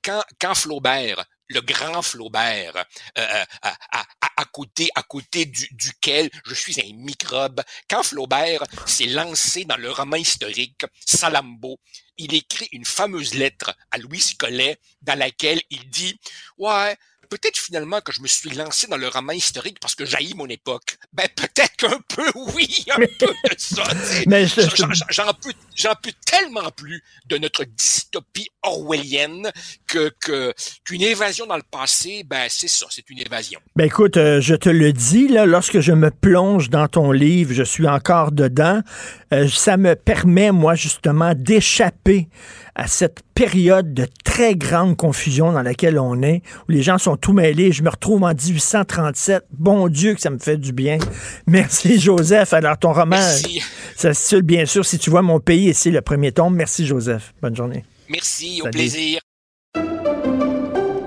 Quand, quand Flaubert le grand Flaubert, euh, euh à, à, côté, à côté du, duquel je suis un microbe. Quand Flaubert s'est lancé dans le roman historique Salambo, il écrit une fameuse lettre à Louis Collet dans laquelle il dit Ouais, peut-être finalement que je me suis lancé dans le roman historique parce que j'haïs mon époque. Ben peut-être qu'un peu, oui, un peu de ça. Mais j'en peux, j'en peux tellement plus de notre dystopie orwellienne que qu'une évasion dans le passé, ben c'est ça, c'est une évasion. Ben écoute, euh, je te le dis là, lorsque je me plonge dans ton livre, je suis encore dedans. Euh, ça me permet moi justement d'échapper à cette période de très grande confusion dans laquelle on est, où les gens sont tout mêlés. Je me retrouve en 1837. Bon Dieu que ça me fait du bien. Merci Joseph. Alors ton roman, ça se titule bien sûr Si tu vois mon pays ici, le premier tome. Merci Joseph. Bonne journée. Merci, au plaisir.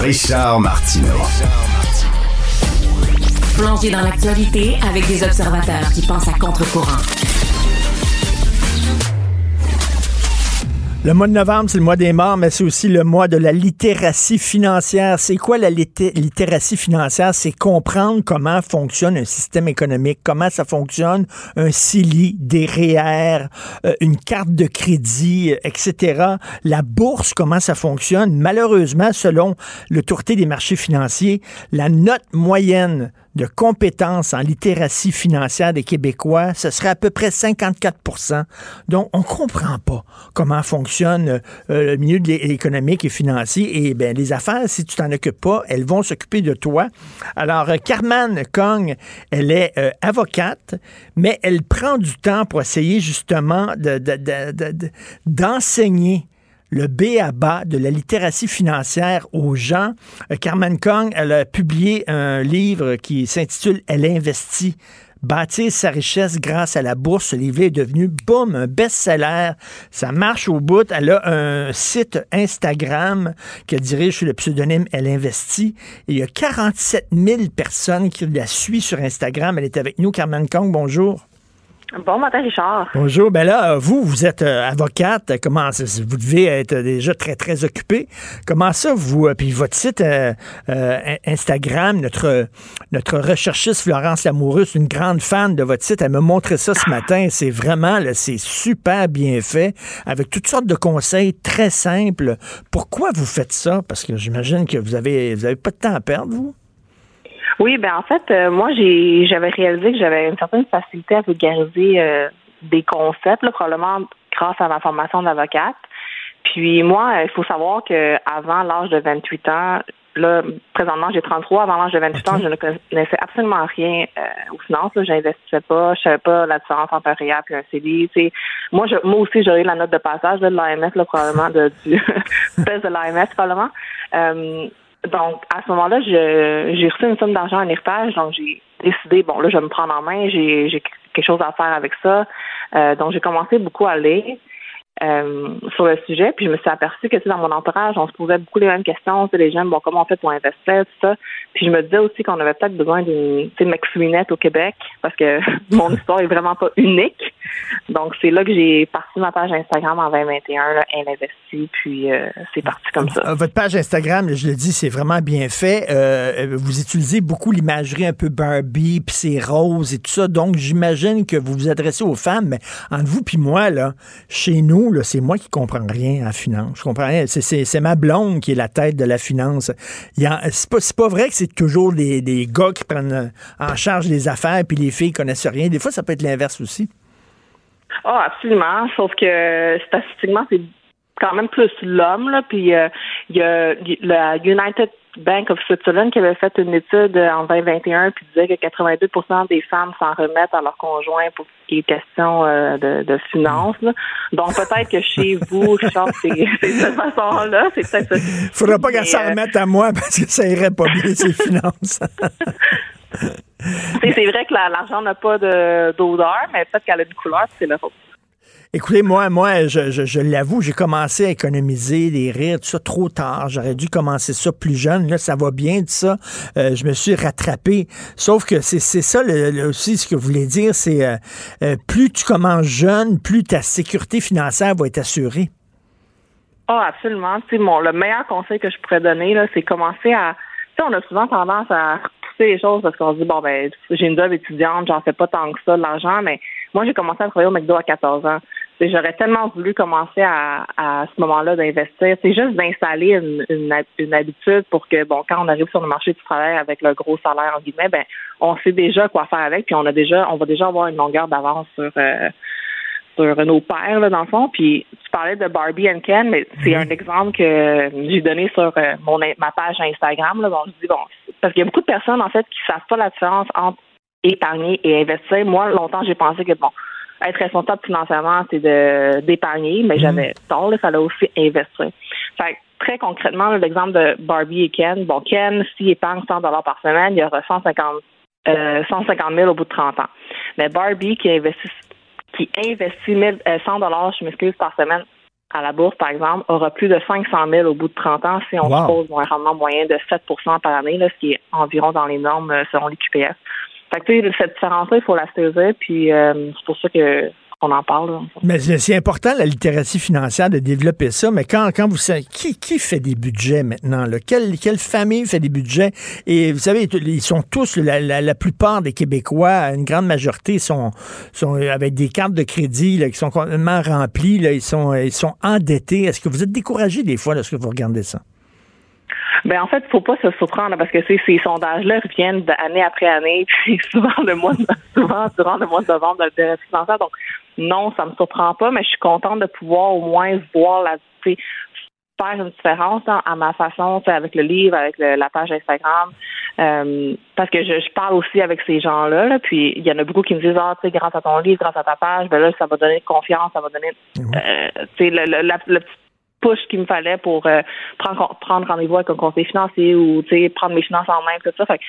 Richard Martineau. Plongé dans l'actualité avec des observateurs qui pensent à contre-courant. Le mois de novembre, c'est le mois des morts, mais c'est aussi le mois de la littératie financière. C'est quoi la littératie financière? C'est comprendre comment fonctionne un système économique, comment ça fonctionne un CILI, des REER, euh, une carte de crédit, etc. La bourse, comment ça fonctionne? Malheureusement, selon le des marchés financiers, la note moyenne de compétences en littératie financière des Québécois, ce serait à peu près 54% Donc, on comprend pas comment fonctionne euh, le milieu économique et financier. Et ben, les affaires, si tu t'en occupes pas, elles vont s'occuper de toi. Alors, euh, Carmen Kong, elle est euh, avocate, mais elle prend du temps pour essayer justement d'enseigner le B à bas de la littératie financière aux gens. Carmen Kong, elle a publié un livre qui s'intitule Elle investit bâtir sa richesse grâce à la bourse. Ce livre est devenu, boum, un best-seller. Ça marche au bout. Elle a un site Instagram qu'elle dirige sous le pseudonyme Elle investit. Il y a 47 000 personnes qui la suivent sur Instagram. Elle est avec nous. Carmen Kong, bonjour. Bon matin, Richard. Bonjour. Ben là, vous, vous êtes euh, avocate. Comment vous devez être déjà très, très occupé. Comment ça, vous, euh, puis votre site euh, Instagram, notre, notre recherchiste Florence Lamoureux, une grande fan de votre site. Elle me montrait ça ce matin. C'est vraiment, c'est super bien fait, avec toutes sortes de conseils très simples. Pourquoi vous faites ça? Parce que j'imagine que vous avez, vous avez pas de temps à perdre, vous? Oui, ben en fait, euh, moi j'ai j'avais réalisé que j'avais une certaine facilité à vulgariser euh, des concepts, là, probablement grâce à ma formation d'avocate. Puis moi, euh, il faut savoir que avant l'âge de 28 ans, là, présentement j'ai 33, avant l'âge de 28 ans, je ne connaissais absolument rien aux finances. Là, j'investissais pas, je savais pas la différence entre un REA et un CDI. sais, Moi, je, moi aussi, j'aurais la note de passage de l'AMF, probablement, de, du test de l'AMF, probablement. Donc, à ce moment-là, j'ai reçu une somme d'argent en héritage, donc j'ai décidé, bon, là, je vais me prendre en main, j'ai quelque chose à faire avec ça. Euh, donc, j'ai commencé beaucoup à lire. Euh, sur le sujet. Puis je me suis aperçue que dans mon entourage, on se posait beaucoup les mêmes questions. Les gens, bon, comment on fait pour investir, tout ça. Puis je me disais aussi qu'on avait peut-être besoin d'une McSweenette au Québec parce que mon histoire est vraiment pas unique. Donc c'est là que j'ai parti ma page Instagram en 2021, là, elle investit, puis euh, c'est parti comme ça. Euh, votre page Instagram, je le dis, c'est vraiment bien fait. vous utilisez beaucoup l'imagerie un peu Barbie, puis c'est rose et tout ça. Donc j'imagine que vous vous adressez aux femmes, mais entre vous puis moi, là, chez nous, c'est moi qui comprends rien en finance. Je comprends rien. C'est ma blonde qui est la tête de la finance. C'est pas, pas vrai que c'est toujours des, gars qui prennent en charge les affaires puis les filles connaissent rien. Des fois, ça peut être l'inverse aussi. Oh, absolument. Sauf que statistiquement, c'est quand même plus l'homme. Puis euh, il y a la United Bank of Switzerland qui avait fait une étude en 2021 puis disait que 82% des femmes s'en remettent à leur conjoint pour ce qui est question euh, de, de, finances. Donc peut-être que chez vous, Richard, c'est cette façon-là. C'est peut-être Faudrait pas qu'elle s'en euh, remette à moi parce que ça irait pas bien, ces finances. c'est vrai que l'argent n'a pas d'odeur, mais peut-être qu'elle a une couleur, c'est le rose. Écoutez, moi, moi, je, l'avoue, j'ai commencé à économiser des rires, tout ça trop tard. J'aurais dû commencer ça plus jeune. Là, ça va bien, tout ça. Euh, je me suis rattrapé. Sauf que c'est ça aussi ce que vous voulez dire, c'est euh, euh, plus tu commences jeune, plus ta sécurité financière va être assurée. Oh, absolument. Tu bon, le meilleur conseil que je pourrais donner, là, c'est commencer à. Tu sais, on a souvent tendance à repousser les choses parce qu'on se dit bon ben j'ai une job étudiante, j'en fais pas tant que ça de l'argent, mais moi j'ai commencé à travailler au McDo à 14 ans. J'aurais tellement voulu commencer à, à ce moment-là d'investir. C'est juste d'installer une, une, habitude pour que, bon, quand on arrive sur le marché du travail avec le gros salaire, en guillemets, ben, on sait déjà quoi faire avec, puis on a déjà, on va déjà avoir une longueur d'avance sur, euh, sur nos pères, là, dans le fond. Puis tu parlais de Barbie and Ken, mais c'est un exemple que j'ai donné sur euh, mon, ma page Instagram. Là, bon, je dis, bon, parce qu'il y a beaucoup de personnes, en fait, qui savent pas la différence entre épargner et investir. Moi, longtemps, j'ai pensé que, bon, être responsable financièrement, c'est de d'épargner, mais mhm. j'avais tort, il fallait aussi investir. Fait très concrètement, l'exemple de Barbie et Ken, bon, Ken, s'il épargne 100 dollars par semaine, il y aura 150, euh, 150 000 au bout de 30 ans. Mais Barbie qui investit qui investit 100 euh, dollars, je m'excuse, par semaine à la bourse, par exemple, aura plus de 500 000 au bout de 30 ans si on wow. un rendement moyen de 7% par année, là, ce qui est environ dans les normes euh, selon les QPF. Fait que, cette différence-là, il faut la saisir, puis euh, c'est pour ça que on en parle. Mais c'est important, la littératie financière, de développer ça. Mais quand, quand vous qui, qui fait des budgets maintenant? Là? Quelle, quelle famille fait des budgets? Et vous savez, ils sont tous, la, la, plupart des Québécois, une grande majorité, sont, sont avec des cartes de crédit là, qui sont complètement remplies. Là, ils, sont, ils sont endettés. Est-ce que vous êtes découragé des fois lorsque vous regardez ça? Ben en fait, faut pas se surprendre parce que ces, ces sondages-là reviennent d'année après année, puis souvent le mois de, souvent durant le mois de novembre de la financière. Donc non, ça me surprend pas, mais je suis contente de pouvoir au moins voir la faire une différence hein, à ma façon, avec le livre, avec le- la page Instagram, euh, parce que je, je parle aussi avec ces gens-là, là, puis il y en a beaucoup qui me disent ah tu sais grâce à ton livre, grâce à ta page, ben là ça va donner confiance, ça va donner, euh, tu sais le, le, la- le petit push qu'il me fallait pour euh, prendre prendre rendez-vous avec un conseiller financier ou prendre mes finances en main tout ça. Fait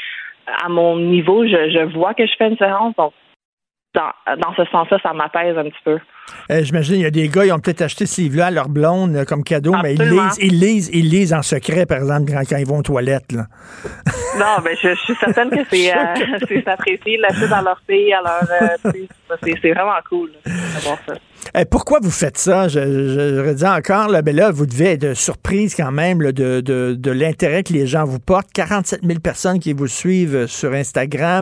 à mon niveau, je, je vois que je fais une différence, donc dans, dans ce sens-là, ça m'apaise un petit peu. Euh, J'imagine, il y a des gars, ils ont peut-être acheté ce livre-là à leur blonde euh, comme cadeau, mais ils lisent, ils lisent, ils lisent en secret, par exemple, quand, quand ils vont aux toilettes. Là. Non, ben je, je suis certaine que c'est euh, c'est apprécié, l'acheter dans leur pays, à leur euh, c'est vraiment cool d'avoir ça. Euh, pourquoi vous faites ça? Je, je, je redis encore, là, ben là, vous devez être surprise quand même là, de, de, de l'intérêt que les gens vous portent. 47 000 personnes qui vous suivent sur Instagram.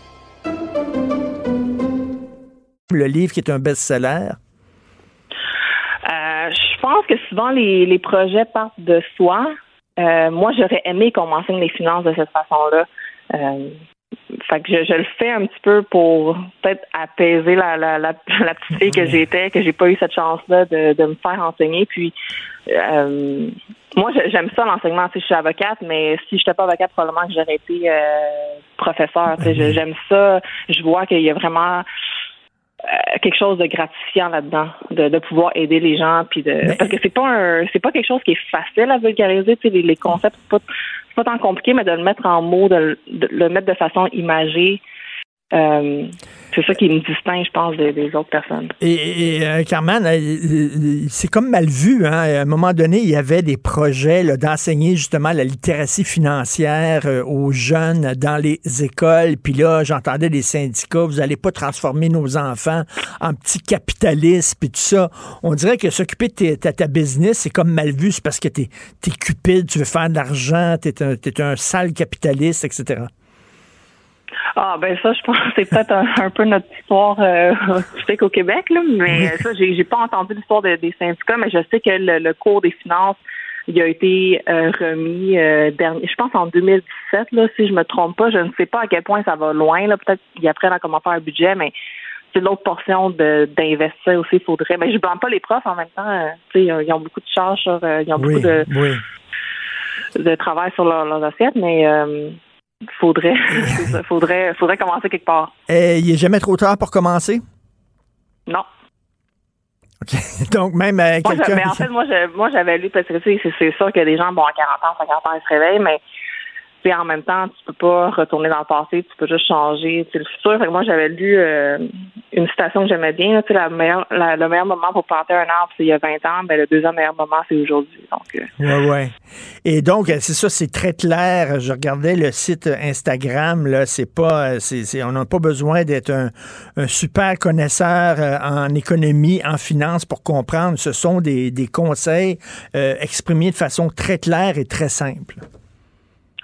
Le livre qui est un best-seller? Euh, je pense que souvent les, les projets partent de soi. Euh, moi, j'aurais aimé qu'on m'enseigne les finances de cette façon-là. Euh, fait que je, je le fais un petit peu pour peut-être apaiser la, la, la, la petite fille que j'étais, que j'ai pas eu cette chance-là de, de me faire enseigner. Puis euh, moi, j'aime ça l'enseignement. Tu sais, je suis avocate, mais si je n'étais pas avocate, probablement que j'aurais été euh, professeur. Tu sais, je- j'aime ça. Je vois qu'il y a vraiment quelque chose de gratifiant là-dedans, de, de pouvoir aider les gens, puis de parce que c'est pas un, c'est pas quelque chose qui est facile à vulgariser. Tu sais, les, les concepts, c'est pas, c'est pas tant compliqué, mais de le mettre en mots, de, le- de le mettre de façon imagée, euh, c'est ça qui me distingue, je pense, des, autres personnes. Et, et, euh, Carmen, euh, c'est comme mal vu. Hein? À un moment donné, il y avait des projets d'enseigner justement la littératie financière aux jeunes dans les écoles. Puis là, j'entendais des syndicats, vous n'allez pas transformer nos enfants en petits capitalistes, puis tout ça. On dirait que s'occuper de ta, business, c'est comme mal vu. C'est parce que tu es, cupide, tu veux faire de l'argent, tu es, un sale capitaliste, etc. Ah ben ça, je pense que c'est peut-être un, un peu notre histoire euh, je sais qu'au Québec, là, mais euh, ça, j'ai j'ai pas entendu l'histoire de- des syndicats, mais je sais que le, le cours des finances, il a été euh, remis euh, dernier, je pense en 2017, là, si je me trompe pas. Je ne sais pas à quel point ça va loin, là. Peut-être qu'ils apprennent à comment faire un budget, mais c'est l'autre portion de d'investir aussi, il faudrait. Mais je blâme pas les profs en même temps. euh, tu sais, ils ont beaucoup de charges sur, ils ont beaucoup de, oui. de travail sur leur, leurs assiettes, mais faudrait, ça, faudrait, faudrait commencer quelque part. Et il est jamais trop tard pour commencer? Non. Donc, même euh, Moi, je- mais en fait, moi, je- moi, j'avais lu parce que c'est, sûr que des gens, bon, à 40 ans, 50 ans, ils se réveillent, mais sais, en même temps, tu peux pas retourner dans le passé, tu peux juste changer le futur. Moi, j'avais lu euh, une citation que j'aimais bien, le meilleur moment pour planter un arbre, c'est il y a 20 ans, mais le deuxième meilleur moment, c'est aujourd'hui. Donc, euh, Ouais, ouais. Et donc, euh, c'est ça, c'est très clair. Je regardais le site Instagram, là, c'est pas, euh, on n'a pas besoin d'être un, un super connaisseur en économie, en finance pour comprendre. Ce sont des, des conseils exprimés de façon très claire et très simple.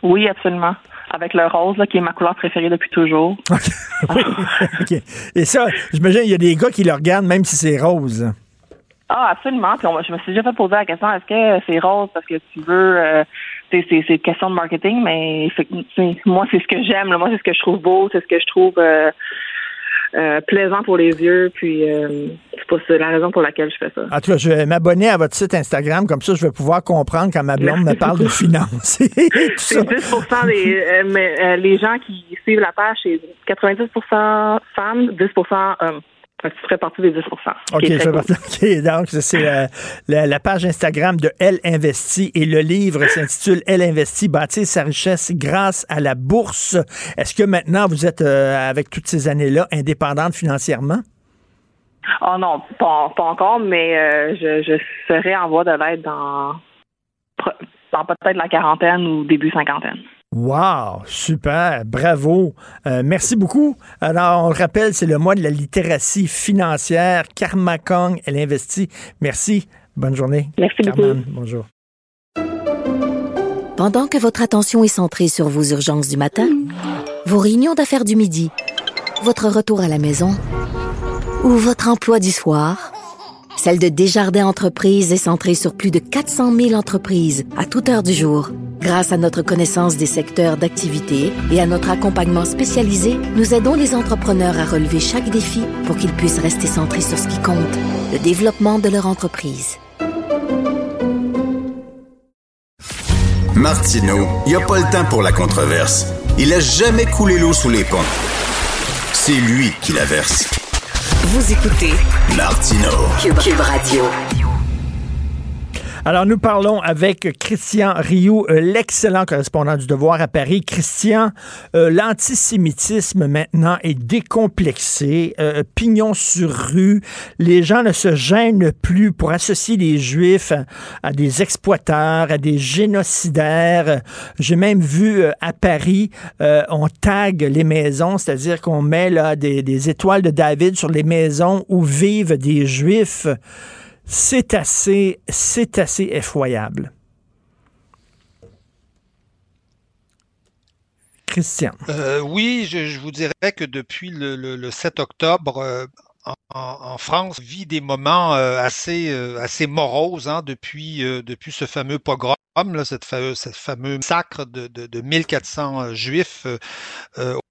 Oui, absolument. Avec le rose, là, qui est ma couleur préférée depuis toujours. OK. Et ça, j'imagine, il y a des gars qui le regardent même si c'est rose. Ah, absolument. Puis on- je me suis déjà fait poser la question est-ce que c'est rose parce que tu veux. euh, c'est, c'est, question de marketing, mais moi, c'est ce que j'aime. Moi, c'est ce que je trouve beau, c'est ce que je trouve euh, euh, plaisant pour les yeux. Puis euh, c'est la raison pour laquelle je fais ça. En tout cas, je vais m'abonner à votre site Instagram, comme ça, je vais pouvoir comprendre quand ma blonde me parle de finances. C'est 10% des euh, mais, euh, les gens qui suivent la page, c'est 90% femmes, 10% hommes. Fait que tu ferais partie des 10 OK, je fais partie- OK, donc c'est euh, la, la page Instagram de Elle Investit et le livre s'intitule Elle Investit, bâtir sa richesse grâce à la bourse. Est-ce que maintenant vous êtes, euh, avec toutes ces années-là, indépendante financièrement? Oh non, pas, pas encore, mais euh, je, je serai en voie de l'être dans peut-être la quarantaine ou début cinquantaine. Wow, super, bravo. Euh, merci beaucoup. Alors, on le rappelle, c'est le mois de la littératie financière. Karma Kong, elle investit. Merci. Bonne journée. Merci Carmen, bonjour. Pendant que votre attention est centrée sur vos urgences du matin, vos réunions d'affaires du midi, votre retour à la maison ou votre emploi du soir, celle de Desjardins Entreprises est centrée sur plus de 400 000 entreprises à toute heure du jour. Grâce à notre connaissance des secteurs d'activité et à notre accompagnement spécialisé, nous aidons les entrepreneurs à relever chaque défi pour qu'ils puissent rester centrés sur ce qui compte, le développement de leur entreprise. Martineau, il n'y a pas le temps pour la controverse. Il a jamais coulé l'eau sous les ponts. C'est lui qui la verse. Vous écoutez Martino. Cube Radio. Alors, nous parlons avec Christian Rioux, euh, l'excellent correspondant du Devoir à Paris. Christian, euh, l'antisémitisme maintenant est décomplexé, euh, pignon sur rue. Les gens ne se gênent plus pour associer les Juifs à, des exploiteurs, à des génocidaires. J'ai même vu à Paris, on tag les maisons, c'est-à-dire qu'on met là, des étoiles de David sur les maisons où vivent des Juifs c'est assez, c'est assez effroyable. Christian. Euh, oui, je, vous dirais que depuis le, le- le 7 octobre, euh, en, en- France, vit des moments euh, assez, assez moroses hein, depuis, ce fameux pogrom, cette fameux, massacre de, de, de 1400 euh, juifs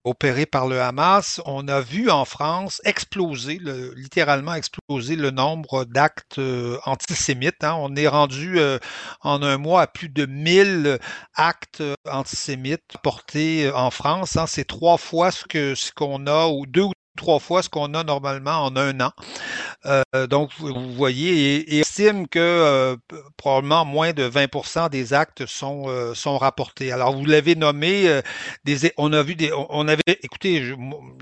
opérés par le Hamas. On a vu en France exploser, le- littéralement exploser le nombre d'actes euh, antisémites. hein. On est rendu euh, en un mois à plus de 1000 actes euh, antisémites portés en France. hein. C'est trois fois ce que ce qu'on a, ou deux ou trois fois ce qu'on a normalement en un an. Euh, donc, vous, voyez, et, et estime que euh, probablement moins de 20% des actes sont, euh, sont rapportés. Alors, vous l'avez nommé, des, on a vu des, on, avait, écoutez,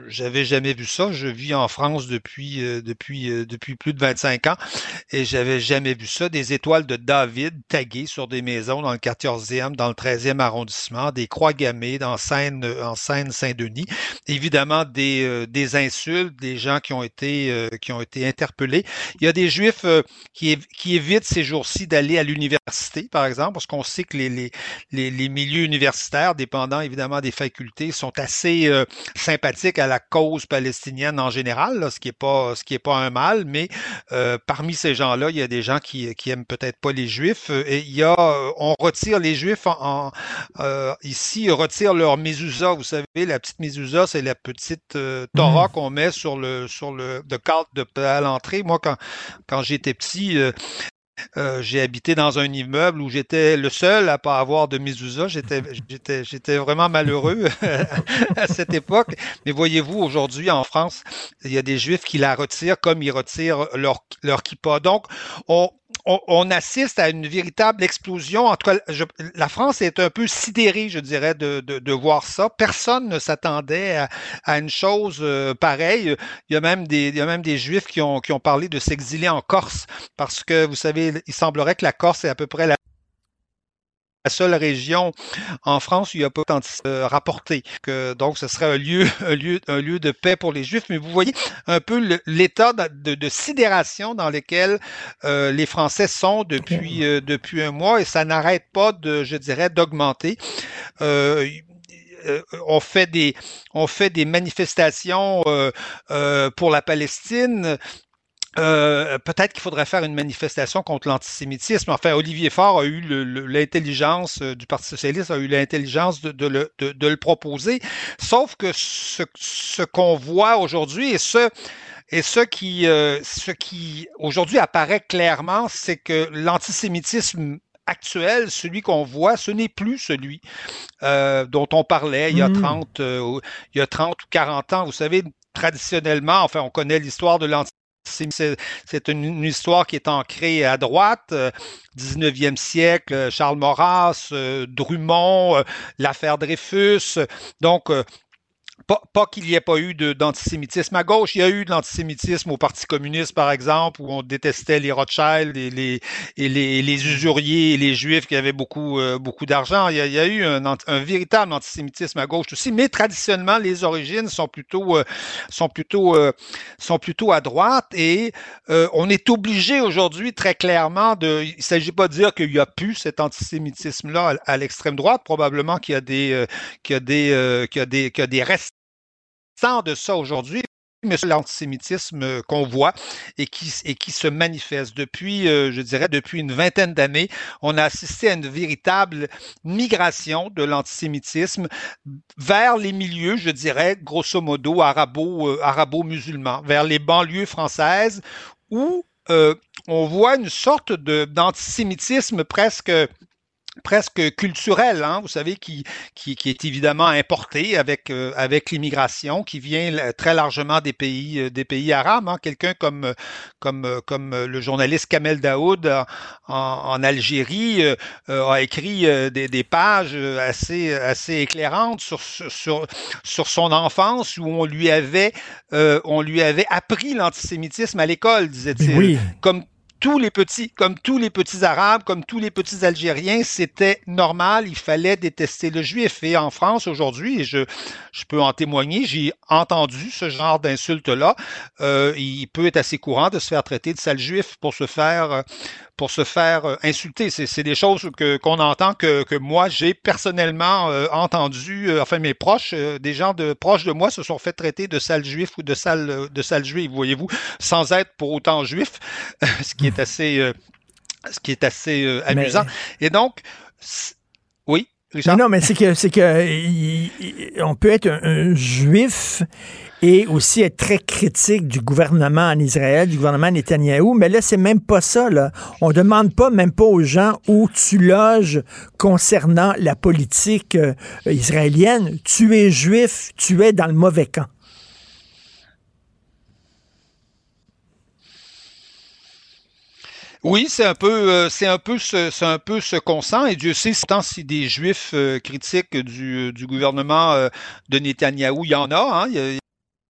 j'avais jamais vu ça. Je vis en France depuis, depuis, depuis plus de 25 ans et j'avais jamais vu ça. Des étoiles de David taguées sur des maisons dans le 14e, dans le 13e arrondissement, des croix gammées dans en Seine-Saint-Denis. Évidemment, des, des insultes, des gens qui ont été, euh, qui ont été interpellés. Il y a des Juifs euh, qui, év- qui évitent ces jours-ci d'aller à l'université, par exemple, parce qu'on sait que les, les, les, les milieux universitaires, dépendant évidemment des facultés, sont assez euh, sympathiques à la cause palestinienne en général, là, ce qui est pas, ce qui est pas un mal, mais parmi ces gens-là, il y a des gens qui, qui aiment peut-être pas les Juifs. Et il y a, on retire les Juifs en, en, ici, retire leur mezuzah. Vous savez, la petite mezuzah, c'est la petite euh, Torah qu'on met sur le sur le de cadre de à l'entrée. Moi, quand quand j'étais petit. euh, euh, j'ai habité dans un immeuble où j'étais le seul à pas avoir de. J'étais, j'étais, j'étais vraiment malheureux à cette époque. Mais voyez-vous, aujourd'hui en France, il y a des Juifs qui la retirent comme ils retirent leur leur kippa. Donc, on on, assiste à une véritable explosion. En tout cas, la France est un peu sidérée, je dirais, de, de, de voir ça. Personne ne s'attendait à, à une chose euh, pareille. Il y a même des, il y a même des Juifs qui ont, qui ont parlé de s'exiler en Corse parce que, vous savez, il semblerait que la Corse est à peu près la la seule région en France où il n'y a pas autant de euh, rapporté. Que, donc, ce serait un lieu, un, lieu, un lieu de paix pour les Juifs. Mais vous voyez un peu l'état de, sidération dans lequel euh, les Français sont depuis, euh, depuis un mois et ça n'arrête pas de, je dirais, d'augmenter. Euh, euh, on fait des on fait des manifestations euh, euh, pour la Palestine. Euh, peut-être qu'il faudrait faire une manifestation contre l'antisémitisme. Enfin, Olivier Faure a eu l'intelligence euh, du Parti socialiste, a eu l'intelligence de, de le, de- de le proposer. Sauf que ce, ce qu'on voit aujourd'hui et ce et ce qui, euh, ce qui aujourd'hui apparaît clairement, c'est que l'antisémitisme actuel, celui qu'on voit, ce n'est plus celui euh, dont on parlait il y a Mhm. 30, euh, ou- il y a 30 ou 40 ans. Vous savez, traditionnellement, enfin, on connaît l'histoire de l'antisémitisme. C'est une, histoire qui est ancrée à droite, euh, 19e siècle, euh, Charles Maurras, euh, Drummond, euh, l'affaire Dreyfus. Donc, euh, pas, pas qu'il n'y ait pas eu d'antisémitisme à gauche. Il y a eu de l'antisémitisme au Parti communiste, par exemple, où on détestait les Rothschild et les, et les, les usuriers et les juifs qui avaient beaucoup, euh, beaucoup d'argent. Il, y a eu un, un, véritable antisémitisme à gauche aussi, mais traditionnellement, les origines sont plutôt, euh, sont plutôt, euh, sont plutôt à droite et on est obligé aujourd'hui très clairement de. Il ne s'agit pas de dire qu'il n'y a plus cet antisémitisme-là à, l'extrême droite. Probablement qu'il y a des, qu'il y a des, qu'il y a des, qu'il y a des restes de ça aujourd'hui, mais c'est l'antisémitisme qu'on voit et qui, se manifeste. Depuis, euh, je dirais, depuis une vingtaine d'années, on a assisté à une véritable migration de l'antisémitisme vers les milieux, je dirais, grosso modo, arabo, euh, arabo-musulmans, vers les banlieues françaises où euh, on voit une sorte d'antisémitisme presque presque culturel, hein, vous savez, qui, qui, qui, est évidemment importé avec, euh, avec l'immigration, qui vient très largement des pays, euh, des pays arabes. Hein. Quelqu'un comme, comme, comme le journaliste Kamel Daoud en, en Algérie euh, a écrit des, des, pages assez, assez éclairantes sur, sur, sur son enfance où on lui avait, on lui avait appris l'antisémitisme à l'école, disait-il. Oui. Comme tous les petits, comme tous les petits Arabes, comme tous les petits Algériens, c'était normal, il fallait détester le juif. Et en France aujourd'hui, je, je peux en témoigner, j'ai entendu ce genre d'insulte-là. Euh, il peut être assez courant de se faire traiter de sale juif pour se faire, pour se faire euh, insulter. C'est des choses que qu'on entend que, que moi j'ai personnellement euh, entendu. Euh, enfin, mes proches, des gens de proches de moi se sont fait traiter de sale juif ou de sale de sale juif, voyez-vous, sans être pour autant juif, ce qui est assez ce qui est assez amusant. Et donc, oui? Non, non, mais c'est que c'est que on peut être un juif et aussi être très critique du gouvernement en Israël, du gouvernement Netanyahou. Mais là, c'est même pas ça. Là. On demande pas, même pas aux gens où tu loges concernant la politique euh, israélienne. Tu es juif, tu es dans le mauvais camp. Oui, c'est un peu, euh, c'est un peu ce, c'est un peu ce qu'on sent. Et Dieu sait, tant si des Juifs euh, critiques du, du gouvernement de Netanyahou, il y en a. Hein,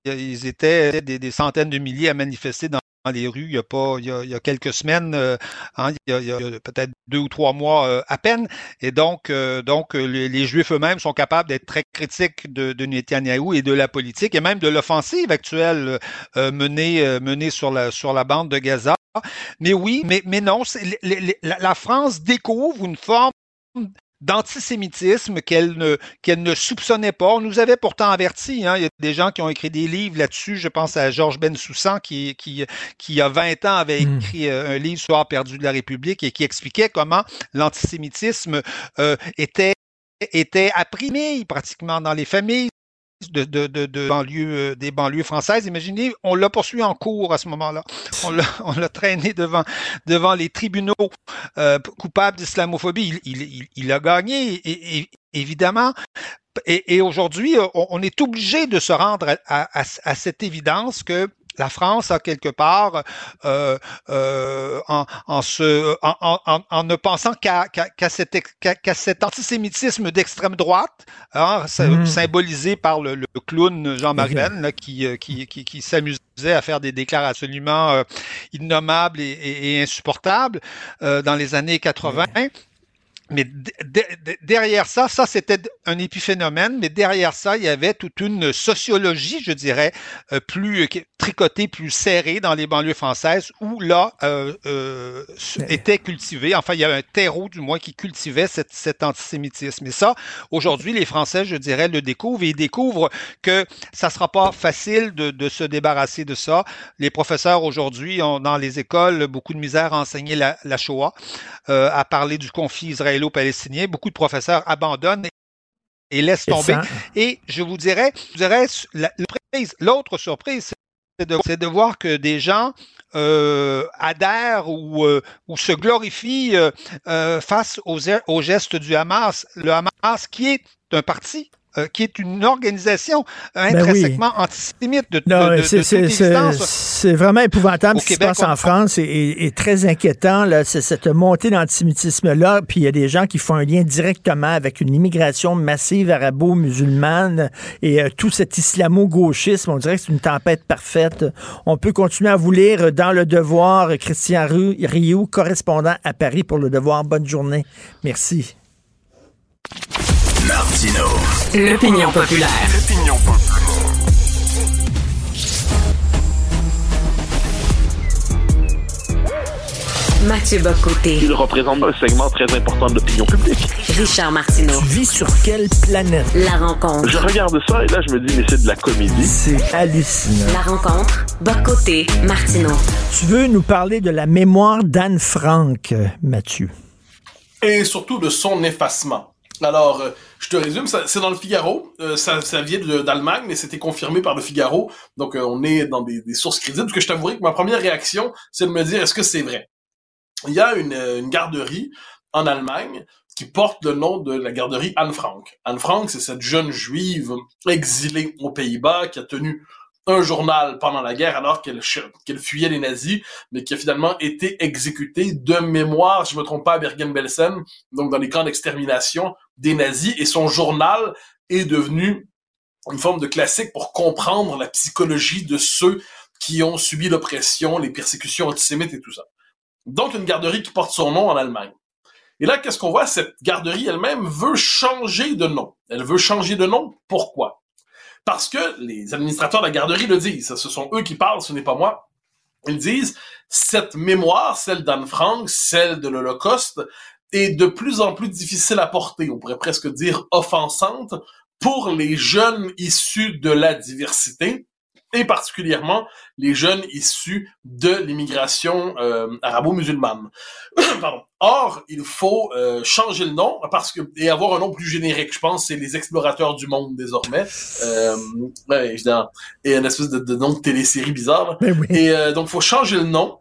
ils étaient des, centaines de milliers à manifester dans les rues il y a pas il y a, quelques semaines euh, hein, il y a, peut-être deux ou trois mois euh, à peine. Et donc euh, donc les, juifs eux-mêmes sont capables d'être très critiques de, de Netanyahou et de la politique et même de l'offensive actuelle menée menée sur la sur la bande de Gaza. Mais oui mais mais non la France découvre une forme d'antisémitisme qu'elle ne, qu'elle ne soupçonnait pas. On nous avait pourtant averti. Hein. Il y a des gens qui ont écrit des livres là-dessus. Je pense à Georges Bensoussan qui, qui, qui, il y a 20 ans, avait hmm. écrit euh, un livre Soir perdu de la République et qui expliquait comment l'antisémitisme euh, était était apprimé pratiquement dans les familles de, de, de, banlieues, euh, des banlieues françaises. Imaginez, on l'a poursuivi en cours à ce moment-là. On l'a traîné devant, devant les tribunaux euh, coupables d'islamophobie. Il, il, il, a gagné, évidemment. Et, aujourd'hui, on, est obligé de se rendre à cette évidence que la France a quelque part, euh, euh, en, en, se, en, en, en, ne pensant qu'à qu cet, qu cet, antisémitisme d'extrême droite, hein, mmh. symbolisé par le, le clown Jean-Marie Ben, qui, qui, qui, qui s'amusait à faire des déclarations absolument euh, innommables et, et, et insupportables euh, dans les années 80. Mmh. Mais derrière ça, ça c'était un épiphénomène, mais derrière ça, il y avait toute une sociologie, je dirais, euh, plus tricotée, plus serrée dans les banlieues françaises, où là euh, euh, était cultivé, enfin il y a un terreau du moins qui cultivait cet antisémitisme. Et ça, aujourd'hui, les Français, je dirais, le découvrent et ils découvrent que ça sera pas facile de, de se débarrasser de ça. Les professeurs aujourd'hui ont dans les écoles beaucoup de misère à enseigner la, la Shoah, euh, à parler du conflit israélien israélo-palestinien, beaucoup de professeurs abandonnent et laissent tomber. Et je vous dirais, je dirais l'autre surprise, c'est de, de, voir que des gens euh, adhèrent ou, euh, ou, se glorifient euh, euh face aux, aux, gestes du Hamas. Le Hamas qui est un parti euh, qui est une organisation Ben oui. intrinsèquement antisémite de, Non, de, de- c'est- de vraiment épouvantable Au ce qui se passe en France et, et- et très inquiétant. là, C'est cette montée d'antisémitisme-là. Puis il y a des gens qui font un lien directement avec une immigration massive arabo-musulmane et euh, tout cet islamo-gauchisme. On dirait que c'est une tempête parfaite. On peut continuer à vous lire dans Le Devoir. Christian Rioux, correspondant à Paris pour Le Devoir. Bonne journée. Merci. Martino. L'opinion populaire. L'opinion populaire. Mathieu Bocoté. Il représente un segment très important de l'opinion publique. Richard Martineau. Tu vis sur quelle planète? La rencontre. Je regarde ça et là, je me dis, mais c'est de la comédie. C'est hallucinant. La rencontre. Bocoté. Martineau. Tu veux nous parler de la mémoire d'Anne Frank, Mathieu? et surtout de son effacement. Alors, euh, je te résume, c'est dans le Figaro, euh, ça, vient d'Allemagne, mais c'était confirmé par le Figaro, donc euh, on est dans des, sources crédibles, parce que je t'avouerai que ma première réaction, c'est de me dire, est-ce que c'est vrai? Il y a une, euh, une garderie en Allemagne qui porte le nom de la garderie Anne Frank. Anne Frank, c'est cette jeune juive exilée aux Pays-Bas qui a tenu un journal pendant la guerre alors qu'elle qu'elle fuyait les nazis, mais qui a finalement été exécutée de mémoire, si je me trompe pas, à Bergen-Belsen, donc dans les camps d'extermination des nazis, et son journal est devenu une forme de classique pour comprendre la psychologie de ceux qui ont subi l'oppression, les persécutions antisémites et tout ça. Donc une garderie qui porte son nom en Allemagne. Et là, qu'est-ce qu'on voit? Cette garderie elle-même veut changer de nom. Elle veut changer de nom. Pourquoi? Parce que les administrateurs de la garderie le disent. Ce sont eux qui parlent, ce n'est pas moi. Ils disent, cette mémoire, celle d'Anne Frank, celle de l'Holocauste, est de plus en plus difficile à porter, on pourrait presque dire offensante, pour les jeunes issus de la diversité, et particulièrement les jeunes issus de l'immigration euh, arabo-musulmane. Or, il faut euh, changer le nom parce que et avoir un nom plus générique. Je pense c'est les explorateurs du monde désormais. Euh, ouais. Et une espèce de, de nom de télésérie bizarre. là. Ben oui. Et euh, donc, il faut changer le nom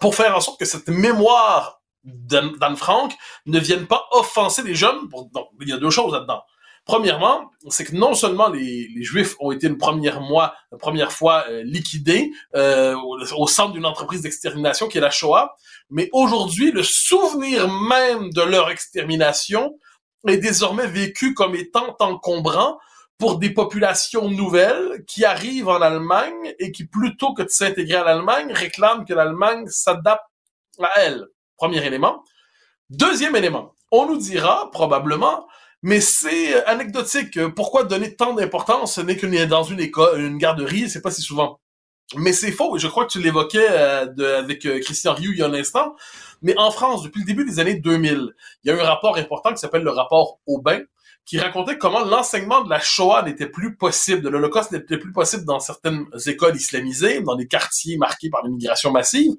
pour faire en sorte que cette mémoire d'Anne Frank ne vienne pas offenser les jeunes. Pour- donc, il y a deux choses là-dedans. Premièrement, c'est que non seulement les, Juifs ont été une première, mois, une première fois euh, liquidés euh, au, au centre d'une entreprise d'extermination qui est la Shoah, mais aujourd'hui, le souvenir même de leur extermination est désormais vécu comme étant encombrant pour des populations nouvelles qui arrivent en Allemagne et qui, plutôt que de s'intégrer à l'Allemagne, réclament que l'Allemagne s'adapte à elle. Premier élément. Deuxième élément. On nous dira, probablement, mais c'est euh, anecdotique. Euh, Pourquoi donner tant d'importance? Ce n'est qu'une dans une école, une garderie, c'est pas si souvent. Mais c'est faux, et je crois que tu l'évoquais euh, avec euh, Christian Rioux il y a un instant. Mais en France, depuis le début des années 2000, il y a eu un rapport important qui s'appelle le rapport Aubin, qui racontait comment l'enseignement de la Shoah n'était plus possible, de l'Holocauste n'était plus possible dans certaines écoles islamisées, dans des quartiers marqués par l'immigration massive.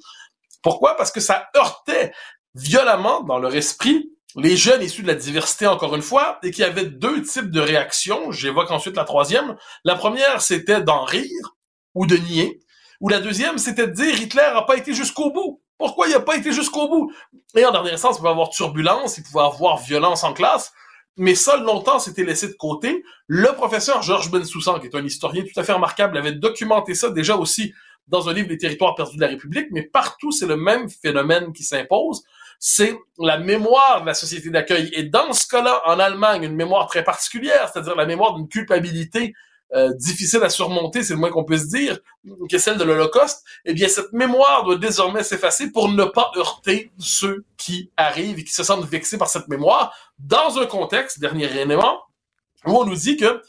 Pourquoi? Parce que ça heurtait violemment dans leur esprit les jeunes issus de la diversité, encore une fois, et qui avaient deux types de réactions. J'évoque ensuite la troisième. La première, c'était d'en rire ou de nier. Ou la deuxième, c'était de dire Hitler n'a pas été jusqu'au bout. Pourquoi il n'a pas été jusqu'au bout? Et en dernier sens, il pouvait avoir turbulence, il pouvait avoir violence en classe. Mais ça, longtemps, c'était laissé de côté. Le professeur Georges Bensoussan, qui est un historien tout à fait remarquable, avait documenté ça déjà aussi dans un livre Les territoires perdus de la République, mais partout, c'est le même phénomène qui s'impose. C'est la mémoire de la société d'accueil. Et dans ce cas-là, en Allemagne, une mémoire très particulière, c'est-à-dire la mémoire d'une culpabilité euh, difficile à surmonter, c'est le moins qu'on puisse dire, que celle de l'Holocauste, eh bien, cette mémoire doit désormais s'effacer pour ne pas heurter ceux qui arrivent et qui se sentent vexés par cette mémoire, dans un contexte, dernier élément, où on nous dit que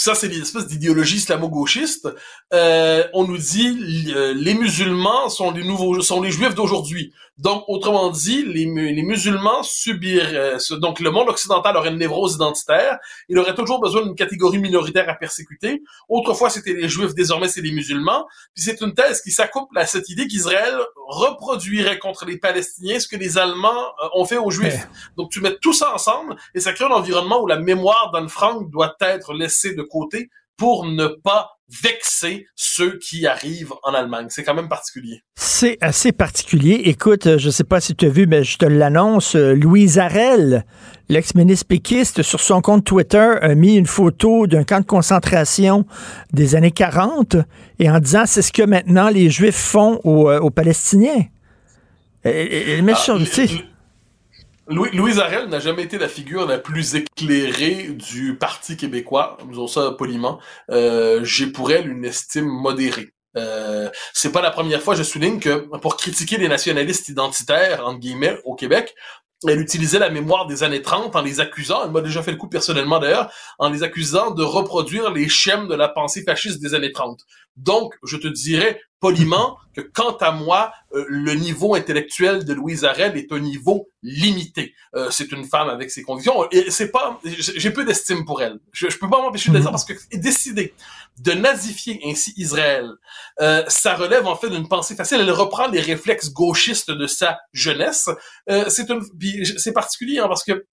ça, c'est des espèces d'idéologie islamo-gauchiste. Euh, on nous dit euh, les musulmans sont les nouveaux, sont les juifs d'aujourd'hui. Donc, autrement dit, les, les musulmans subiraient, ce- donc le monde occidental aurait une névrose identitaire. Il aurait toujours besoin d'une catégorie minoritaire à persécuter. Autrefois, c'était les juifs, désormais, c'est les musulmans. Puis c'est une thèse qui s'accouple à cette idée qu'Israël reproduirait contre les Palestiniens ce que les Allemands euh, ont fait aux Juifs. Donc, tu mets tout ça ensemble et ça crée un environnement où la mémoire d'Anne Frank doit être laissée de côté pour ne pas vexer ceux qui arrivent en Allemagne. C'est quand même particulier. C'est assez particulier. Écoute, euh, je ne sais pas si tu as vu, mais je te l'annonce, euh, Louise Arel, l'ex-ministre péquiste, sur son compte Twitter, a mis une photo d'un camp de concentration des années 40 et en disant c'est ce que maintenant les Juifs font aux, euh, aux Palestiniens. Et, et, mais ah, sais, Louis, Louise Arel n'a jamais été la figure la plus éclairée du Parti québécois, disons ça poliment. Euh, J'ai pour elle une estime modérée. Euh, c'est pas la première fois, je souligne que pour critiquer les nationalistes identitaires, entre guillemets, au Québec, elle utilisait la mémoire des années 30 en les accusant, elle m'a déjà fait le coup personnellement d'ailleurs, en les accusant de reproduire les schèmes de la pensée fasciste des années 30. Donc, je te dirais poliment que quant à moi, euh, le niveau intellectuel de Louise Arel est un niveau limité. Euh, c'est une femme avec ses convictions et c'est pas, j'ai peu d'estime pour elle. Je, je peux pas m'empêcher de le dire parce que décider de nazifier ainsi Israël, euh, ça relève en fait d'une pensée facile. Elle reprend les réflexes gauchistes de sa jeunesse. c'est une, c'est particulier hein, parce que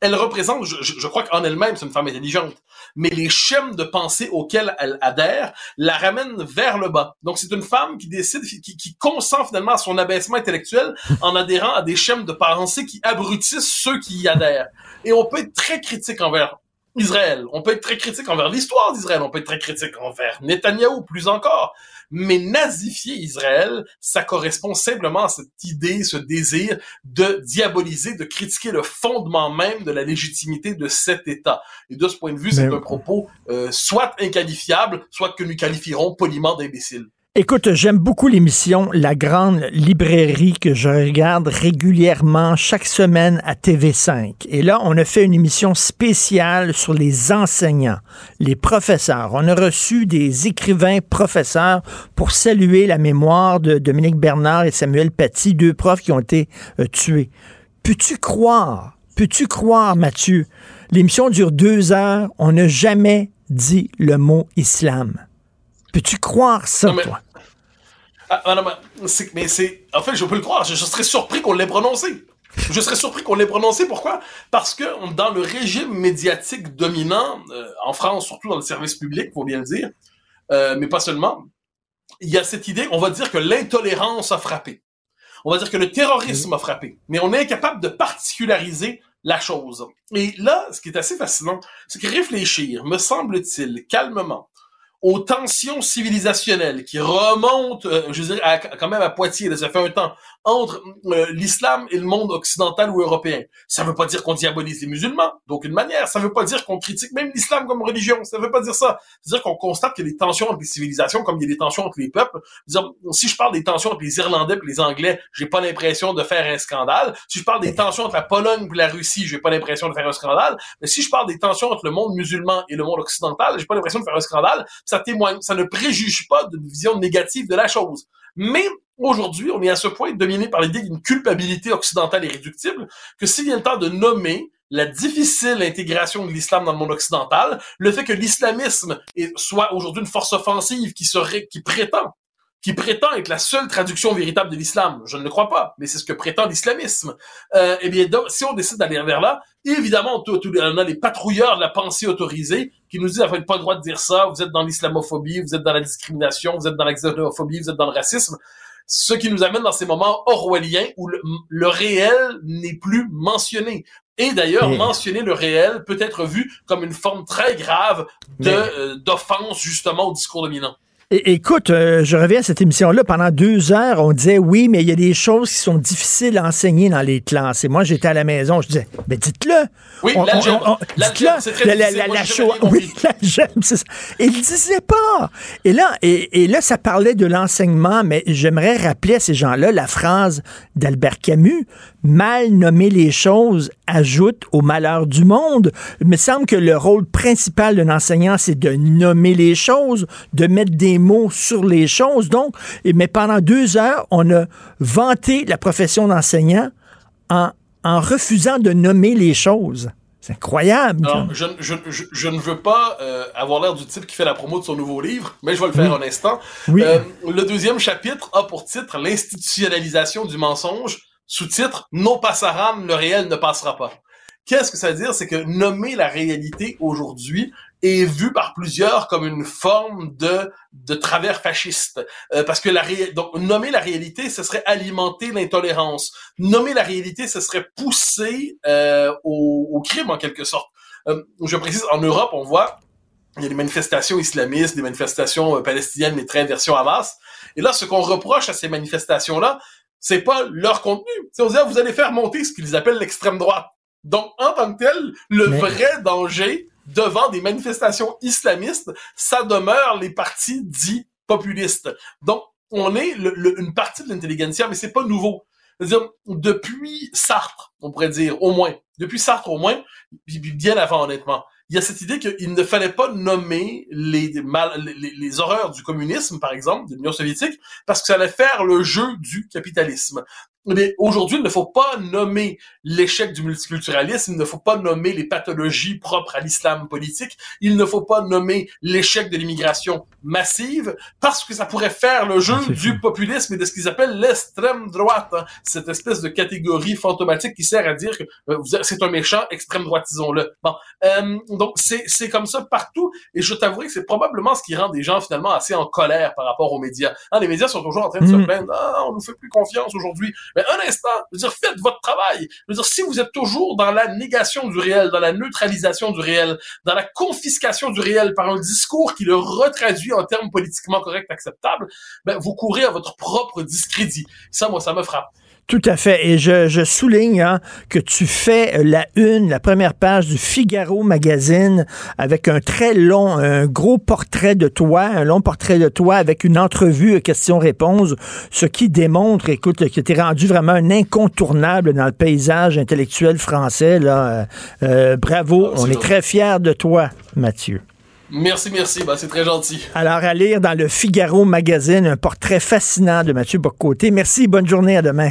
elle représente, je, je crois qu'en elle-même, c'est une femme intelligente, mais les schèmes de pensée auxquels elle adhère la ramènent vers le bas. Donc, c'est une femme qui décide, qui, qui consent finalement à son abaissement intellectuel en adhérant à des schèmes de pensée qui abrutissent ceux qui y adhèrent. Et on peut être très critique envers Israël, on peut être très critique envers l'histoire d'Israël, on peut être très critique envers Netanyahou, plus encore mais nazifier Israël, ça correspond simplement à cette idée, ce désir de diaboliser, de critiquer le fondement même de la légitimité de cet État. Et de ce point de vue, c'est un propos euh, soit inqualifiable, soit que nous qualifierons poliment d'imbécile. Écoute, j'aime beaucoup l'émission La Grande Librairie que je regarde régulièrement chaque semaine à TV5. Et là, on a fait une émission spéciale sur les enseignants, les professeurs. On a reçu des écrivains professeurs pour saluer la mémoire de Dominique Bernard et Samuel Paty, deux profs qui ont été euh, tués. Peux-tu croire, peux-tu croire, Mathieu, l'émission dure deux heures, on n'a jamais dit le mot islam. Peux-tu croire ça, toi? Ah, non, mais c'est. En fait, je peux le croire. Je, serais surpris qu'on l'ait prononcé. Je serais surpris qu'on l'ait prononcé. Pourquoi? Parce que dans le régime médiatique dominant, euh, en France, surtout dans le service public, faut bien le dire, euh, mais pas seulement, il y a cette idée, on va dire que l'intolérance a frappé. On va dire que le terrorisme a frappé. Mais on est incapable de particulariser la chose. Et là, ce qui est assez fascinant, c'est que réfléchir, me semble-t-il, calmement, aux tensions civilisationnelles qui remontent, euh, je dirais, quand même à Poitiers, là, ça fait un temps, entre euh, l'islam et le monde occidental ou européen. Ça veut pas dire qu'on diabolise les musulmans, d'aucune manière. Ça veut pas dire qu'on critique même l'islam comme religion. Ça veut pas dire ça. C'est-à-dire qu'on constate qu'il y a des tensions entre les civilisations, comme il y a des tensions entre les peuples. Si je parle des tensions entre les Irlandais et les Anglais, j'ai pas l'impression de faire un scandale. Si je parle des tensions entre la Pologne et la Russie, j'ai pas l'impression de faire un scandale. Mais si je parle des tensions entre le monde musulman et le monde occidental, j'ai pas l'impression de faire un scandale. Ça témoigne, ça ne préjuge pas d'une vision négative de la chose. Mais aujourd'hui, on est à ce point dominé par l'idée d'une culpabilité occidentale irréductible que s'il vient le temps de nommer la difficile intégration de l'islam dans le monde occidental, le fait que l'islamisme soit aujourd'hui une force offensive qui serait, qui prétend qui prétend être la seule traduction véritable de l'islam. Je ne le crois pas, mais c'est ce que prétend l'islamisme. Euh, eh bien, donc, si on décide d'aller vers là, évidemment, on a les patrouilleurs de la pensée autorisée qui nous disent, vous n'avez pas le droit de dire ça, vous êtes dans l'islamophobie, vous êtes dans la discrimination, vous êtes dans la xénophobie, vous êtes dans le racisme. Ce qui nous amène dans ces moments orwelliens où le, réel n'est plus mentionné. Et d'ailleurs, mentionner le réel peut être vu comme une forme très grave de euh, d'offense justement au discours dominant écoute, euh, je reviens à cette émission-là. Pendant deux heures, on disait oui, mais il y a des choses qui sont difficiles à enseigner dans les classes. Et moi, j'étais à la maison, je disais, mais dites-le. Oui, la dites-le. c'est très la, la, la, Oui, la c'est ça. Et il disait pas. Et là, et, et là, ça parlait de l'enseignement, mais j'aimerais rappeler à ces gens-là la phrase d'Albert Camus mal nommer les choses ajoute au malheur du monde. Il me semble que le rôle principal d'un enseignant, c'est de nommer les choses, de mettre des mots sur les choses. Donc, mais pendant deux heures, on a vanté la profession d'enseignant en, en refusant de nommer les choses. C'est incroyable. je, je, je, ne veux pas euh, avoir l'air du type qui fait la promo de son nouveau livre, mais je vais le faire un instant. Euh, le deuxième chapitre a pour titre L'institutionnalisation du mensonge sous-titre Non passaram, le réel ne passera pas. Qu'est-ce que ça veut dire? C'est que nommer la réalité aujourd'hui est vu par plusieurs comme une forme de de travers fasciste Euh, parce que la ré... donc nommer la réalité ce serait alimenter l'intolérance nommer la réalité ce serait pousser euh, au, au crime en quelque sorte Euh, je précise en Europe on voit il y a des manifestations islamistes, des manifestations euh, palestiniennes, mais très version Hamas. Et là, ce qu'on reproche à ces manifestations-là, c'est pas leur contenu. C'est ah, vous allez faire monter ce qu'ils appellent l'extrême droite. Donc, en tant que tel, le Mais- vrai danger devant des manifestations islamistes, ça demeure les partis dits populistes. Donc, on est le- le- une partie de l'intelligentsia, mais c'est pas nouveau. C'est-à-dire, depuis Sartre, on pourrait dire, au moins, depuis Sartre au moins, bien avant honnêtement, il y a cette idée qu'il ne fallait pas nommer les, horreurs du communisme, par exemple, de l'Union soviétique, parce que ça allait faire le jeu du capitalisme. Mais aujourd'hui, il ne faut pas nommer l'échec du multiculturalisme, il ne faut pas nommer les pathologies propres à l'islam politique, il ne faut pas nommer l'échec de l'immigration massive, parce que ça pourrait faire le jeu du populisme et de ce qu'ils appellent l'extrême droite, hein. cette espèce de catégorie fantomatique qui sert à dire que euh, c'est un méchant, extrême droitisons-le. Bon, euh, donc c'est c'est comme ça partout, et je t'avouerai que c'est probablement ce qui rend des gens finalement assez en colère par rapport aux médias. Hein, les médias sont toujours en train de se Mm. plaindre, ah, on nous fait plus confiance aujourd'hui. Mais un instant, je veux dire, faites votre travail. Je veux dire, si vous êtes toujours dans la négation du réel, dans la neutralisation du réel, dans la confiscation du réel par un discours qui le retraduit en termes politiquement corrects, acceptables, ben, vous courez à votre propre discrédit. Ça, moi, ça me frappe. Tout à fait. Et je, je souligne hein, que tu fais euh, la une, la première page du Figaro magazine avec un très long, un gros portrait de toi, un long portrait de toi avec une entrevue euh, questions-réponses, ce qui démontre, écoute, que tu es rendu vraiment un incontournable dans le paysage intellectuel français. Là. Euh, euh, bravo. On est très fiers de toi, Mathieu. Merci, merci. Ben, c'est très gentil. Alors, à lire dans le Figaro magazine, un portrait fascinant de Mathieu Bocoté. Merci, bonne journée, à demain.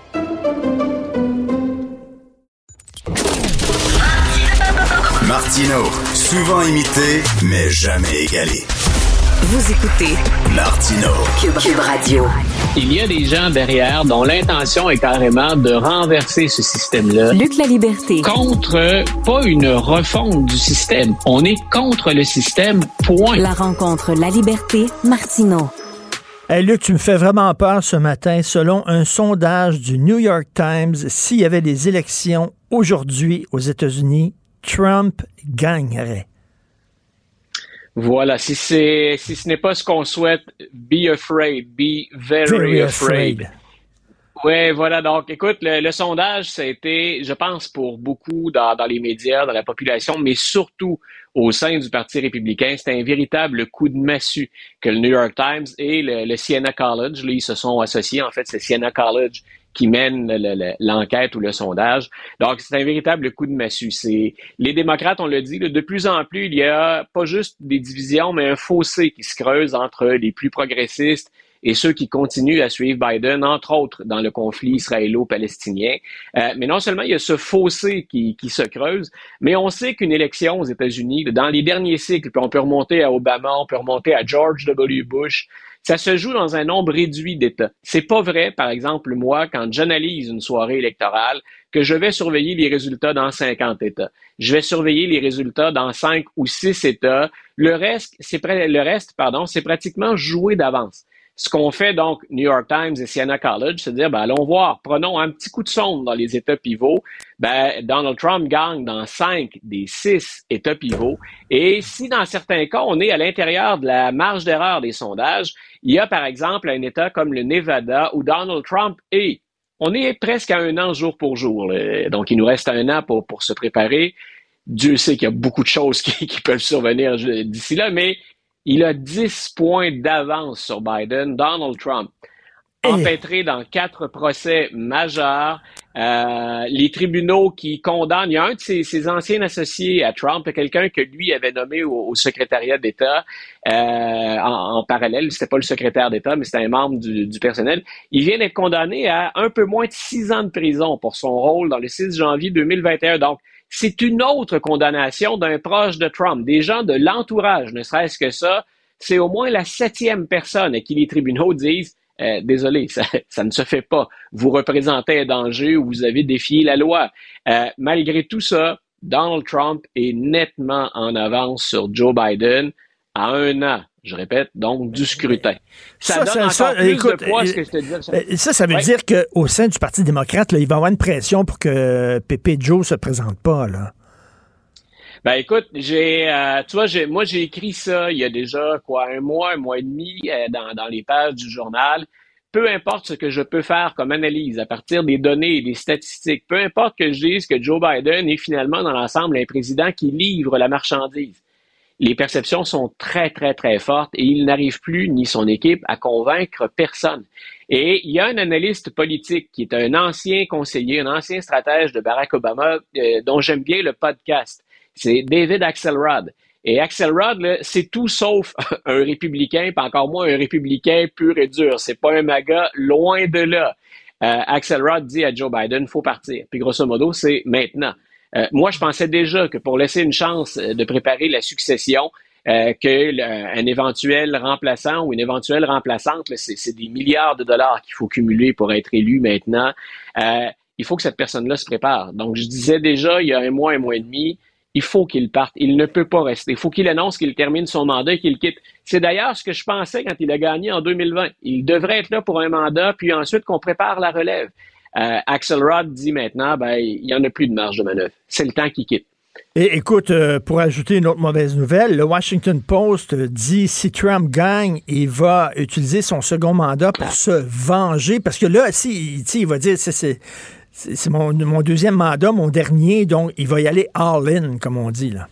Martino, souvent imité, mais jamais égalé. Vous écoutez Martino. Cube, Cube Radio. Il y a des gens derrière dont l'intention est carrément de renverser ce système-là. Luc la liberté. Contre, pas une refonte du système. On est contre le système, point. La rencontre La Liberté, Martineau. Hey Luc, tu me fais vraiment peur ce matin. Selon un sondage du New York Times, s'il y avait des élections aujourd'hui aux États-Unis, Trump gagnerait. Voilà, si c'est si ce n'est pas ce qu'on souhaite, be afraid, be very, Very afraid. afraid. Oui, voilà. Donc, écoute, le, le sondage, ça a été, je pense, pour beaucoup dans, dans les médias, dans la population, mais surtout au sein du Parti républicain, c'était un véritable coup de massue que le New York Times et le, le Siena College, là, ils se sont associés. En fait, c'est Siena College qui mène le- le- l'enquête ou le sondage. Donc, c'est un véritable coup de massue. Les démocrates, on le dit, de plus en plus, il y a pas juste des divisions, mais un fossé qui se creuse entre les plus progressistes et ceux qui continuent à suivre Biden, entre autres dans le conflit israélo-palestinien. Euh, mais non seulement il y a ce fossé qui, qui se creuse, mais on sait qu'une élection aux États-Unis, dans les derniers cycles, puis on peut remonter à Obama, on peut remonter à George W. Bush, ça se joue dans un nombre réduit d'États. C'est pas vrai, par exemple, moi, quand j'analyse une soirée électorale, que je vais surveiller les résultats dans 50 États. Je vais surveiller les résultats dans 5 ou 6 États. Le reste, c'est le c'est pratiquement joué d'avance. Ce qu'on fait donc, New York Times et Siena College, c'est de dire, ben, allons voir, prenons un petit coup de sonde dans les États pivots. Ben, Donald Trump gagne dans cinq des six États pivots. Et si dans certains cas, on est à l'intérieur de la marge d'erreur des sondages, il y a par exemple un État comme le Nevada où Donald Trump est. On est presque à un an jour pour jour. Donc, il nous reste un an pour, se préparer. Dieu sait qu'il y a beaucoup de choses qui, peuvent survenir d'ici là, mais il a 10 points d'avance sur Biden, Donald Trump. empêtré dans quatre procès majeurs. Euh, les tribunaux qui condamnent, il y a un de ses, ses anciens associés à Trump, quelqu'un que lui avait nommé au, au secrétariat d'État euh, en, en, parallèle. C'était pas le secrétaire d'État, mais c'était un membre du, du, personnel. Il vient d'être condamné à un peu moins de six ans de prison pour son rôle dans le 6 janvier 2021. Donc, c'est une autre condamnation d'un proche de Trump, des gens de l'entourage, ne serait-ce que ça. C'est au moins la septième personne à qui les tribunaux disent euh, désolé, ça, ne se fait pas. Vous représentez un danger ou vous avez défié la loi. Euh, malgré tout ça, Donald Trump est nettement en avance sur Joe Biden à un an. Je répète, donc du scrutin. Ça, ça donne ça, encore ça, plus écoute, de poids, ce que je te dis. Ça, ça, ça veut ouais. dire qu'au sein du Parti démocrate, là, il va y avoir une pression pour que Pépé Joe se présente pas. Là. Ben écoute, j'ai, euh, tu vois, j'ai, moi j'ai écrit ça il y a déjà quoi un mois, un mois et demi euh, dans, dans les pages du journal. Peu importe ce que je peux faire comme analyse à partir des données et des statistiques, peu importe que je dise que Joe Biden est finalement dans l'ensemble un président qui livre la marchandise. Les perceptions sont très, très, très fortes et il n'arrive plus, ni son équipe, à convaincre personne. Et il y a un analyste politique qui est un ancien conseiller, un ancien stratège de Barack Obama, euh, dont j'aime bien le podcast c'est David Axelrod. Et Axelrod, c'est tout sauf un républicain, pas encore moins un républicain pur et dur. C'est pas un MAGA, loin de là. Euh, Axelrod dit à Joe Biden, faut partir. Puis grosso modo, c'est maintenant. Euh, moi, je pensais déjà que pour laisser une chance euh, de préparer la succession, euh, qu'un éventuel remplaçant ou une éventuelle remplaçante, c'est des milliards de dollars qu'il faut cumuler pour être élu maintenant. Euh, il faut que cette personne-là se prépare. Donc, je disais déjà il y a un mois, un mois et demi, il faut qu'il parte. Il ne peut pas rester. Il faut qu'il annonce qu'il termine son mandat et qu'il quitte. C'est d'ailleurs ce que je pensais quand il a gagné en 2020. Il devrait être là pour un mandat, puis ensuite qu'on prépare la relève. Euh, Axelrod dit maintenant, ben, il n'y en a plus de marge de manœuvre. C'est le temps qu'il quitte. Et écoute, euh, pour ajouter une autre mauvaise nouvelle, le Washington Post dit si Trump gagne, il va utiliser son second mandat pour se venger. Parce que là, si, il va dire, c'est c'est mon, mon, deuxième mandat, mon dernier, donc il va y aller all-in, comme on dit. là.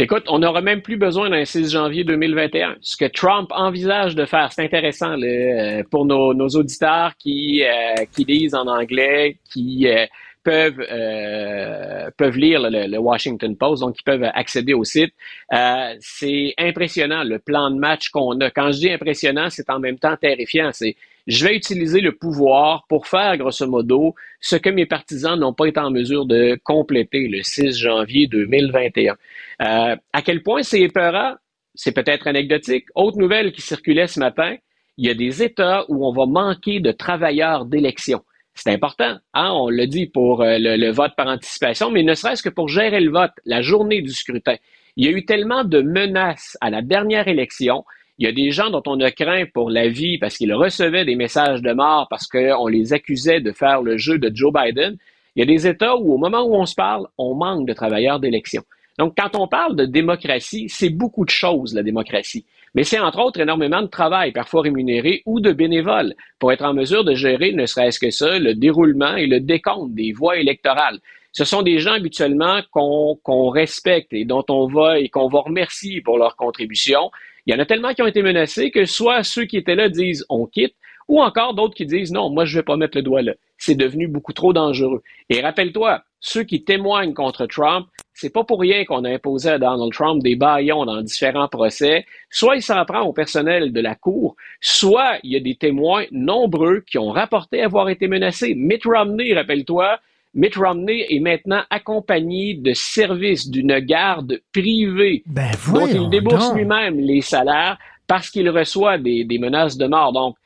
Écoute, on n'aura même plus besoin d'un 6 janvier 2021. Ce que Trump envisage de faire, c'est intéressant là, pour nos, auditeurs qui, euh, qui lisent en anglais, qui euh, peuvent euh, peuvent lire le, le, Washington Post, donc ils peuvent accéder au site. Euh, c'est impressionnant le plan de match qu'on a. Quand je dis impressionnant, c'est en même temps terrifiant. C'est je vais utiliser le pouvoir pour faire, grosso modo, ce que mes partisans n'ont pas été en mesure de compléter le 6 janvier 2021. Euh, à quel point c'est épeurant, c'est peut-être anecdotique. Autre nouvelle qui circulait ce matin, il y a des États où on va manquer de travailleurs d'élection. C'est important, hein? on le dit pour euh, le, le vote par anticipation, mais ne serait-ce que pour gérer le vote, la journée du scrutin. Il y a eu tellement de menaces à la dernière élection il y a des gens dont on a craint pour la vie parce qu'ils recevaient des messages de mort parce qu'on les accusait de faire le jeu de Joe Biden. Il y a des États où, au moment où on se parle, on manque de travailleurs d'élection. Donc, quand on parle de démocratie, c'est beaucoup de choses, la démocratie. Mais c'est entre autres énormément de travail, parfois rémunéré ou de bénévoles, pour être en mesure de gérer, ne serait-ce que ça, le déroulement et le décompte des voix électorales. Ce sont des gens habituellement qu'on qu respecte et dont on va et qu'on va remercier pour leur contribution. Il y en a tellement qui ont été menacés que soit ceux qui étaient là disent on quitte, ou encore d'autres qui disent non, moi je vais pas mettre le doigt là. C'est devenu beaucoup trop dangereux. Et rappelle-toi, ceux qui témoignent contre Trump, c'est pas pour rien qu'on a imposé à Donald Trump des baillons dans différents procès. Soit il s'en prend au personnel de la Cour, soit il y a des témoins nombreux qui ont rapporté avoir été menacés. Mitt Romney, rappelle-toi, Mitt Romney est maintenant accompagné de services d'une garde privée ben, dont il débourse lui-même les salaires parce qu'il reçoit des, des, menaces de mort. Donc,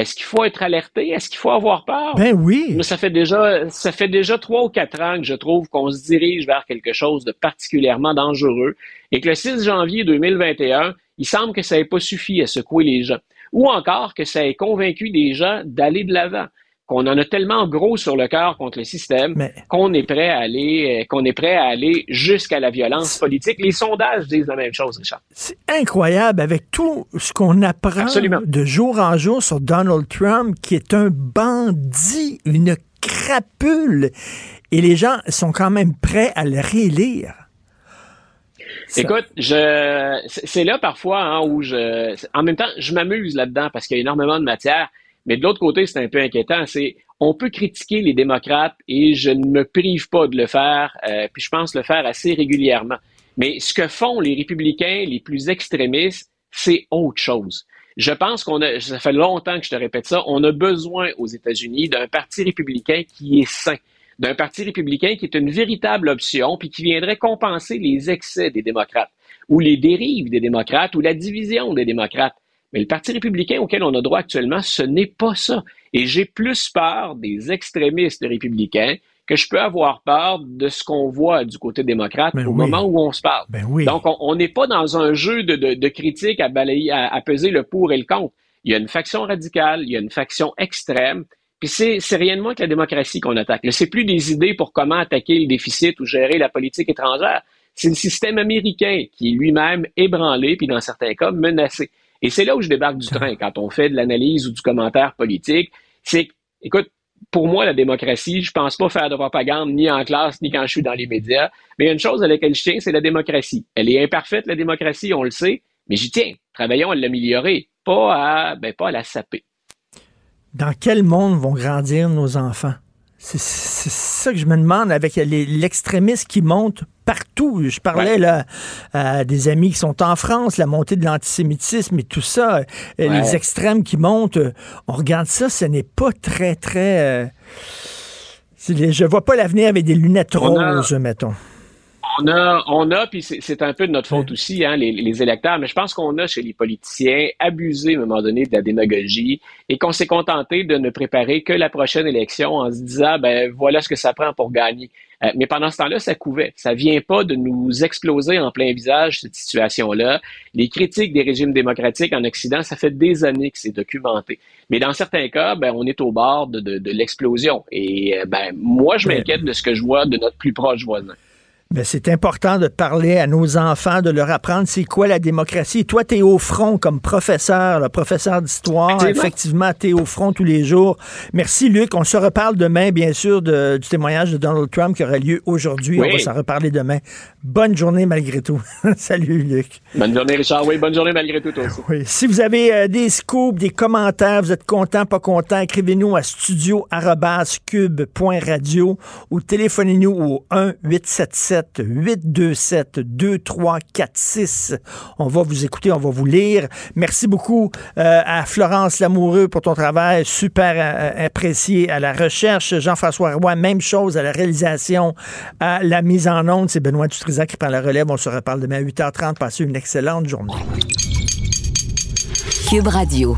est-ce qu'il faut être alerté? Est-ce qu'il faut avoir peur? Ben oui. Ça fait déjà, ça fait déjà trois ou quatre ans que je trouve qu'on se dirige vers quelque chose de particulièrement dangereux et que le 6 janvier 2021, il semble que ça n'ait pas suffi à secouer les gens. Ou encore que ça ait convaincu des gens d'aller de l'avant qu'on en a tellement gros sur le cœur contre le système Mais... qu'on est prêt à aller, qu'on est prêt à aller jusqu'à la violence politique. Les sondages disent la même chose, Richard. C'est incroyable avec tout ce qu'on apprend Absolument. de jour en jour sur Donald Trump, qui est un bandit, une crapule, et les gens sont quand même prêts à le réélire. Écoute, je c'est là parfois hein, où je en même temps je m'amuse là-dedans parce qu'il y a énormément de matière, mais de l'autre côté c'est un peu inquiétant. C'est on peut critiquer les démocrates et je ne me prive pas de le faire, euh, puis je pense le faire assez régulièrement. Mais ce que font les républicains les plus extrémistes, c'est autre chose. Je pense qu'on a, ça fait longtemps que je te répète ça, on a besoin aux États-Unis d'un parti républicain qui est sain, d'un parti républicain qui est une véritable option, puis qui viendrait compenser les excès des démocrates, ou les dérives des démocrates, ou la division des démocrates. Mais le Parti républicain auquel on a droit actuellement, ce n'est pas ça. Et j'ai plus peur des extrémistes républicains que je peux avoir peur de ce qu'on voit du côté démocrate Ben au oui. moment où on se parle. Ben oui. Donc, on- n'est pas dans un jeu de, de, de critique à balayer, à, à peser le pour et le contre. Il y a une faction radicale, il y a une faction extrême, puis c'est, c'est rien de moins que la démocratie qu'on attaque. C'est plus des idées pour comment attaquer le déficit ou gérer la politique étrangère. C'est le système américain qui est lui-même ébranlé, puis dans certains cas menacé. Et c'est là où je débarque du train quand on fait de l'analyse ou du commentaire politique. C'est, écoute, pour moi, la démocratie, je pense pas faire de propagande ni en classe, ni quand je suis dans les médias. Mais il y a une chose à laquelle je tiens, c'est la démocratie. Elle est imparfaite, la démocratie, on le sait, mais j'y tiens. Travaillons à l'améliorer, pas à, ben, pas à la saper. Dans quel monde vont grandir nos enfants? C'est ça que je me demande avec l'extrémisme qui monte partout. Je parlais là à des amis qui sont en France, la montée de l'antisémitisme et tout ça, euh, les extrêmes qui montent. euh, On regarde ça, ce n'est pas très, très... euh, je vois pas l'avenir avec des lunettes roses, mettons. On a, on a, puis c'est c'est un peu de notre faute aussi, hein, les, les électeurs, mais je pense qu'on a chez les politiciens abusé à un moment donné de la démagogie et qu'on s'est contenté de ne préparer que la prochaine élection en se disant, ben voilà ce que ça prend pour gagner. Euh, mais pendant ce temps-là, ça couvait. Ça vient pas de nous exploser en plein visage cette situation-là. Les critiques des régimes démocratiques en Occident, ça fait des années que c'est documenté. Mais dans certains cas, ben on est au bord de, de, de l'explosion. Et euh, ben moi, je m'inquiète de ce que je vois de notre plus proche voisin. Ben, c'est important de parler à nos enfants, de leur apprendre c'est quoi la démocratie. Toi, tu es au front comme professeur, professeur d'histoire. Effectivement. Tu es au front tous les jours. Merci, Luc. On se reparle demain, bien sûr, de- du témoignage de Donald Trump qui aura lieu aujourd'hui. Oui. On va s'en reparler demain. Bonne journée malgré tout. Salut, Luc. Bonne journée, Richard. Oui, bonne journée malgré tout, toi aussi. Oui. Si vous avez euh, des scoops, des commentaires, vous êtes content, pas content, écrivez-nous à studio@cube.radio ou téléphonez-nous au 1-877-827-2346. On va vous écouter, on va vous lire. Merci beaucoup euh, à Florence Lamoureux pour ton travail, super euh, apprécié à la recherche. Jean-François Roy, même chose à la réalisation, à la mise en onde. C'est Benoît Dutrisac qui prend la relève. On se reparle demain à 8h30. Passez une excellente journée. Cube Radio.